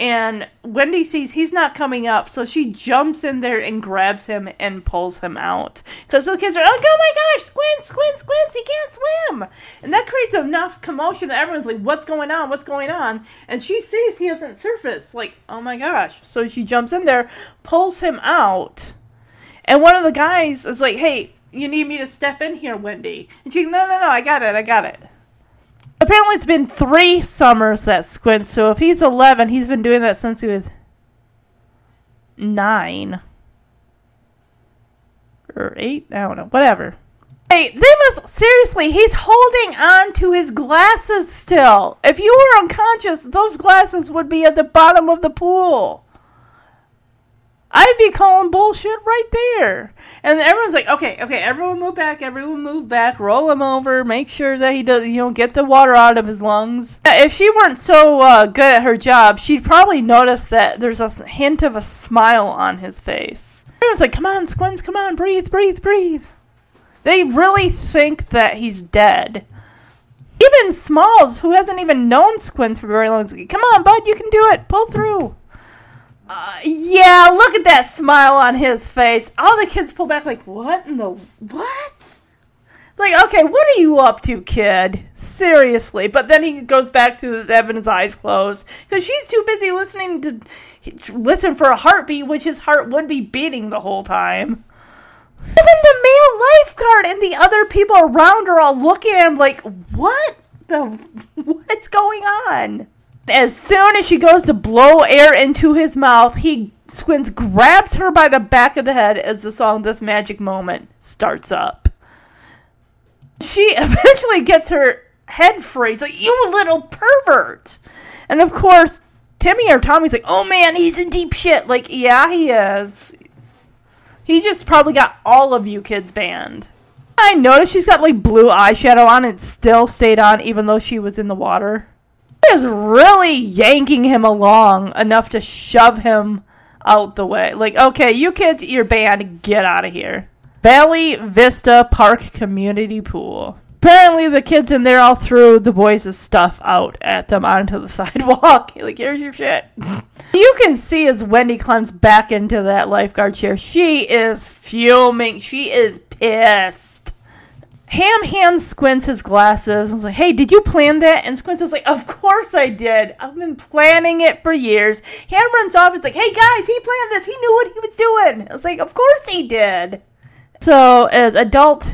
And Wendy sees he's not coming up, so she jumps in there and grabs him and pulls him out. Because the kids are like, oh my gosh, squint, squint, squint, he can't swim. And that creates enough commotion that everyone's like, what's going on? What's going on? And she sees he hasn't surfaced. Like, oh my gosh. So she jumps in there, pulls him out. And one of the guys is like, hey, you need me to step in here, Wendy. And she's like, no, no, no, I got it, I got it. Apparently, it's been three summers that Squint. So if he's 11, he's been doing that since he was nine or eight. I don't know. Whatever. Hey, they must seriously. He's holding on to his glasses still. If you were unconscious, those glasses would be at the bottom of the pool. I'd be calling bullshit right there. And everyone's like, okay, okay, everyone move back, everyone move back, roll him over, make sure that he does, you know, get the water out of his lungs. If she weren't so uh, good at her job, she'd probably notice that there's a hint of a smile on his face. Everyone's like, come on, Squints, come on, breathe, breathe, breathe. They really think that he's dead. Even Smalls, who hasn't even known Squints for very long, is like, come on, bud, you can do it, pull through. Uh, yeah, look at that smile on his face. All the kids pull back, like, what in the what? Like, okay, what are you up to, kid? Seriously. But then he goes back to his eyes closed because she's too busy listening to listen for a heartbeat, which his heart would be beating the whole time. Even the male lifeguard and the other people around are all looking at him like, what the what's going on? As soon as she goes to blow air into his mouth, he Squints grabs her by the back of the head as the song This Magic Moment starts up. She eventually gets her head free. like, you little pervert! And of course, Timmy or Tommy's like, oh man, he's in deep shit. Like, yeah, he is. He just probably got all of you kids banned. I noticed she's got like blue eyeshadow on and still stayed on even though she was in the water is really yanking him along enough to shove him out the way. Like, okay, you kids, your band. Get out of here. Valley Vista Park Community Pool. Apparently, the kids in there all threw the boys' stuff out at them onto the sidewalk. like, here's your shit. you can see as Wendy climbs back into that lifeguard chair, she is fuming. She is pissed. Ham hands Squints his glasses and was like, Hey, did you plan that? And Squints is like, Of course I did. I've been planning it for years. Ham runs off. He's like, Hey guys, he planned this. He knew what he was doing. I was like, Of course he did. So, as adult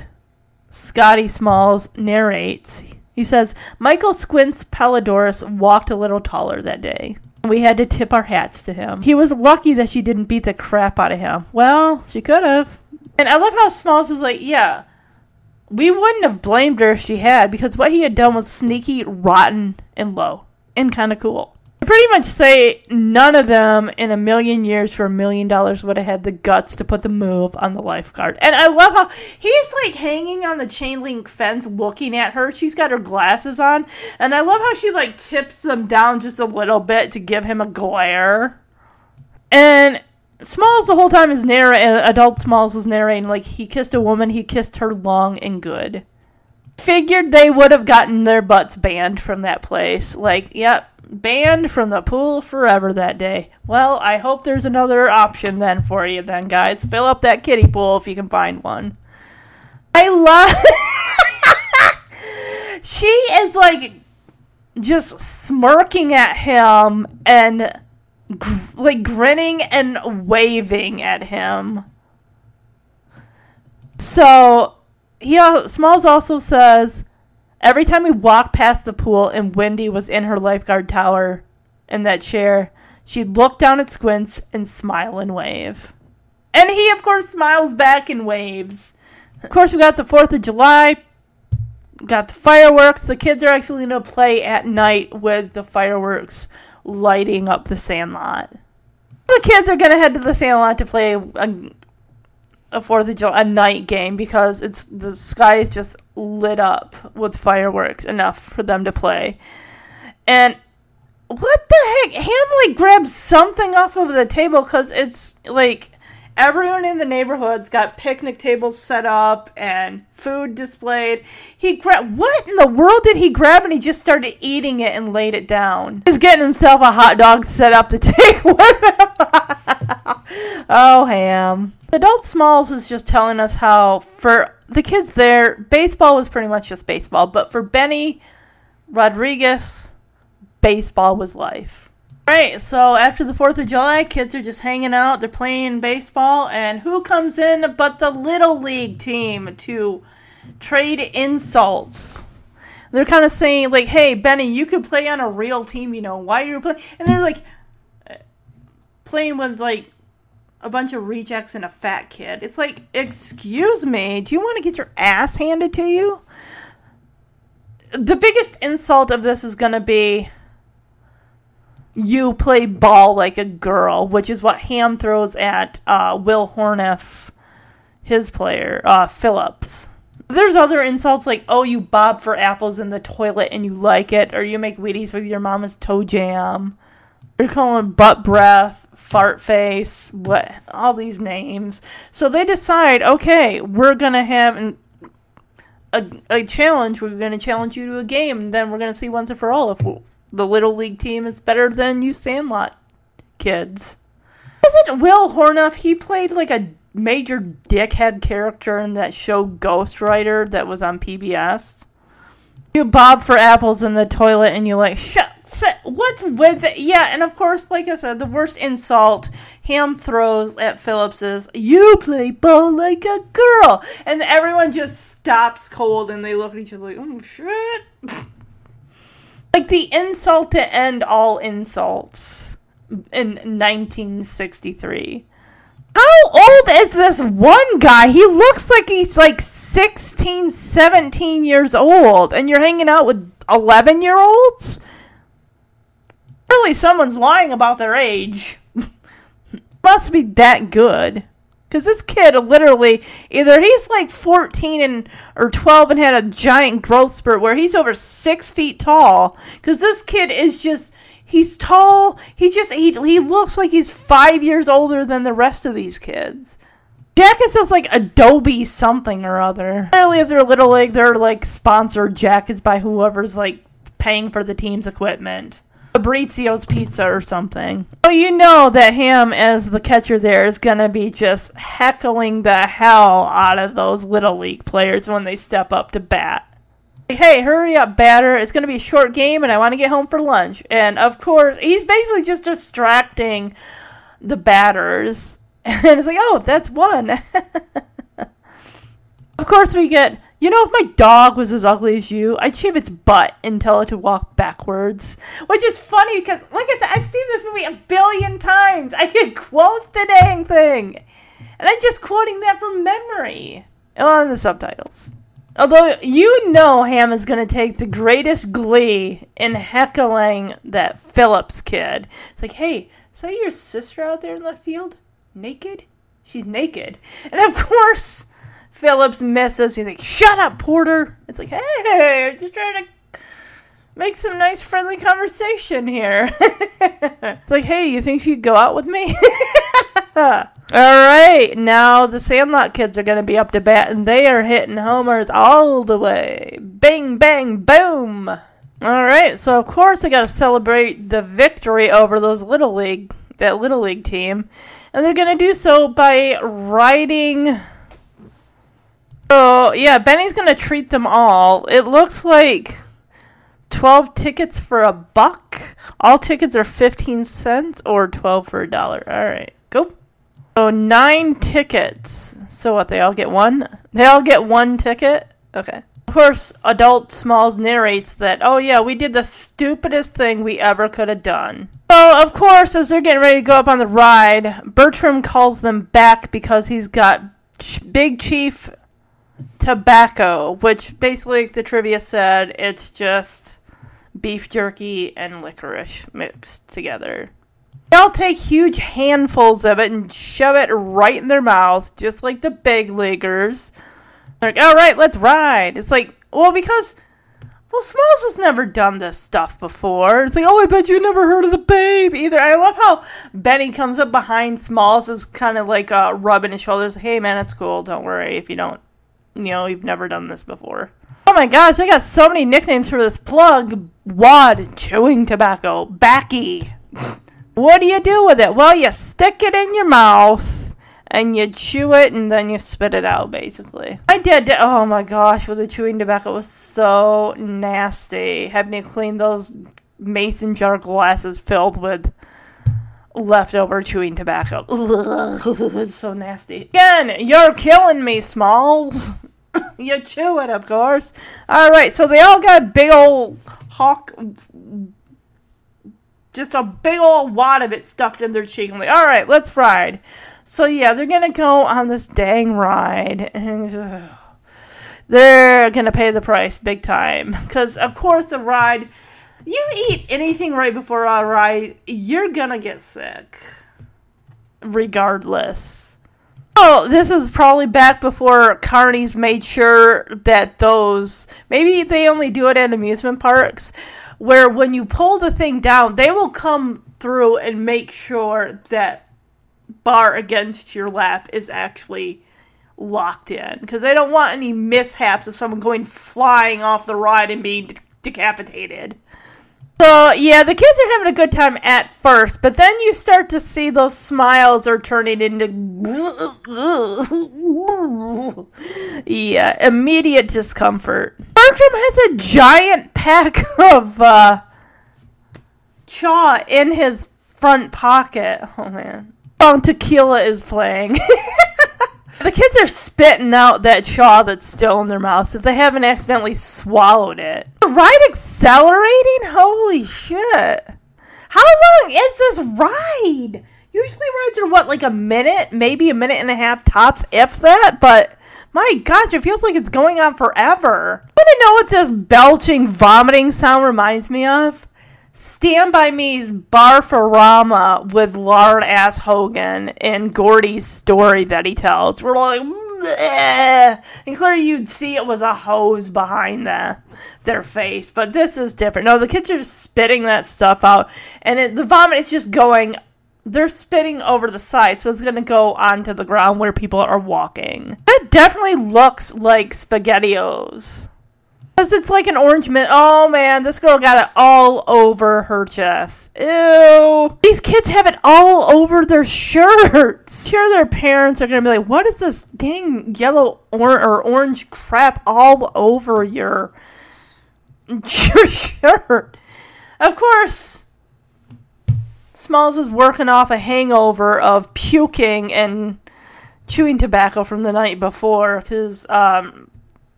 Scotty Smalls narrates, he says, Michael Squints Palledorous walked a little taller that day. We had to tip our hats to him. He was lucky that she didn't beat the crap out of him. Well, she could have. And I love how Smalls is like, yeah, we wouldn't have blamed her if she had, because what he had done was sneaky, rotten, and low, and kind of cool. I pretty much say none of them in a million years for a million dollars would have had the guts to put the move on the lifeguard. And I love how he's like hanging on the chain link fence looking at her. She's got her glasses on. And I love how she like tips them down just a little bit to give him a glare. And Smalls the whole time is narrating, uh, adult Smalls is narrating like he kissed a woman, he kissed her long and good. Figured they would have gotten their butts banned from that place. Like, yep, banned from the pool forever that day. Well, I hope there's another option then for you, then, guys. Fill up that kiddie pool if you can find one. I love. she is like just smirking at him and gr- like grinning and waving at him. So, he al- Smalls also says every time we walked past the pool and Wendy was in her lifeguard tower in that chair, she'd look down at Squints and smile and wave. And he, of course, smiles back and waves. Of course, we got the 4th of July, got the fireworks. The kids are actually going to play at night with the fireworks lighting up the sandlot. The kids are going to head to the sandlot to play a, a Fourth of July a night game because it's the sky is just lit up with fireworks enough for them to play. And what the heck? Ham like grabs something off of the table because it's like everyone in the neighborhood's got picnic tables set up and food displayed. He grabbed what in the world did he grab? And he just started eating it and laid it down. He's getting himself a hot dog set up to take with him. oh, Ham. Adult Smalls is just telling us how for the kids there, baseball was pretty much just baseball, but for Benny Rodriguez, baseball was life. Right, so after the 4th of July, kids are just hanging out, they're playing baseball, and who comes in but the Little League team to trade insults? They're kind of saying, like, hey, Benny, you could play on a real team, you know, why are you playing? And they're like, playing with, like, a bunch of rejects and a fat kid. It's like, excuse me, do you want to get your ass handed to you? The biggest insult of this is going to be you play ball like a girl, which is what Ham throws at uh, Will Horneff, his player, uh, Phillips. There's other insults like, oh, you bob for apples in the toilet and you like it, or you make Wheaties with your mama's toe jam. You're calling butt breath, fart face, what, all these names. So they decide, okay, we're gonna have an, a, a challenge. We're gonna challenge you to a game, and then we're gonna see once and for all if the little league team is better than you Sandlot kids. Isn't Will Horneff? He played like a major dickhead character in that show Ghostwriter that was on PBS. You bob for apples in the toilet and you like shut. What's with it? Yeah, and of course, like I said, the worst insult Ham throws at Phillips is, "You play ball like a girl," and everyone just stops cold and they look at each other like, "Oh shit." like the insult to end all insults in 1963. How old is this one guy? He looks like he's like 16, 17 years old, and you're hanging out with 11 year olds? Surely someone's lying about their age. Must be that good. Because this kid literally, either he's like 14 and or 12 and had a giant growth spurt where he's over six feet tall. Because this kid is just, he's tall. He just, he, he looks like he's five years older than the rest of these kids. Jackets is like Adobe something or other. Apparently, if they're Little League, they're like sponsored jackets by whoever's like paying for the team's equipment. Fabrizio's Pizza or something. So you know that him as the catcher there is going to be just heckling the hell out of those Little League players when they step up to bat. Hey, hurry up, batter. It's going to be a short game and I want to get home for lunch. And of course, he's basically just distracting the batters. And it's like, oh, that's one. of course, we get You know, if my dog was as ugly as you, I'd shave its butt and tell it to walk backwards. Which is funny because, like I said, I've seen this movie a billion times. I can quote the dang thing. And I'm just quoting that from memory on the subtitles. Although you know Ham is going to take the greatest glee in heckling that Phillips kid. It's like, hey, is that your sister out there in left field? Naked? She's naked. And of course, Phillips misses. He's like, shut up, Porter. It's like, hey, I'm just trying to make some nice friendly conversation here. it's like, hey, you think she'd go out with me? All right, now the Sandlot kids are going to be up to bat, and they are hitting homers all the way. Bang, bang, boom. All right, so of course they got to celebrate the victory over those little league, that little league team, and they're going to do so by riding. So yeah, Benny's to treat them all. It looks like 12 tickets for a buck. All tickets are 15 cents or 12 for a dollar. All right, go. So nine tickets. So what? They all get one. They all get one ticket. Okay. Of course, Adult Smalls narrates that. Oh yeah, we did the stupidest thing we ever could have done. So of course, as they're getting ready to go up on the ride, Bertram calls them back because he's got Big Chief tobacco, which basically, the trivia said, it's just beef jerky and licorice mixed together. They'll take huge handfuls of it and shove it right in their mouth, just like the big leaguers. They're like, all right, let's ride. It's like, well, because, well, Smalls has never done this stuff before. It's like, oh, I bet you never heard of the babe either. I love how Benny comes up behind Smalls, is kind of like uh, rubbing his shoulders. Hey, man, it's cool. Don't worry if you don't, you know, you've never done this before. Oh my gosh, I got so many nicknames for this plug. Wad, chewing tobacco, Backy. What do you do with it? Well, you stick it in your mouth and you chew it and then you spit it out, basically. I did. Oh my gosh, with the chewing tobacco, it was so nasty. Having to clean those mason jar glasses filled with leftover chewing tobacco. it's so nasty. Again, you're killing me, Smalls. you chew it, of course. All right, so they all got big old hawk just a big old wad of it stuffed in their cheek. I'm like, all right, let's ride. So yeah, they're gonna go on this dang ride, and they're gonna pay the price big time. Because of course, a ride, you eat anything right before a ride, you're gonna get sick, regardless. Oh, this is probably back before Carney's made sure that those maybe they only do it at amusement parks where when you pull the thing down, they will come through and make sure that bar against your lap is actually locked in because they don't want any mishaps of someone going flying off the ride and being de- decapitated. So yeah, the kids are having a good time at first, but then you start to see those smiles are turning into yeah, immediate discomfort. Bertram has a giant pack of uh, chaw in his front pocket. Oh man, oh tequila is playing. The kids are spitting out that chaw that's still in their mouths if they haven't accidentally swallowed it. The ride accelerating? Holy shit. How long is this ride? Usually rides are what, like a minute? Maybe a minute and a half tops, if that, but my gosh, it feels like it's going on forever. I want to know what this belching, vomiting sound reminds me of? Stand By Me's Barfarama with Lard Ass Hogan and Gordy's story that he tells. We're like, Bleh. and clearly you'd see it was a hose behind the, their face, but this is different. No, the kids are just spitting that stuff out, and it, the vomit is just going. They're spitting over the side, so it's going to go onto the ground where people are walking. It definitely looks like SpaghettiOs. Because it's like an orange mint. Oh man, this girl got it all over her chest. Ew. These kids have it all over their shirts. Sure, their parents are to be like, what is this dang yellow or, or orange crap all over your, your shirt? Of course, Smalls is working off a hangover of puking and chewing tobacco from the night before because um,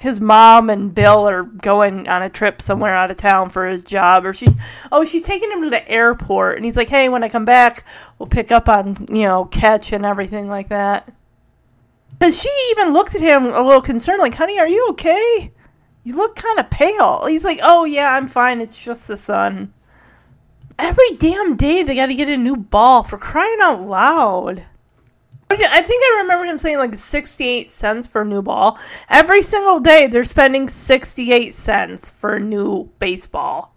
his mom and Bill are going on a trip somewhere out of town for his job, or she's oh she's taking him to the airport, and he's like, hey, when I come back, we'll pick up on you know catch and everything like that. Because she even looks at him a little concerned, like, honey, are you okay? You look kind of pale. He's like, oh yeah, I'm fine. It's just the sun. Every damn day they got to get a new ball for crying out loud. I think I remember him saying like 68 cents for a new ball. Every single day they're spending 68 cents for a new baseball.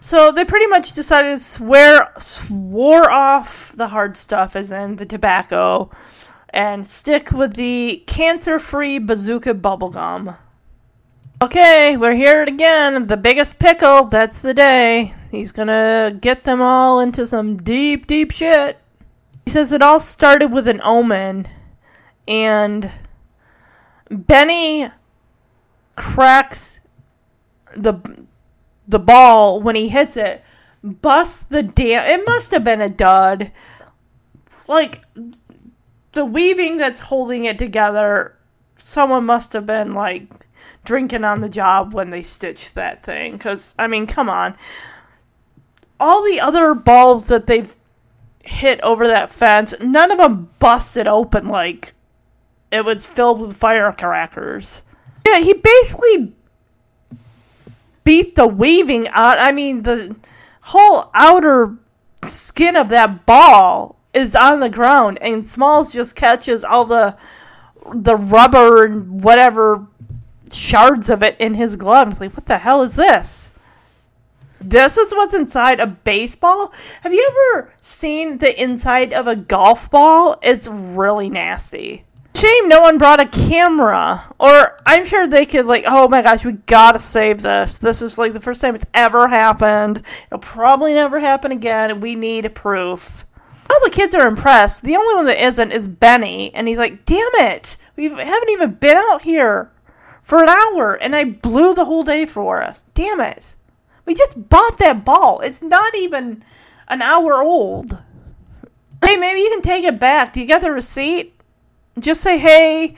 So they pretty much decided to swear swore off the hard stuff as in the tobacco and stick with the cancer-free bazooka bubblegum. Okay, we're here again. The biggest pickle, that's the day. He's gonna get them all into some deep, deep shit. He says it all started with an omen, and Benny cracks the the ball when he hits it, busts the damn. It must have been a dud. Like the weaving that's holding it together, someone must have been like drinking on the job when they stitched that thing. Because I mean, come on. All the other balls that they've hit over that fence, none of them busted open like it was filled with firecrackers. Yeah, he basically beat the weaving out. I mean, the whole outer skin of that ball is on the ground, and Smalls just catches all the the rubber and whatever shards of it in his glove. It's like, what the hell is this? This is what's inside a baseball. Have you ever seen the inside of a golf ball? It's really nasty. Shame no one brought a camera. Or I'm sure they could, like, oh my gosh, we gotta save this. This is like the first time it's ever happened. It'll probably never happen again. We need proof. All the kids are impressed. The only one that isn't is Benny. And he's like, damn it. We haven't even been out here for an hour. And I blew the whole day for us. Damn it. We just bought that ball. It's not even an hour old. Hey, maybe you can take it back. Do you got the receipt? Just say, hey,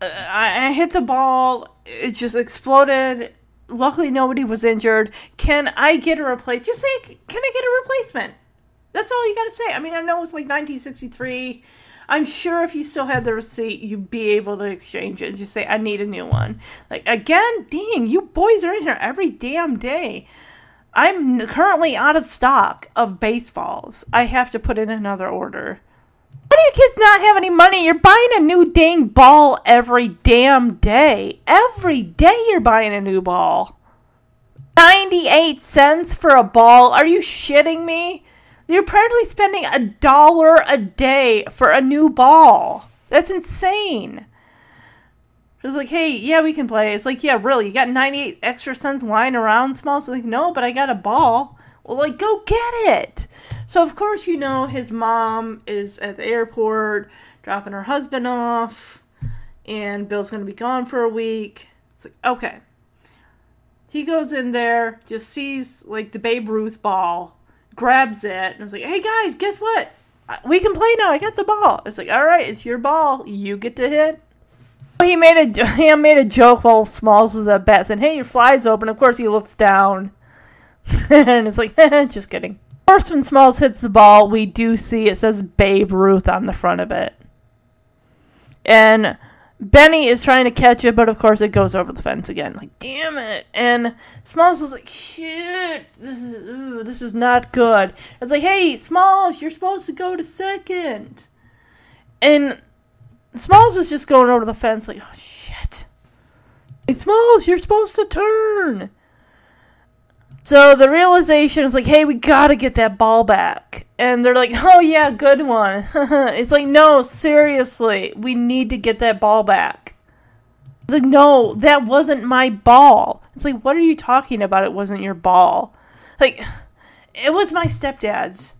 uh, I, I hit the ball. It just exploded. Luckily, nobody was injured. Can I get a replacement? Just say, can I get a replacement? That's all you got to say. I mean, I know it's like 1963. I'm sure if you still had the receipt, you'd be able to exchange it just say, I need a new one. Like, again, dang, you boys are in here every damn day. I'm currently out of stock of baseballs. I have to put in another order. Why do you kids not have any money? You're buying a new dang ball every damn day. Every day you're buying a new ball. 98 cents for a ball? Are you shitting me? You're practically spending a dollar a day for a new ball. That's insane. It's like, hey, yeah, we can play. It's like, yeah, really, you got 98 extra cents lying around small? So like, no, but I got a ball. Well, like, go get it. So, of course, you know, his mom is at the airport dropping her husband off, and Bill's going to be gone for a week. It's like, okay. He goes in there, just sees, like, the Babe Ruth ball, grabs it, and was like, hey guys, guess what? We can play now. I got the ball. It's like, all right, it's your ball. You get to hit. He made a he made a joke while Smalls was at bat, saying, "Hey, your fly's open." Of course, he looks down, and it's like, just kidding. Of course, when Smalls hits the ball, we do see it says Babe Ruth on the front of it, and Benny is trying to catch it, but of course it goes over the fence again. Like, damn it! And Smalls is like, shit, this is ooh, this is not good. It's like, hey, Smalls, you're supposed to go to second. And Smalls is just going over the fence, like, oh shit. Like, Smalls, you're supposed to turn. So the realization is like, hey, we gotta get that ball back. And they're like, oh yeah, good one. it's like, no, seriously, we need to get that ball back. It's like, no, that wasn't my ball. It's like, what are you talking about? It wasn't your ball. Like, it was my stepdad's.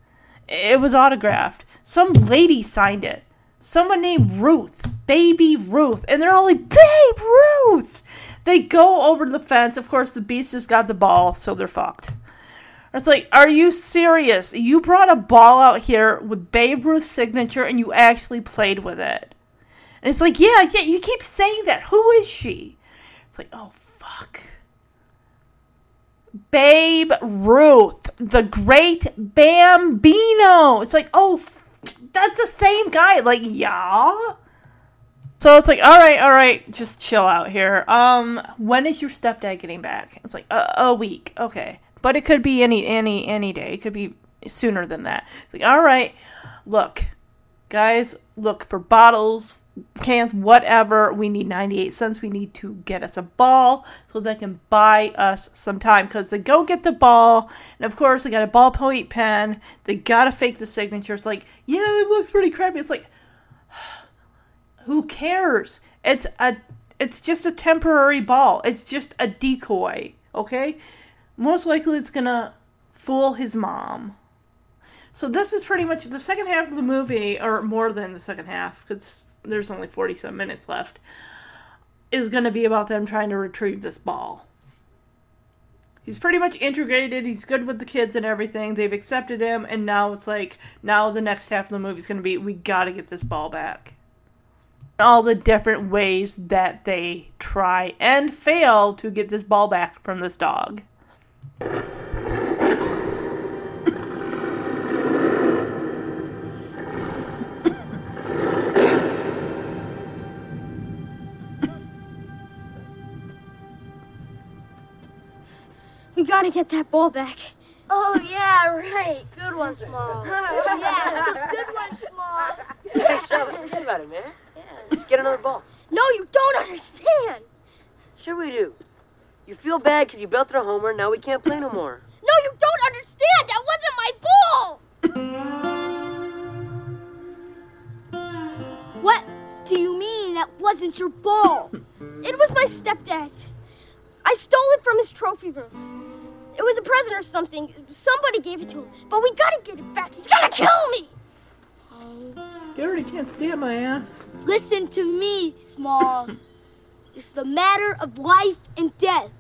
It was autographed. Some lady signed it. Someone named Ruth. Baby Ruth. And they're all like, Babe Ruth! They go over the fence. Of course, the beast just got the ball, so they're fucked. It's like, are you serious? You brought a ball out here with Babe Ruth's signature and you actually played with it. And it's like, yeah, yeah, you keep saying that. Who is she? It's like, oh fuck. Babe Ruth, the great Bambino. It's like, oh, that's the same guy. Like, yeah. So it's like, all right, all right, just chill out here. Um, when is your stepdad getting back? It's like a, a week, okay, but it could be any any any day. It could be sooner than that. It's like, all right, look, guys, look for bottles, cans, whatever. We need 98 cents. We need to get us a ball so they can buy us some time because they go get the ball. And of course, they got a ballpoint pen. They got to fake the signature. It's like, yeah, it looks pretty crappy. It's like, who cares? It's a it's just a temporary ball. It's just a decoy, okay? Most likely it's going to fool his mom. So this is pretty much the second half of the movie, or more than the second half, because there's only 40 some minutes left, is going to be about them trying to retrieve this ball. He's pretty much integrated. He's good with the kids and everything. They've accepted him, and now it's like now the next half of the movie is going to be we got to get this ball back. All the different ways that they try and fail to get this ball back from this dog. We gotta get that ball back. Oh, yeah, right. Good one, Smalls. Oh, yeah, good one, Small. Hey, Sean, forget about it, man. Yeah, just get another ball. No, you don't understand. Sure we do. You feel bad because you belted a homer, now we can't play no more. No, you don't understand. That wasn't my ball. What do you mean that wasn't your ball? It was my stepdad's. I stole it from his trophy room. It was a present or something. Somebody gave it to him. But we gotta get it back. He's gonna kill me. You already can't stand my ass. Listen to me, Smalls. it's the matter of life and death.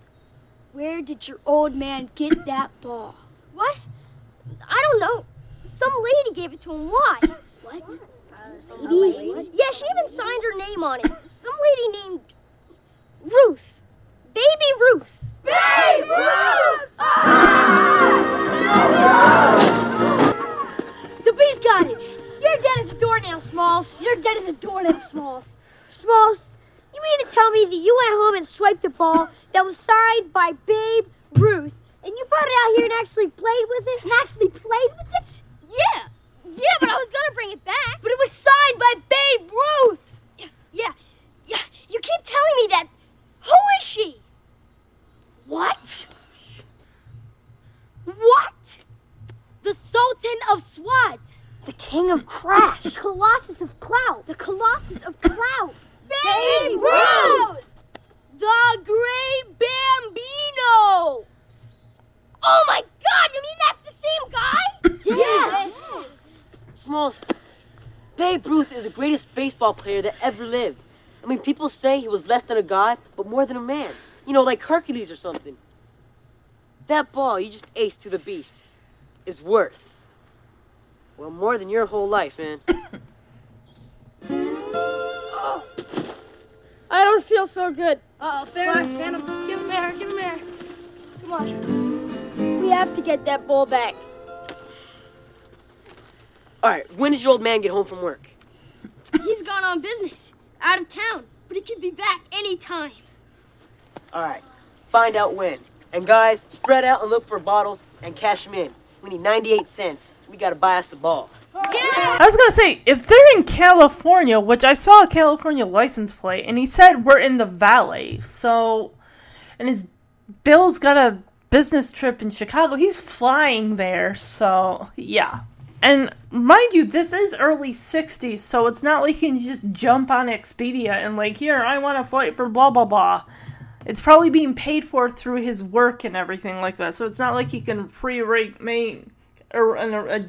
Where did your old man get that ball? What? I don't know. Some lady gave it to him. Why? What? Lady? Yeah, she even signed her name on it. Some lady named Ruth. Baby Ruth. Babe Ruth! The bee's got it. You're dead as a doornail, Smalls. You're dead as a doornail, Smalls. Smalls, you mean to tell me that you went home and swiped a ball that was signed by Babe Ruth, and you brought it out here and actually played with it? And actually played with it? Yeah. Yeah, but I was gonna bring it back. But it was signed by Babe Ruth. Yeah. Yeah. yeah. You keep telling me that. Who is she? What? What? The Sultan of Swat. The King of Crash. The Colossus of Clout. The Colossus of Clout. Babe Ruth! The Great Bambino! Oh my god, you mean that's the same guy? Yes! Smalls, Babe Ruth is the greatest baseball player that ever lived. I mean, people say he was less than a god, but more than a man. You know, like Hercules or something. That ball you just aced to the beast is worth, well, more than your whole life, man. oh. I don't feel so good. Uh-oh, fair. Hand him. Give him air. Give him air. Come on. We have to get that ball back. All right, when does your old man get home from work? He's gone on business, out of town, but he could be back anytime. All right, find out when. And guys, spread out and look for bottles and cash them in. We need 98 cents. We gotta buy us a ball. I was gonna say, if they're in California, which I saw a California license plate, and he said we're in the valley, so, and his Bill's got a business trip in Chicago. He's flying there, so yeah. And mind you, this is early '60s, so it's not like you can just jump on Expedia and like, here, I want a flight for blah blah blah. It's probably being paid for through his work and everything like that, so it's not like he can pre-rate make or a, a uh,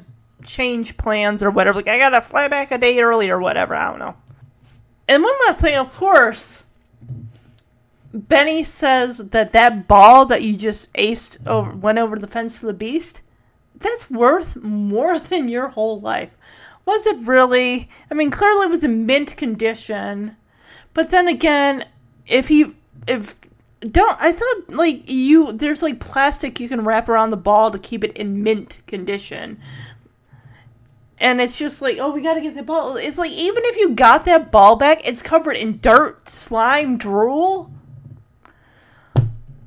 change plans or whatever. Like I gotta fly back a day early or whatever. I don't know. And one last thing, of course, Benny says that that ball that you just aced over went over the fence to the beast. That's worth more than your whole life. Was it really? I mean, clearly it was in mint condition. But then again, if he if don't I thought like you there's like plastic you can wrap around the ball to keep it in mint condition. And it's just like, oh, we got to get the ball. It's like even if you got that ball back, it's covered in dirt, slime, drool.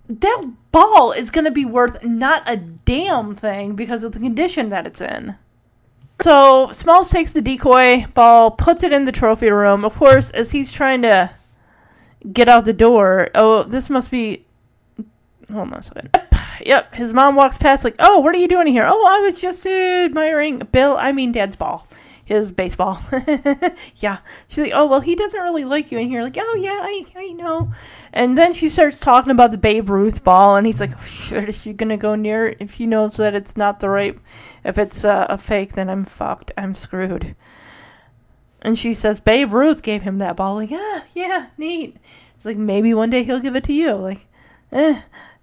That ball is going to be worth not a damn thing because of the condition that it's in. So Smalls takes the decoy ball, puts it in the trophy room. Of course, as he's trying to get out the door. Oh, this must be. Hold on a second. Yep, yep. His mom walks past, like, "Oh, what are you doing here?" "Oh, I was just admiring Bill. I mean, Dad's ball, his baseball." yeah. She's like, "Oh, well, he doesn't really like you in here." Like, "Oh, yeah, I, I know." And then she starts talking about the Babe Ruth ball, and he's like, "Shit, if you're gonna go near it, if he knows that it's not the right, if it's uh, a fake, then I'm fucked. I'm screwed." And she says, Babe Ruth gave him that ball. Like, ah, yeah, neat. It's like, maybe one day he'll give it to you. Like, eh,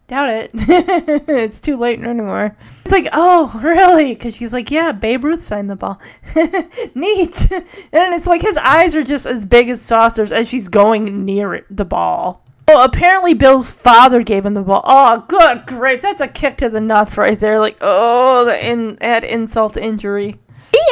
doubt it. it's too late anymore. It's like, oh, really? Because she's like, yeah, Babe Ruth signed the ball. neat. And it's like his eyes are just as big as saucers as she's going near it, the ball. Well, apparently Bill's father gave him the ball. Oh, good grief. That's a kick to the nuts right there. Like, oh, the in, add insult to injury.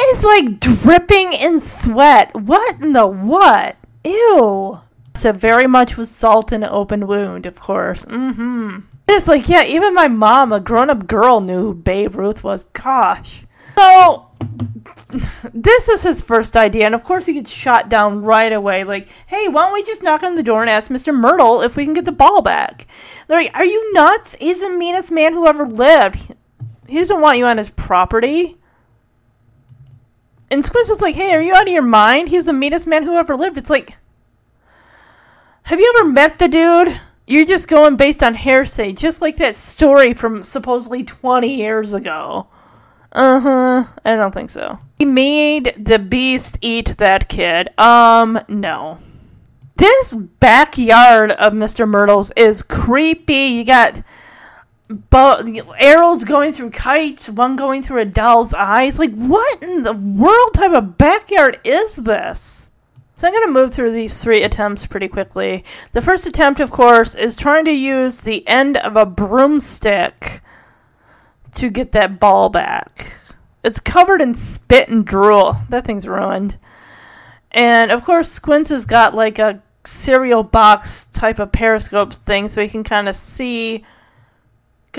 Is like dripping in sweat. What in the what? Ew. So very much with salt in open wound, of course. Mm-hmm. It's like, yeah, even my mom, a grown-up girl, knew who Babe Ruth was. Gosh. So this is his first idea, and of course he gets shot down right away. Like, hey, why don't we just knock on the door and ask Mr. Mertle if we can get the ball back? They're like, are you nuts? He's the meanest man who ever lived. He doesn't want you on his property. And Squints is like, hey, are you out of your mind? He's the meanest man who ever lived. It's like, have you ever met the dude? You're just going based on hearsay, just like that story from supposedly 20 years ago. Uh huh. I don't think so. He made the beast eat that kid. Um, no. This backyard of Mr. Mertle's is creepy. You got but arrows going through kites, one going through a doll's eyes. Like, what in the world type of backyard is this? So I'm going to move through these three attempts pretty quickly. The first attempt, of course, is trying to use the end of a broomstick to get that ball back. It's covered in spit and drool. That thing's ruined. And of course, Squints has got like a cereal box type of periscope thing so he can kind of see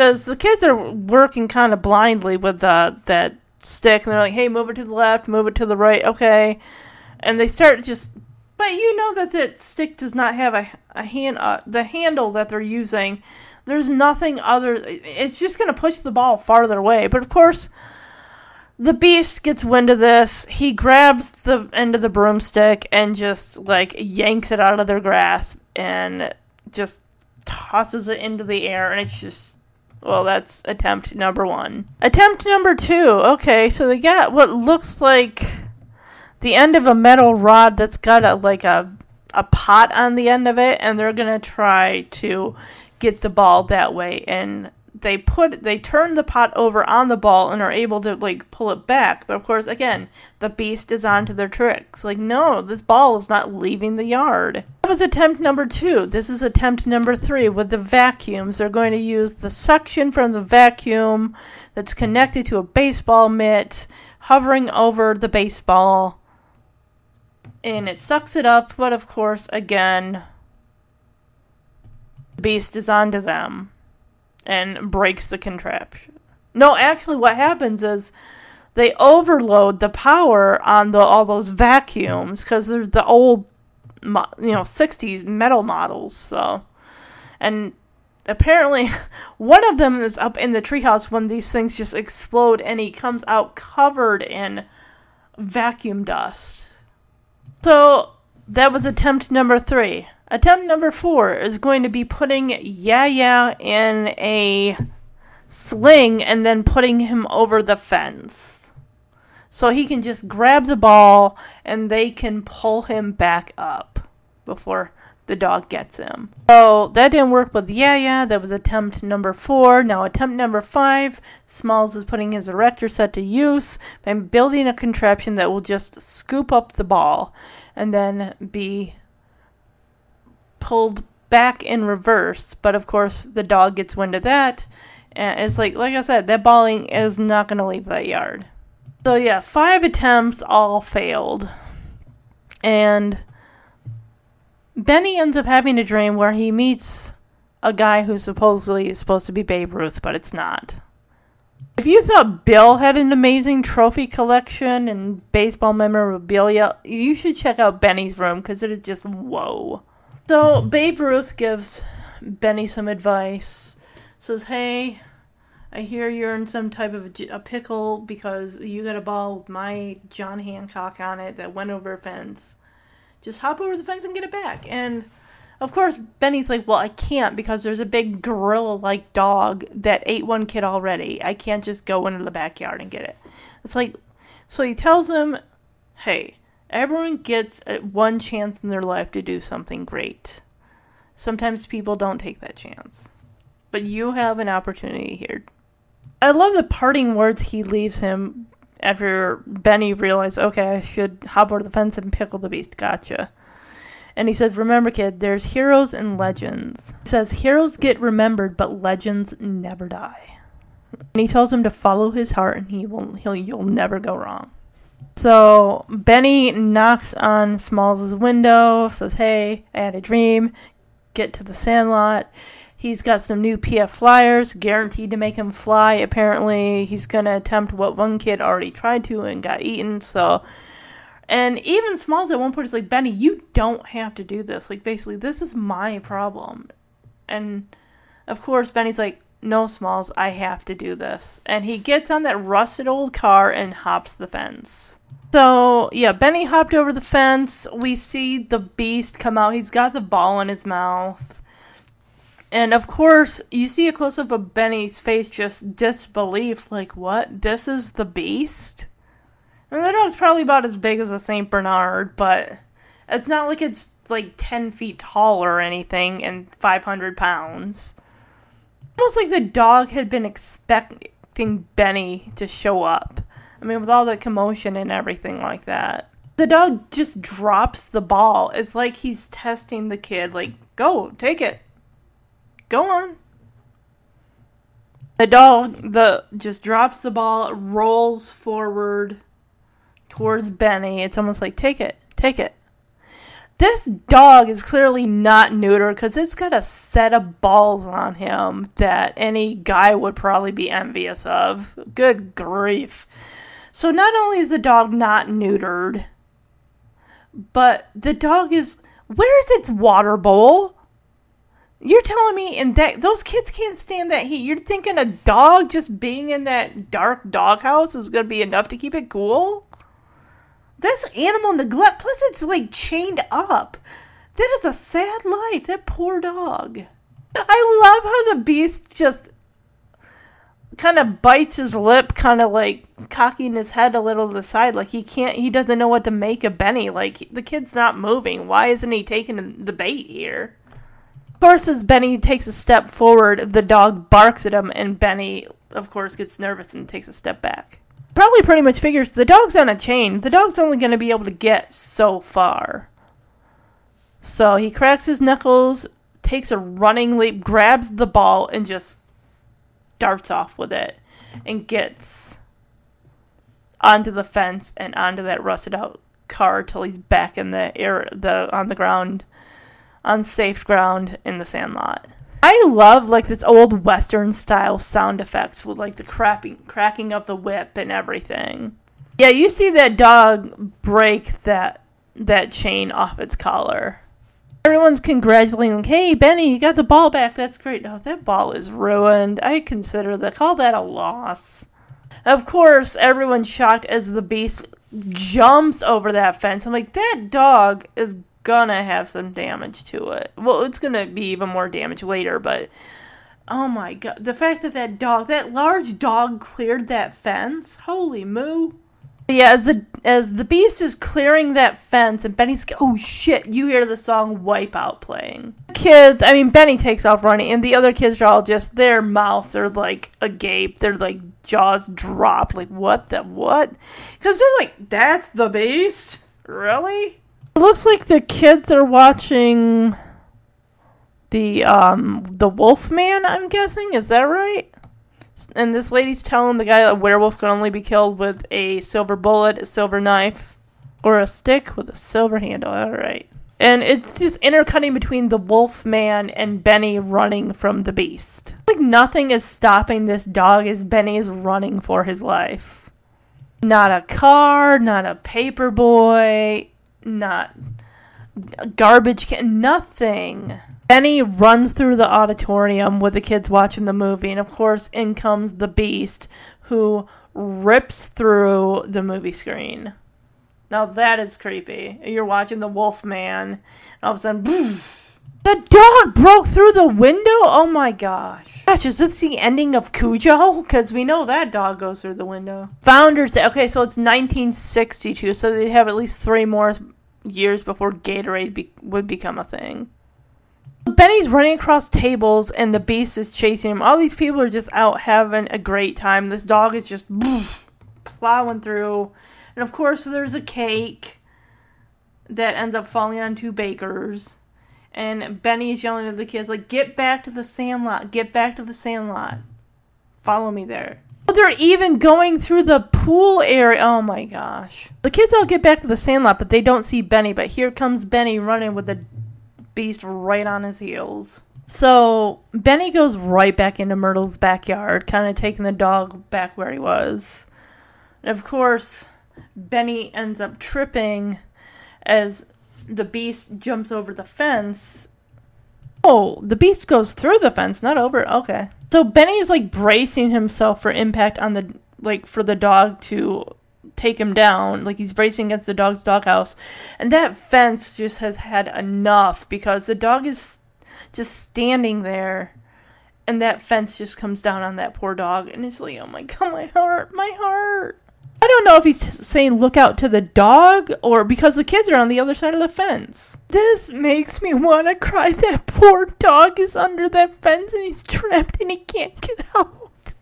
because the kids are working kind of blindly with that stick, and they're like, "Hey, move it to the left, move it to the right, okay," and they start just. But you know that that stick does not have a, a hand. Uh, the handle that they're using, there's nothing other. It's just going to push the ball farther away. But of course, the beast gets wind of this. He grabs the end of the broomstick and just like yanks it out of their grasp and just tosses it into the air, and it's just well, that's attempt number one. Attempt number two. Okay, so they got what looks like the end of a metal rod that's got a like a a pot on the end of it, and they're gonna try to get the ball that way. And they put they turn the pot over on the ball and are able to like pull it back. But of course, again, the beast is onto their tricks. Like, no, this ball is not leaving the yard. That was attempt number two. This is attempt number three with the vacuums. They're going to use the suction from the vacuum that's connected to a baseball mitt, hovering over the baseball. And it sucks it up, but of course, again, the beast is onto them and breaks the contraption. No, actually, what happens is they overload the power on the all those vacuums because they're the old, you know, '60s metal models. So, and apparently, one of them is up in the treehouse when these things just explode, and he comes out covered in vacuum dust. So that was attempt number three. Attempt number four is going to be putting Yeah Yeah in a sling and then putting him over the fence. So he can just grab the ball and they can pull him back up before the dog gets him. So that didn't work with Yeah Yeah. That was attempt number four. Now, attempt number five Smalls is putting his erector set to use by building a contraption that will just scoop up the ball and then be pulled back in reverse, but of course the dog gets wind of that. And it's like, like I said, that balling is not going to leave that yard. So yeah, five attempts all failed. And Benny ends up having a dream where he meets a guy who supposedly is supposed to be Babe Ruth, but it's not. If you thought Bill had an amazing trophy collection and baseball memorabilia, you should check out Benny's room because it is just whoa. So Babe Ruth gives Benny some advice. Says, "Hey, I hear you're in some type of a, a pickle because you got a ball with my John Hancock on it that went over a fence. Just hop over the fence and get it back." And of course, Benny's like, Well, I can't because there's a big gorilla like dog that ate one kid already. I can't just go into the backyard and get it. It's like, so he tells him, Hey, everyone gets uh, one chance in their life to do something great. Sometimes people don't take that chance. But you have an opportunity here. I love the parting words he leaves him after Benny realized, okay, I should hop over the fence and pickle the beast. Gotcha. And he said, Remember, kid, there's heroes and legends. He says, Heroes get remembered, but legends never die. And he tells him to follow his heart and he will he'll you'll never go wrong. So Benny knocks on Smalls' window, says, Hey, I had a dream. Get to the sandlot. He's got some new PF flyers, guaranteed to make him fly. Apparently, he's going to attempt what one kid already tried to and got eaten. So and even Smalls at one point is like, Benny, you don't have to do this. Like, basically, this is my problem. And of course, Benny's like, no, Smalls, I have to do this. And he gets on that rusted old car and hops the fence. So, yeah, Benny hopped over the fence. We see the beast come out. He's got the ball in his mouth. And of course, you see a close up of Benny's face, just disbelief like, what? This is the beast? I mean, the dog's probably about as big as a Saint Bernard, but it's not like it's like ten feet tall or anything and five hundred pounds. Almost like the dog had been expecting Benny to show up. I mean, with all the commotion and everything like that. The dog just drops the ball. It's like he's testing the kid, like, go, take it. Go on. The dog the just drops the ball, rolls forward, towards Benny. It's almost like, take it, take it. This dog is clearly not neutered because it's got a set of balls on him that any guy would probably be envious of. Good grief. So not only is the dog not neutered, but the dog is. Where's its water bowl? You're telling me and that those kids can't stand that heat. You're thinking a dog just being in that dark doghouse is going to be enough to keep it cool? That's animal neglect. Plus, it's like chained up. That is a sad life. That poor dog. I love how the beast just kind of bites his lip, kind of like cocking his head a little to the side, like he can't, he doesn't know what to make of Benny. Like the kid's not moving. Why isn't he taking the bait here? Of course, as Benny takes a step forward, the dog barks at him, and Benny, of course, gets nervous and takes a step back probably pretty much figures the dog's on a chain. The dog's only going to be able to get so far. So he cracks his knuckles, takes a running leap, grabs the ball, and just darts off with it and gets onto the fence and onto that rusted out car till he's back in the air the on the ground on safe ground in the sandlot. I love like this old western style sound effects with like the cracking cracking of the whip and everything. Yeah, you see that dog break that that chain off its collar. Everyone's congratulating, "Hey, Benny, you got the ball back. That's great." No, that ball is ruined. I consider that call that a loss. Of course, everyone's shocked as the beast jumps over that fence. I'm like, that dog is gonna have some damage to it. Well, it's gonna be even more damage later, but oh my god, the fact that that dog, that large dog, cleared that fence, holy moo! Yeah, as the as the beast is clearing that fence, and Benny's oh shit, you hear the song "Wipeout" playing. Kids, I mean Benny takes off running, and the other kids are all just their mouths are like agape, their like jaws drop, like what the what? Because they're like, that's the beast, really? It looks like the kids are watching the um the wolf man i'm guessing? Is that right? And this lady's telling the guy a werewolf can only be killed with a silver bullet a silver knife or a stick with a silver handle. All right. And it's just intercutting between the wolf man and benny running from the beast. Like nothing is stopping this dog as benny is running for his life. Not a car not a paper boy not garbage can nothing Benny runs through the auditorium with the kids watching the movie, and of course, in comes the beast who rips through the movie screen. Now that is creepy. You're watching the Wolf Man, and all of a sudden, boom! The dog broke through the window? Oh my gosh. Gosh, is this the ending of Cujo? Because we know that dog goes through the window. Founders. Okay, so it's 1962, so they have at least three more years before Gatorade be- would become a thing. Benny's running across tables and the beast is chasing him. All these people are just out having a great time. This dog is just plowing through. And of course, there's a cake that ends up falling on two bakers. And Benny is yelling at the kids, like, get back to the sandlot. Get back to the sandlot. Follow me there. Oh, They're even going through the pool area. Oh my gosh. The kids all get back to the sandlot, but they don't see Benny. But here comes Benny running with the beast right on his heels. So Benny goes right back into Mertle's backyard, kind of taking the dog back where he was. And of course, Benny ends up tripping as the beast jumps over the fence. Oh, the beast goes through the fence, not over. Okay. So Benny is like bracing himself for impact on the like for the dog to take him down. Like he's bracing against the dog's doghouse. And that fence just has had enough because the dog is just standing there and that fence just comes down on that poor dog and it's like, oh my god, my heart, my heart. I don't know if he's saying look out to the dog or because the kids are on the other side of the fence. This makes me want to cry. That poor dog is under that fence and he's trapped and he can't get out.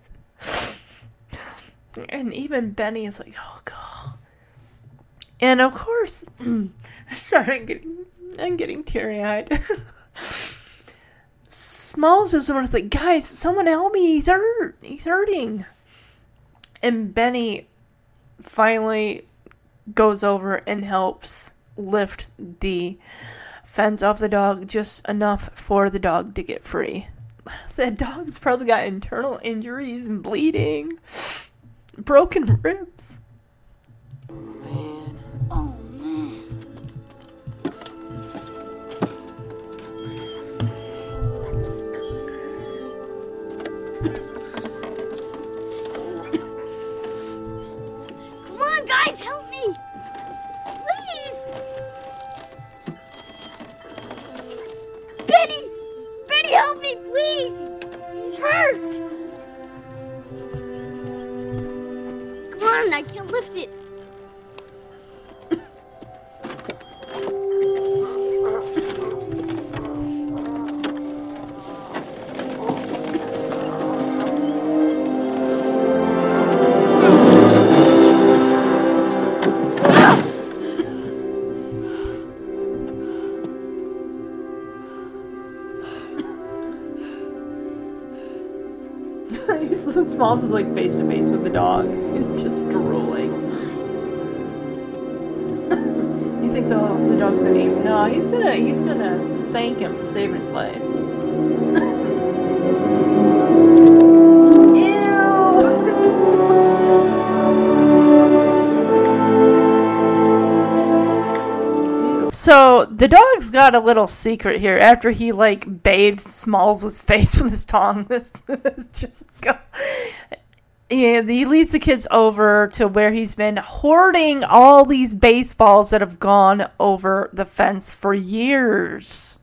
And even Benny is like, oh god. And of course, sorry, I'm getting, I'm getting teary eyed. Smalls is who's like, guys, someone help me. He's hurt. He's hurting. And Benny finally goes over and helps lift the fence off the dog just enough for the dog to get free. That dog's probably got internal injuries and bleeding, broken ribs. Guys, help me! Please! Benny! Benny, help me, please! He's hurt! Come on, I can't lift it. Smalls is like face to face with the dog. He's just drooling. he thinks, oh, the dog's gonna eat. him. No, he's gonna he's gonna thank him for saving his life. So the dog's got a little secret here. After he like bathes Smalls' face with his tongue, this, just go. He leads the kids over to where he's been hoarding all these baseballs that have gone over the fence for years.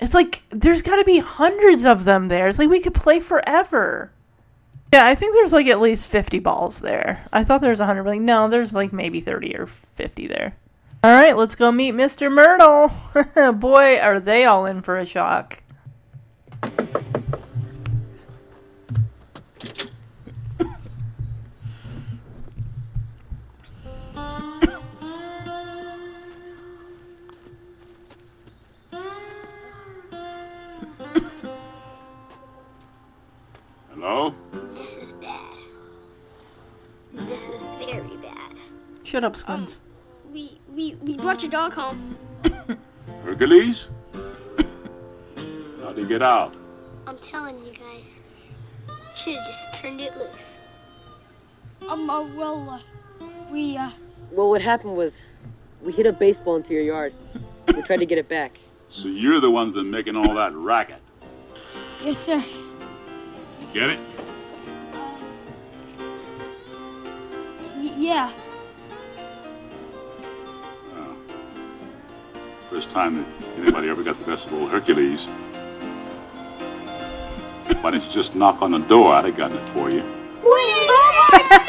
It's like there's got to be hundreds of them there. It's like we could play forever. Yeah, I think there's like at least 50 balls there. I thought there was 100, but like, no, there's like maybe 30 or 50 there. All right, let's go meet Mr. Mertle. Boy, are they all in for a shock. Hello? This is bad. This is very bad. Shut up, Scones. Um, we we brought your dog home. Hercules? How'd he get out? I'm telling you guys, should have just turned it loose. Um, uh, well, uh, we uh, Well, what happened was, we hit a baseball into your yard. We tried to get it back. So you're the one's been making all that racket. yes, sir. You get it? Y- yeah. First time that anybody ever got the best of old Hercules. Why didn't you just knock on the door? I'd have gotten it for you.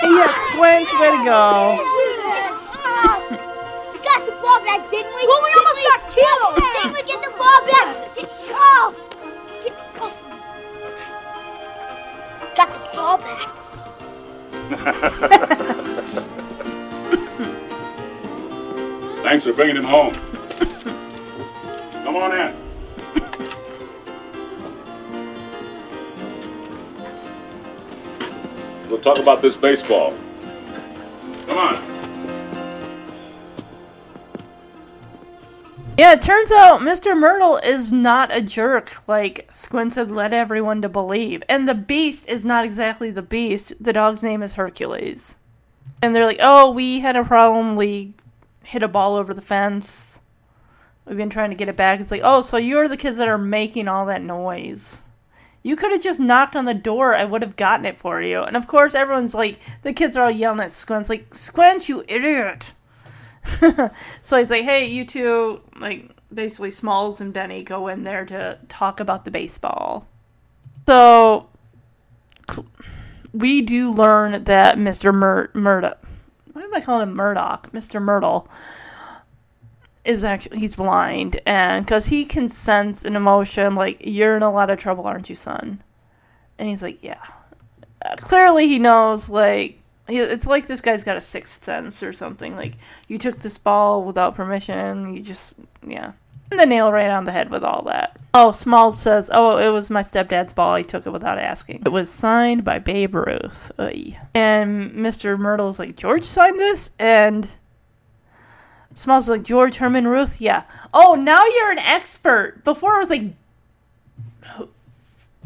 yes, Squints, way to go. We got the ball back, didn't we? Well, we almost got killed. Didn't we get the ball back? Oh. Got the ball back. Thanks for bringing him home. Come on in. We'll talk about this baseball. Come on. Yeah, it turns out Mr. Mertle is not a jerk like Squints had led everyone to believe. And the beast is not exactly the beast. The dog's name is Hercules. And they're like, oh, we had a problem. We hit a ball over the fence. We've been trying to get it back. It's like, oh, so you're the kids that are making all that noise. You could have just knocked on the door. I would have gotten it for you. And of course, everyone's like, the kids are all yelling at Squints, like, Squints, you idiot. so he's like, hey, you two, like, basically Smalls and Benny go in there to talk about the baseball. So we do learn that Mr. Mur- Murdoch, why am I calling him Murdoch? Mr. Mertle is actually, he's blind. And because he can sense an emotion, like, you're in a lot of trouble, aren't you, son? And he's like, yeah. Uh, clearly he knows, like, he, it's like this guy's got a sixth sense or something. Like you took this ball without permission. You just yeah. And the nail right on the head with all that. Oh, Smalls says, "Oh, it was my stepdad's ball. He took it without asking. It was signed by Babe Ruth." And Mr. Mertle's like, "George signed this?" And Smalls is like, "George Herman Ruth? Yeah." Oh, now you're an expert. Before it was like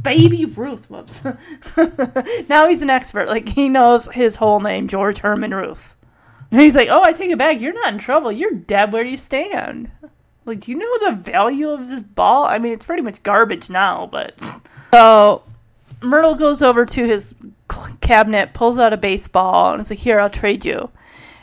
Baby Ruth. Whoops. now he's an expert. Like he knows his whole name, George Herman Ruth. And he's like, "Oh, I take it back. You're not in trouble. You're dead where you stand." Like, do you know the value of this ball? I mean, it's pretty much garbage now, but so Mertle goes over to his cabinet, pulls out a baseball, and it's like, "Here, I'll trade you."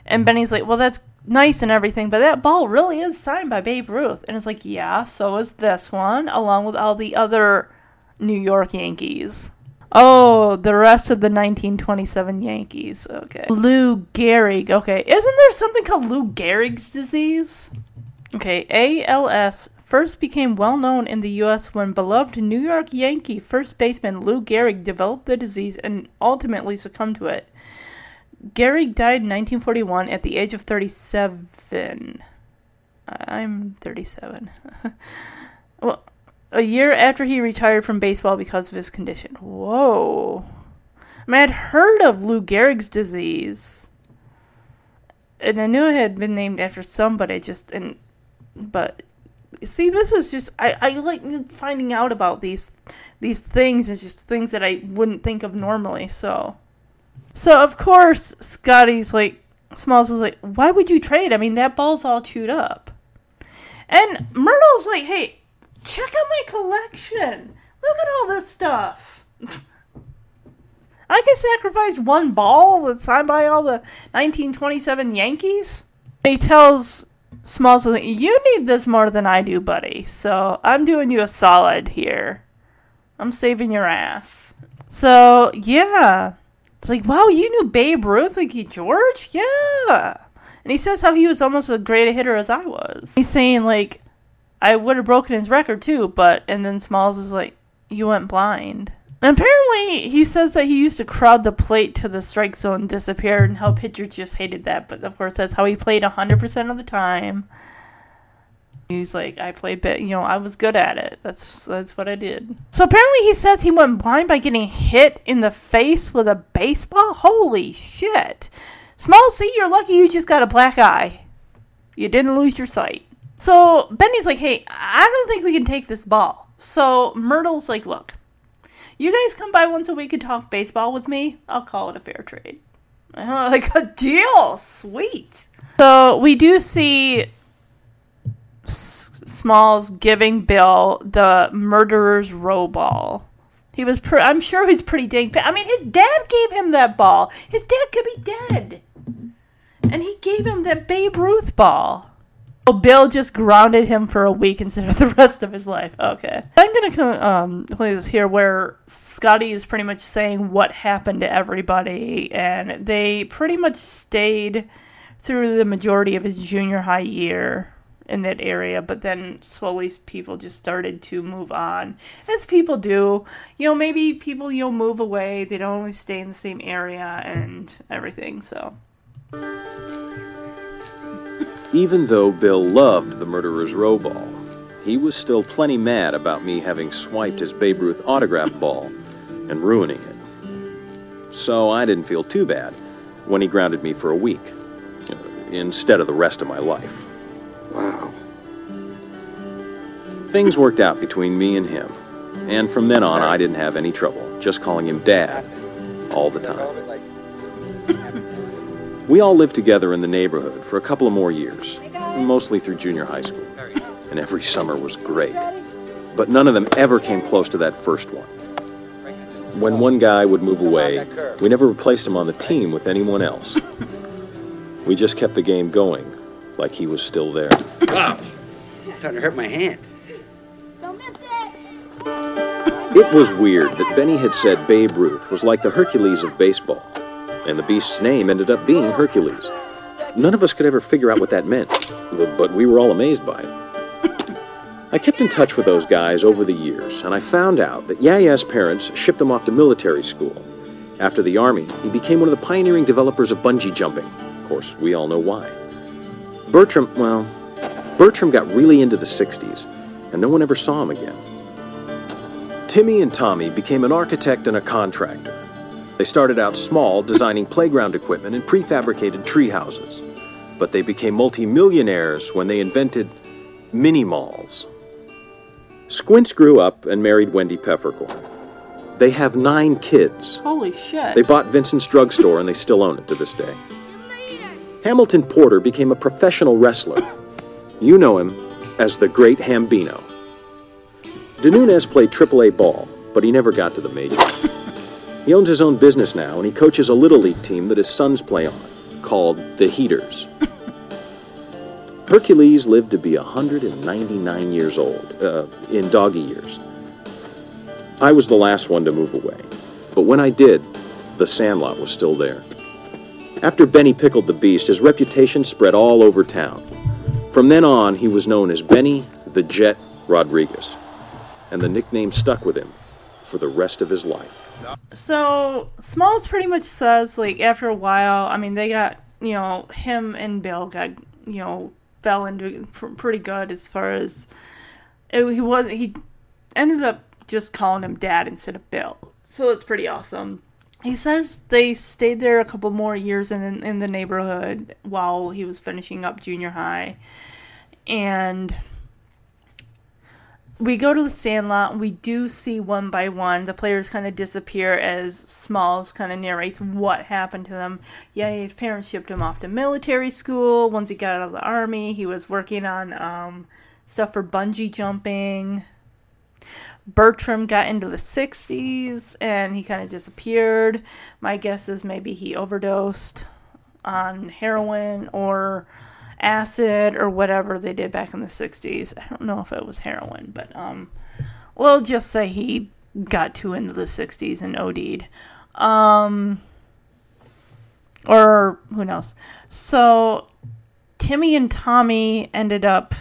And Benny's like, "Well, that's nice and everything, but that ball really is signed by Babe Ruth." And it's like, "Yeah, so is this one, along with all the other." New York Yankees. Oh, the rest of the 1927 Yankees. Okay. Lou Gehrig. Okay. Isn't there something called Lou Gehrig's disease? Okay. ALS first became well known in the U.S. when beloved New York Yankee first baseman Lou Gehrig developed the disease and ultimately succumbed to it. Gehrig died in 1941 at the age of 37. I'm 37. well, a year after he retired from baseball because of his condition. Whoa. I mean, I'd heard of Lou Gehrig's disease. And I knew it had been named after somebody, just, and, but, see, this is just, I, I like finding out about these, these things, and just things that I wouldn't think of normally, so. So, of course, Scotty's like, Smalls is like, why would you trade? I mean, that ball's all chewed up. And Mertle's like, hey, check out my collection. Look at all this stuff. I can sacrifice one ball that's signed by all the 1927 Yankees. He tells Smalls, you need this more than I do, buddy. So I'm doing you a solid here. I'm saving your ass. So, yeah. It's like, wow, you knew Babe Ruth, like George? Yeah. And he says how he was almost as great a hitter as I was. He's saying, like, I would have broken his record too, but and then Smalls is like, "You went blind." And apparently, he says that he used to crowd the plate to the strike zone, disappear, and how pitchers just hated that. But of course, that's how he played hundred percent of the time. He's like, I played bit, you know, I was good at it. That's that's what I did. So apparently, he says he went blind by getting hit in the face with a baseball. Holy shit! Small C, you're lucky you just got a black eye. You didn't lose your sight. So Benny's like, hey, I don't think we can take this ball. So Mertle's like, look, you guys come by once a week and talk baseball with me. I'll call it a fair trade. Like a deal, sweet. So we do see Smalls giving Bill the murderer's row ball. He was, pre- I'm sure he's pretty dang. I mean, his dad gave him that ball. His dad could be dead, and he gave him that Babe Ruth ball. So Bill just grounded him for a week instead of the rest of his life. Okay, I'm gonna um this here where Scotty is pretty much saying what happened to everybody, and they pretty much stayed through the majority of his junior high year in that area, but then slowly people just started to move on, as people do. You know, maybe people you know move away; they don't always stay in the same area and everything. So Even though Bill loved the murderer's row ball, he was still plenty mad about me having swiped his Babe Ruth autograph ball and ruining it. So I didn't feel too bad when he grounded me for a week, uh, instead of the rest of my life. Wow. Things worked out between me and him, and from then on I didn't have any trouble just calling him Dad all the time. We all lived together in the neighborhood for a couple of more years, mostly through junior high school, and every summer was great. But none of them ever came close to that first one. When one guy would move away, we never replaced him on the team with anyone else. We just kept the game going, like he was still there. Wow. Starting to hurt my hand. Don't miss it. It was weird that Benny had said Babe Ruth was like the Hercules of baseball, and the beast's name ended up being Hercules. None of us could ever figure out what that meant, but but we were all amazed by it. I kept in touch with those guys over the years, and I found out that Yeah-Yeah's parents shipped him off to military school. After the Army, he became one of the pioneering developers of bungee jumping. Of course, we all know why. Bertram, well, Bertram got really into the 60s, and no one ever saw him again. Timmy and Tommy became an architect and a contractor. They started out small, designing playground equipment and prefabricated tree houses. But they became multimillionaires when they invented mini malls. Squints grew up and married Wendy Peppercorn. They have nine kids. holy shit! They bought Vincent's drugstore and they still own it to this day. Hamilton Porter became a professional wrestler. You know him as the Great Hambino. DeNunez played AAA ball, but he never got to the majors. He owns his own business now and he coaches a little league team that his sons play on, called the Heaters. Hercules lived to be 199 years old, uh, in doggy years. I was the last one to move away, but when I did, the Sandlot was still there. After Benny pickled the beast, his reputation spread all over town. From then on, he was known as Benny the Jet Rodriguez, and the nickname stuck with him for the rest of his life. So Smalls pretty much says like after a while, I mean they got you know him and Bill got you know fell into pretty good as far as it, he was he ended up just calling him Dad instead of Bill, so it's pretty awesome. He says they stayed there a couple more years in in the neighborhood while he was finishing up junior high, and we go to the sandlot. And we do see one by one. The players kind of disappear as smalls kind of narrates what happened to them. Yeah his parents shipped him off to military school. Once he got out of the army he was working on um, stuff for bungee jumping bertram got into the 60s and he kind of disappeared my guess is maybe he overdosed on heroin or acid or whatever they did back in the 60s. I don't know if it was heroin, but um we'll just say he got too into the 60s and OD'd. Um or who knows. So Timmy and Tommy ended up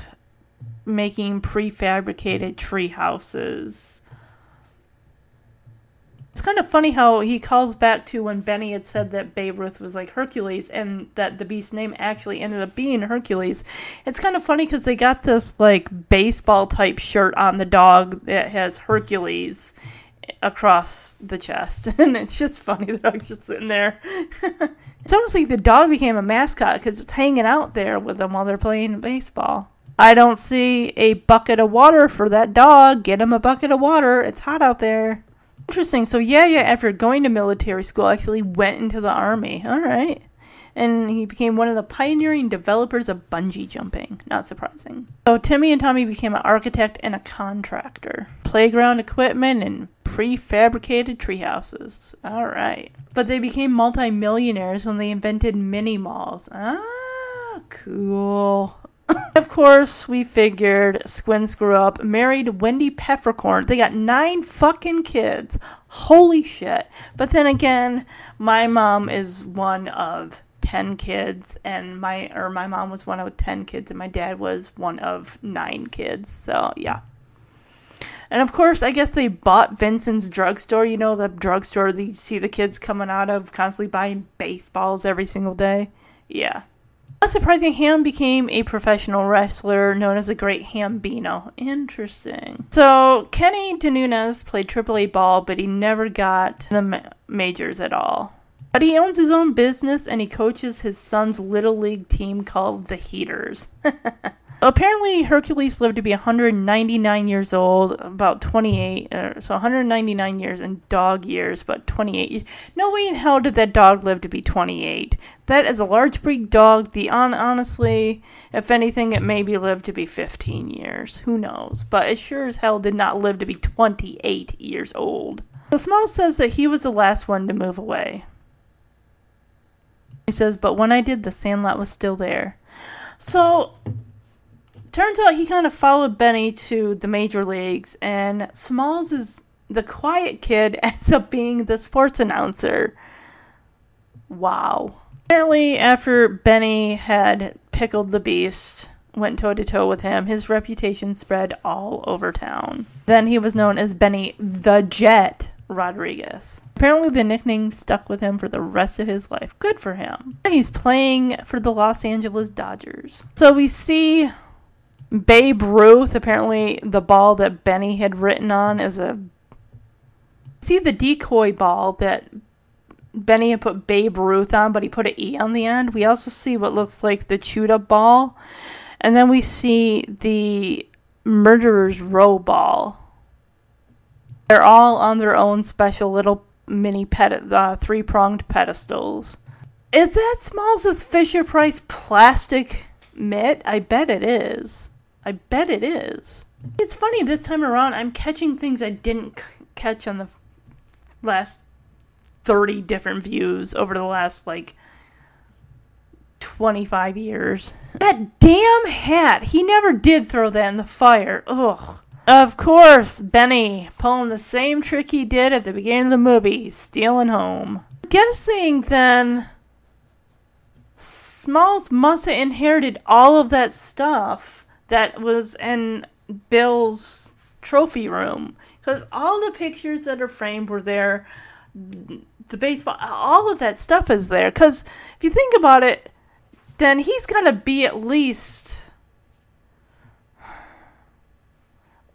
making prefabricated tree houses. It's kind of funny how he calls back to when Benny had said that Babe Ruth was like Hercules and that the beast's name actually ended up being Hercules. It's kind of funny because they got this like baseball type shirt on the dog that has Hercules across the chest. And it's just funny. that I'm just sitting there. it's almost like the dog became a mascot because it's hanging out there with them while they're playing baseball. I don't see a bucket of water for that dog. Get him a bucket of water. It's hot out there. Interesting. So yeah, yeah. After going to military school, actually went into the army. All right, and he became one of the pioneering developers of bungee jumping. Not surprising. So Timmy and Tommy became an architect and a contractor. Playground equipment and prefabricated tree houses. All right, but they became multimillionaires when they invented mini malls. Ah, cool. of course, we figured Squints grew up, married Wendy Peppercorn. They got nine fucking kids. Holy shit. But then again, my mom is one of 10 kids and my or my mom was one of 10 kids and my dad was one of 9 kids. So, yeah. And of course, I guess they bought Vincent's drugstore. You know, the drugstore that you see the kids coming out of, constantly buying baseballs every single day. Yeah. Not surprising, Ham became a professional wrestler known as the Great Hambino. Interesting. So, Kenny DeNunez played AAA ball, but he never got the ma- majors at all. But he owns his own business and he coaches his son's little league team called the Heaters. Apparently, Hercules lived to be 199 years old, about 28, uh, so 199 years in dog years, but 28. No way in hell did that dog live to be 28. That is a large breed dog. The on honestly, if anything, it maybe lived to be 15 years. Who knows? But it sure as hell did not live to be 28 years old. So Small says that he was the last one to move away. He says, but when I did, the Sandlot was still there. So turns out he kind of followed Benny to the major leagues, and Smalls is the quiet kid ends up being the sports announcer. Wow. Apparently, after Benny had pickled the beast, went toe to toe with him, his reputation spread all over town. Then he was known as Benny the Jet Rodriguez. Apparently, the nickname stuck with him for the rest of his life. Good for him. He's playing for the Los Angeles Dodgers. So we see Babe Ruth, apparently the ball that Benny had written on is a. See the decoy ball that Benny had put Babe Ruth on, but he put an E on the end. We also see what looks like the chewed up ball. And then we see the murderer's row ball. They're all on their own special little mini ped- uh, three pronged pedestals. Is that Smalls' Fisher Price plastic mitt? I bet it is. I bet it is. It's funny this time around. I'm catching things I didn't c- catch on the f- last thirty different views over the last like twenty five years. That damn hat. He never did throw that in the fire. Ugh. Of course, Benny pulling the same trick he did at the beginning of the movie, stealing home. Guessing then Smalls must have inherited all of that stuff that was in Bill's trophy room. Because all the pictures that are framed were there. The baseball, all of that stuff is there. Because if you think about it, then he's got to be at least.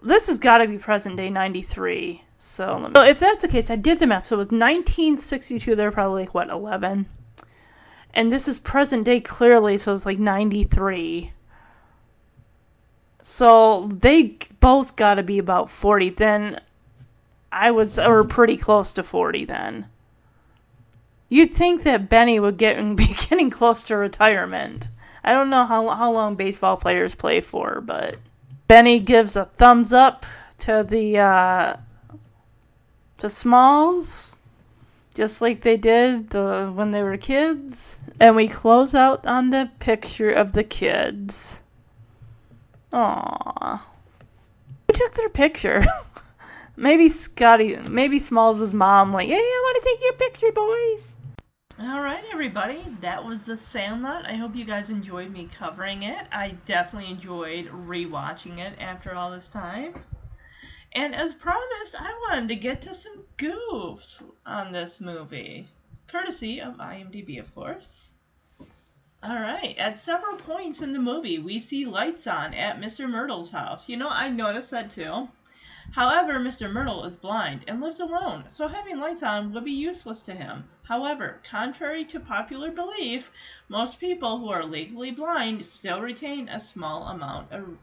This has got to be present day 93. So, so if that's the case, I did the math. So it was 1962. They're probably like, what, 11? And this is present day clearly, so it's like 93. So they both got to be about 40. Then I was, or pretty close to 40 then. You'd think that Benny would get be getting close to retirement. I don't know how how long baseball players play for, but Benny gives a thumbs up to the uh, to Smalls, just like they did the when they were kids. And we close out on the picture of the kids. Aww. Who took their picture? maybe Scotty, maybe Smalls' mom, like, hey, I want to take your picture, boys. Alright, everybody, that was The Sandlot. I hope you guys enjoyed me covering it. I definitely enjoyed rewatching it after all this time. And as promised, I wanted to get to some goofs on this movie. Courtesy of IMDb, of course. Alright, at several points in the movie, we see lights on at Mr. Mertle's house. You know, I noticed that too. However, Mr. Mertle is blind and lives alone, so having lights on would be useless to him. However, contrary to popular belief, most people who are legally blind still retain a small amount of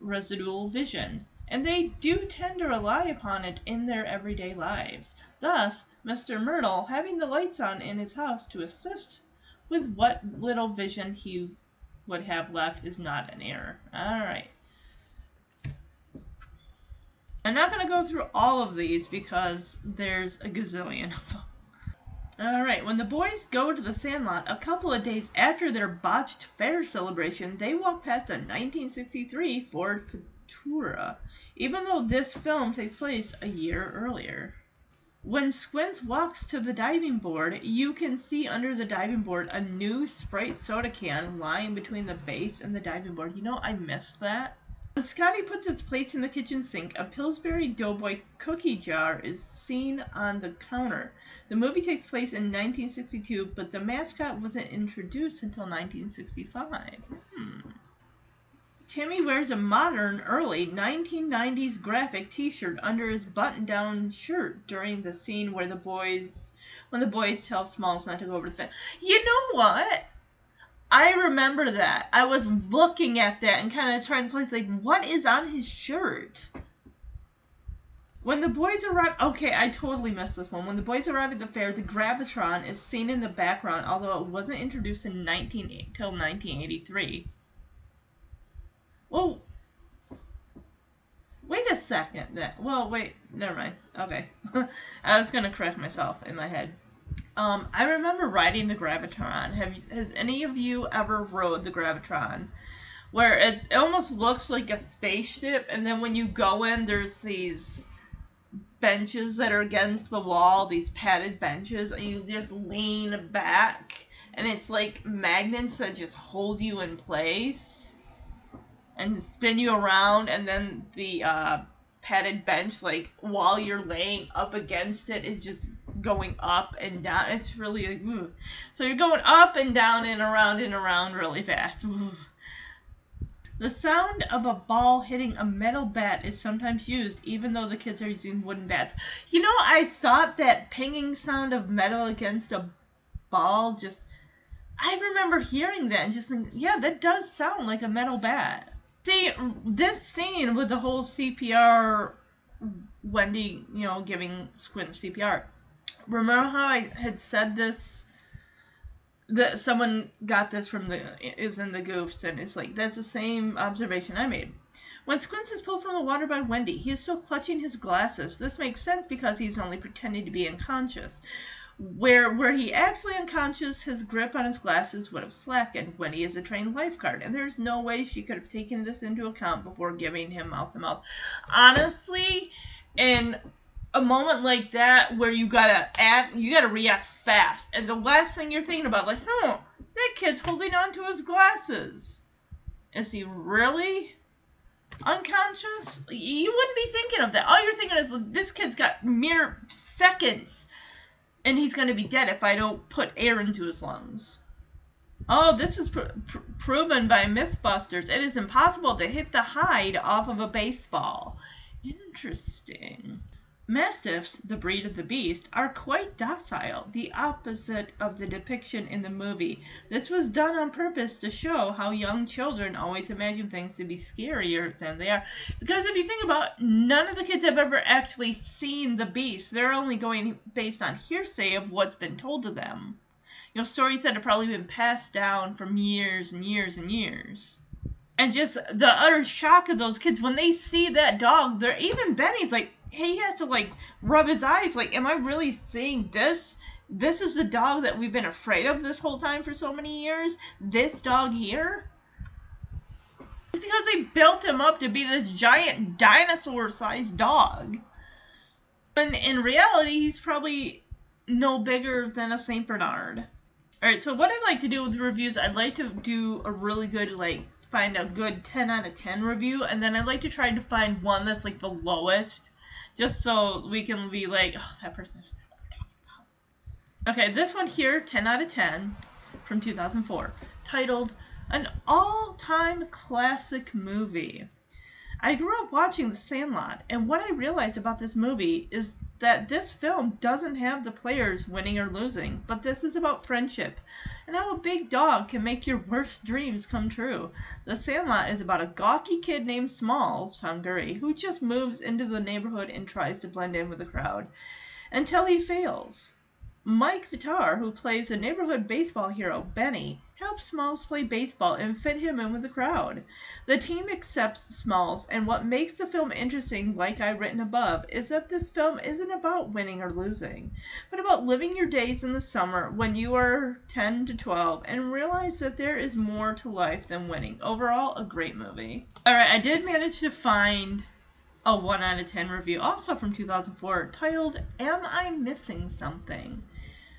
residual vision, and they do tend to rely upon it in their everyday lives. Thus, Mr. Mertle having the lights on in his house to assist with what little vision he would have left is not an error. Alright. I'm not going to go through all of these because there's a gazillion of them. Alright, when the boys go to the Sandlot a couple of days after their botched fair celebration, they walk past a 1963 Ford Futura, even though this film takes place a year earlier. When Squints walks to the diving board, you can see under the diving board a new Sprite soda can lying between the base and the diving board. You know, I missed that. When Scotty puts its plates in the kitchen sink, a Pillsbury Doughboy cookie jar is seen on the counter. The movie takes place in 1962, but the mascot wasn't introduced until 1965. Hmm. Timmy wears a modern, early 1990s graphic T-shirt under his button-down shirt during the scene where the boys, when the boys tell Smalls not to go over the fence. You know what? I remember that. I was looking at that and kind of trying to place like, what is on his shirt? When the boys arrive, okay, I totally missed this one. When the boys arrive at the fair, the Gravitron is seen in the background, although it wasn't introduced in 19 till 1983. Well, wait a second. Then, well, wait, never mind. Okay, I was gonna correct myself in my head. Um, I remember riding the Gravitron. Have has any of you ever rode the Gravitron? Where it, it almost looks like a spaceship, and then when you go in, there's these benches that are against the wall, these padded benches, and you just lean back, and it's like magnets that just hold you in place and spin you around, and then the uh, padded bench, like while you're laying up against it, is just going up and down. It's really like, ooh. so you're going up and down and around and around really fast. Ooh. The sound of a ball hitting a metal bat is sometimes used, even though the kids are using wooden bats. You know, I thought that pinging sound of metal against a ball just. I remember hearing that and just thinking, yeah, that does sound like a metal bat. See, this scene with the whole CPR, Wendy, you know, giving Squint CPR. Remember how I had said this? That someone got this from the is in the goofs, and it's like that's the same observation I made. When Squints is pulled from the water by Wendy, he is still clutching his glasses. This makes sense because he's only pretending to be unconscious. Where were he actually unconscious, his grip on his glasses would have slackened when he is a trained lifeguard, and there's no way she could have taken this into account before giving him mouth to mouth. Honestly, in a moment like that where you gotta act, you gotta react fast, and the last thing you're thinking about, like, huh, that kid's holding on to his glasses. Is he really unconscious? You wouldn't be thinking of that. All you're thinking is, this kid's got mere seconds and he's going to be dead if I don't put air into his lungs. Oh, this is pr- pr- proven by Mythbusters. It is impossible to hit the hide off of a baseball. Interesting. Mastiffs, the breed of the beast, are quite docile, the opposite of the depiction in the movie. This was done on purpose to show how young children always imagine things to be scarier than they are. Because if you think about it, none of the kids have ever actually seen the beast. They're only going based on hearsay of what's been told to them. You know, stories that have probably been passed down from years and years and years. And just the utter shock of those kids when they see that dog, they're even Benny's like, he has to like rub his eyes like am i really seeing this? This is the dog that we've been afraid of this whole time for so many years. This dog here? It's because they built him up to be this giant dinosaur sized dog. When in reality he's probably no bigger than a saint bernard. All right so what i'd like to do with the reviews i'd like to do a really good like find a good 10 out of 10 review, and then i'd like to try to find one that's like the lowest, just so we can be like, oh, that person is. Okay, this one here, 10 out of 10, from 2004, titled An All Time Classic Movie. I grew up watching The Sandlot, and what I realized about this movie is that this film doesn't have the players winning or losing, but this is about friendship and how a big dog can make your worst dreams come true. The Sandlot is about a gawky kid named Smalls, Tom Guiry, who just moves into the neighborhood and tries to blend in with the crowd until he fails. Mike Vitar, who plays the neighborhood baseball hero Benny, helps Smalls play baseball and fit him in with the crowd. The team accepts Smalls, and what makes the film interesting, like I've written above, is that this film isn't about winning or losing, but about living your days in the summer when you are 10 to 12 and realize that there is more to life than winning. Overall, a great movie. Alright, I did manage to find a 1 out of 10 review, also from 2004, titled Am I Missing Something?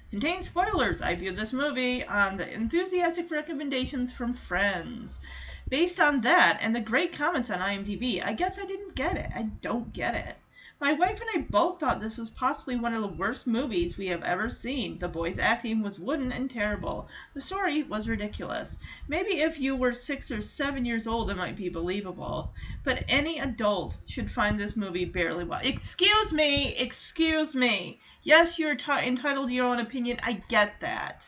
Contains spoilers. I viewed this movie on the enthusiastic recommendations from friends. Based on that and the great comments on IMDb, I guess I didn't get it. I don't get it. My wife and I both thought this was possibly one of the worst movies we have ever seen. The boys' acting was wooden and terrible. The story was ridiculous. Maybe if you were six or seven years old, it might be believable. But any adult should find this movie barely watch. Excuse me! Excuse me! Yes, you're t- entitled to your own opinion. I get that.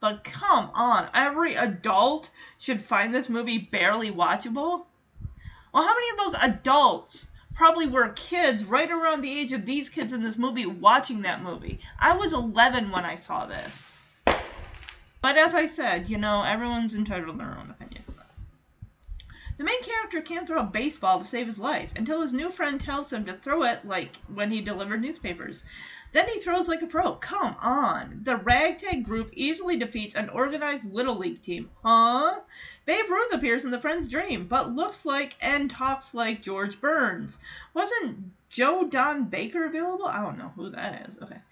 But come on, every adult should find this movie barely watchable? Well, how many of those adults probably were kids right around the age of these kids in this movie watching that movie. I was 11 when I saw this. But as I said, you know, everyone's entitled to their own opinion. The main character can't throw a baseball to save his life until his new friend tells him to throw it like when he delivered newspapers. Then he throws like a pro. Come on. The ragtag group easily defeats an organized Little League team. Huh? Babe Ruth appears in the Friend's dream, but looks like and talks like George Burns. Wasn't Joe Don Baker available? I don't know who that is. Okay.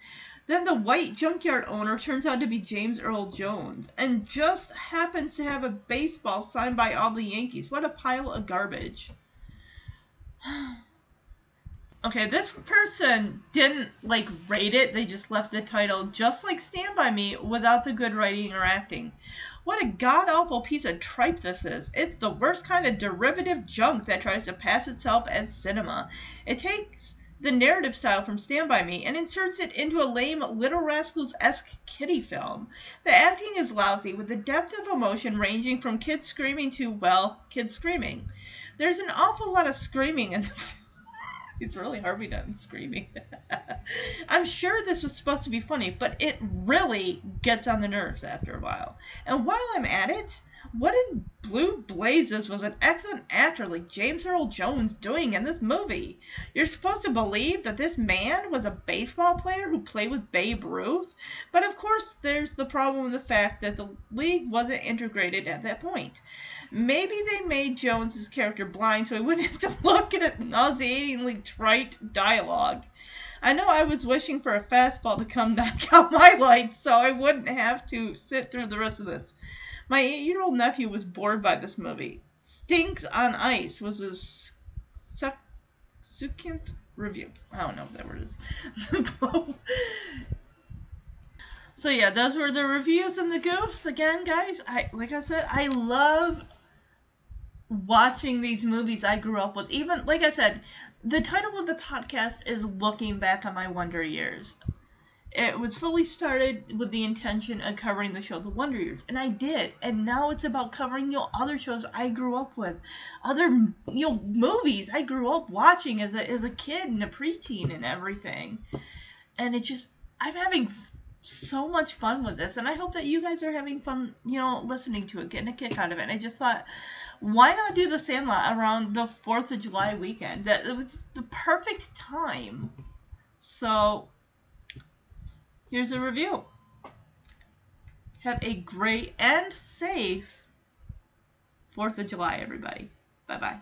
Then the white junkyard owner turns out to be James Earl Jones and just happens to have a baseball signed by all the Yankees. What a pile of garbage. Okay, this person didn't like rate it. They just left the title just like Stand By Me without the good writing or acting. What a god awful piece of tripe this is. It's the worst kind of derivative junk that tries to pass itself as cinema. It takes the narrative style from Stand By Me and inserts it into a lame Little Rascals esque kiddie film. The acting is lousy, with the depth of emotion ranging from kids screaming to, well, kids screaming. There's an awful lot of screaming in the film it's really Harvey Dent screaming. I'm sure this was supposed to be funny, but it really gets on the nerves after a while. And while I'm at it, what in blue blazes was an excellent actor like James Earl Jones doing in this movie? You're supposed to believe that this man was a baseball player who played with Babe Ruth, but of course there's the problem of the fact that the league wasn't integrated at that point. Maybe they made Jones's character blind so he wouldn't have to look at nauseatingly trite dialogue. I know I was wishing for a fastball to come knock out my lights so I wouldn't have to sit through the rest of this. My eight-year-old nephew was bored by this movie. Stinks on Ice was a succinct review. I don't know what that word is. so yeah, those were the reviews and the goofs. Again, guys, I like I said, I love watching these movies I grew up with. Even like I said, the title of the podcast is looking back on my Wonder Years. It was fully started with the intention of covering the show The Wonder Years, and I did. And now it's about covering you know other shows I grew up with, other you know movies I grew up watching as a as a kid and a preteen and everything. And it just I'm having so much fun with this, and I hope that you guys are having fun, you know, listening to it, getting a kick out of it. And I just thought, why not do the Sandlot around the Fourth of July weekend? That it was the perfect time. So here's a review. Have a great and safe 4th of July, everybody. Bye bye.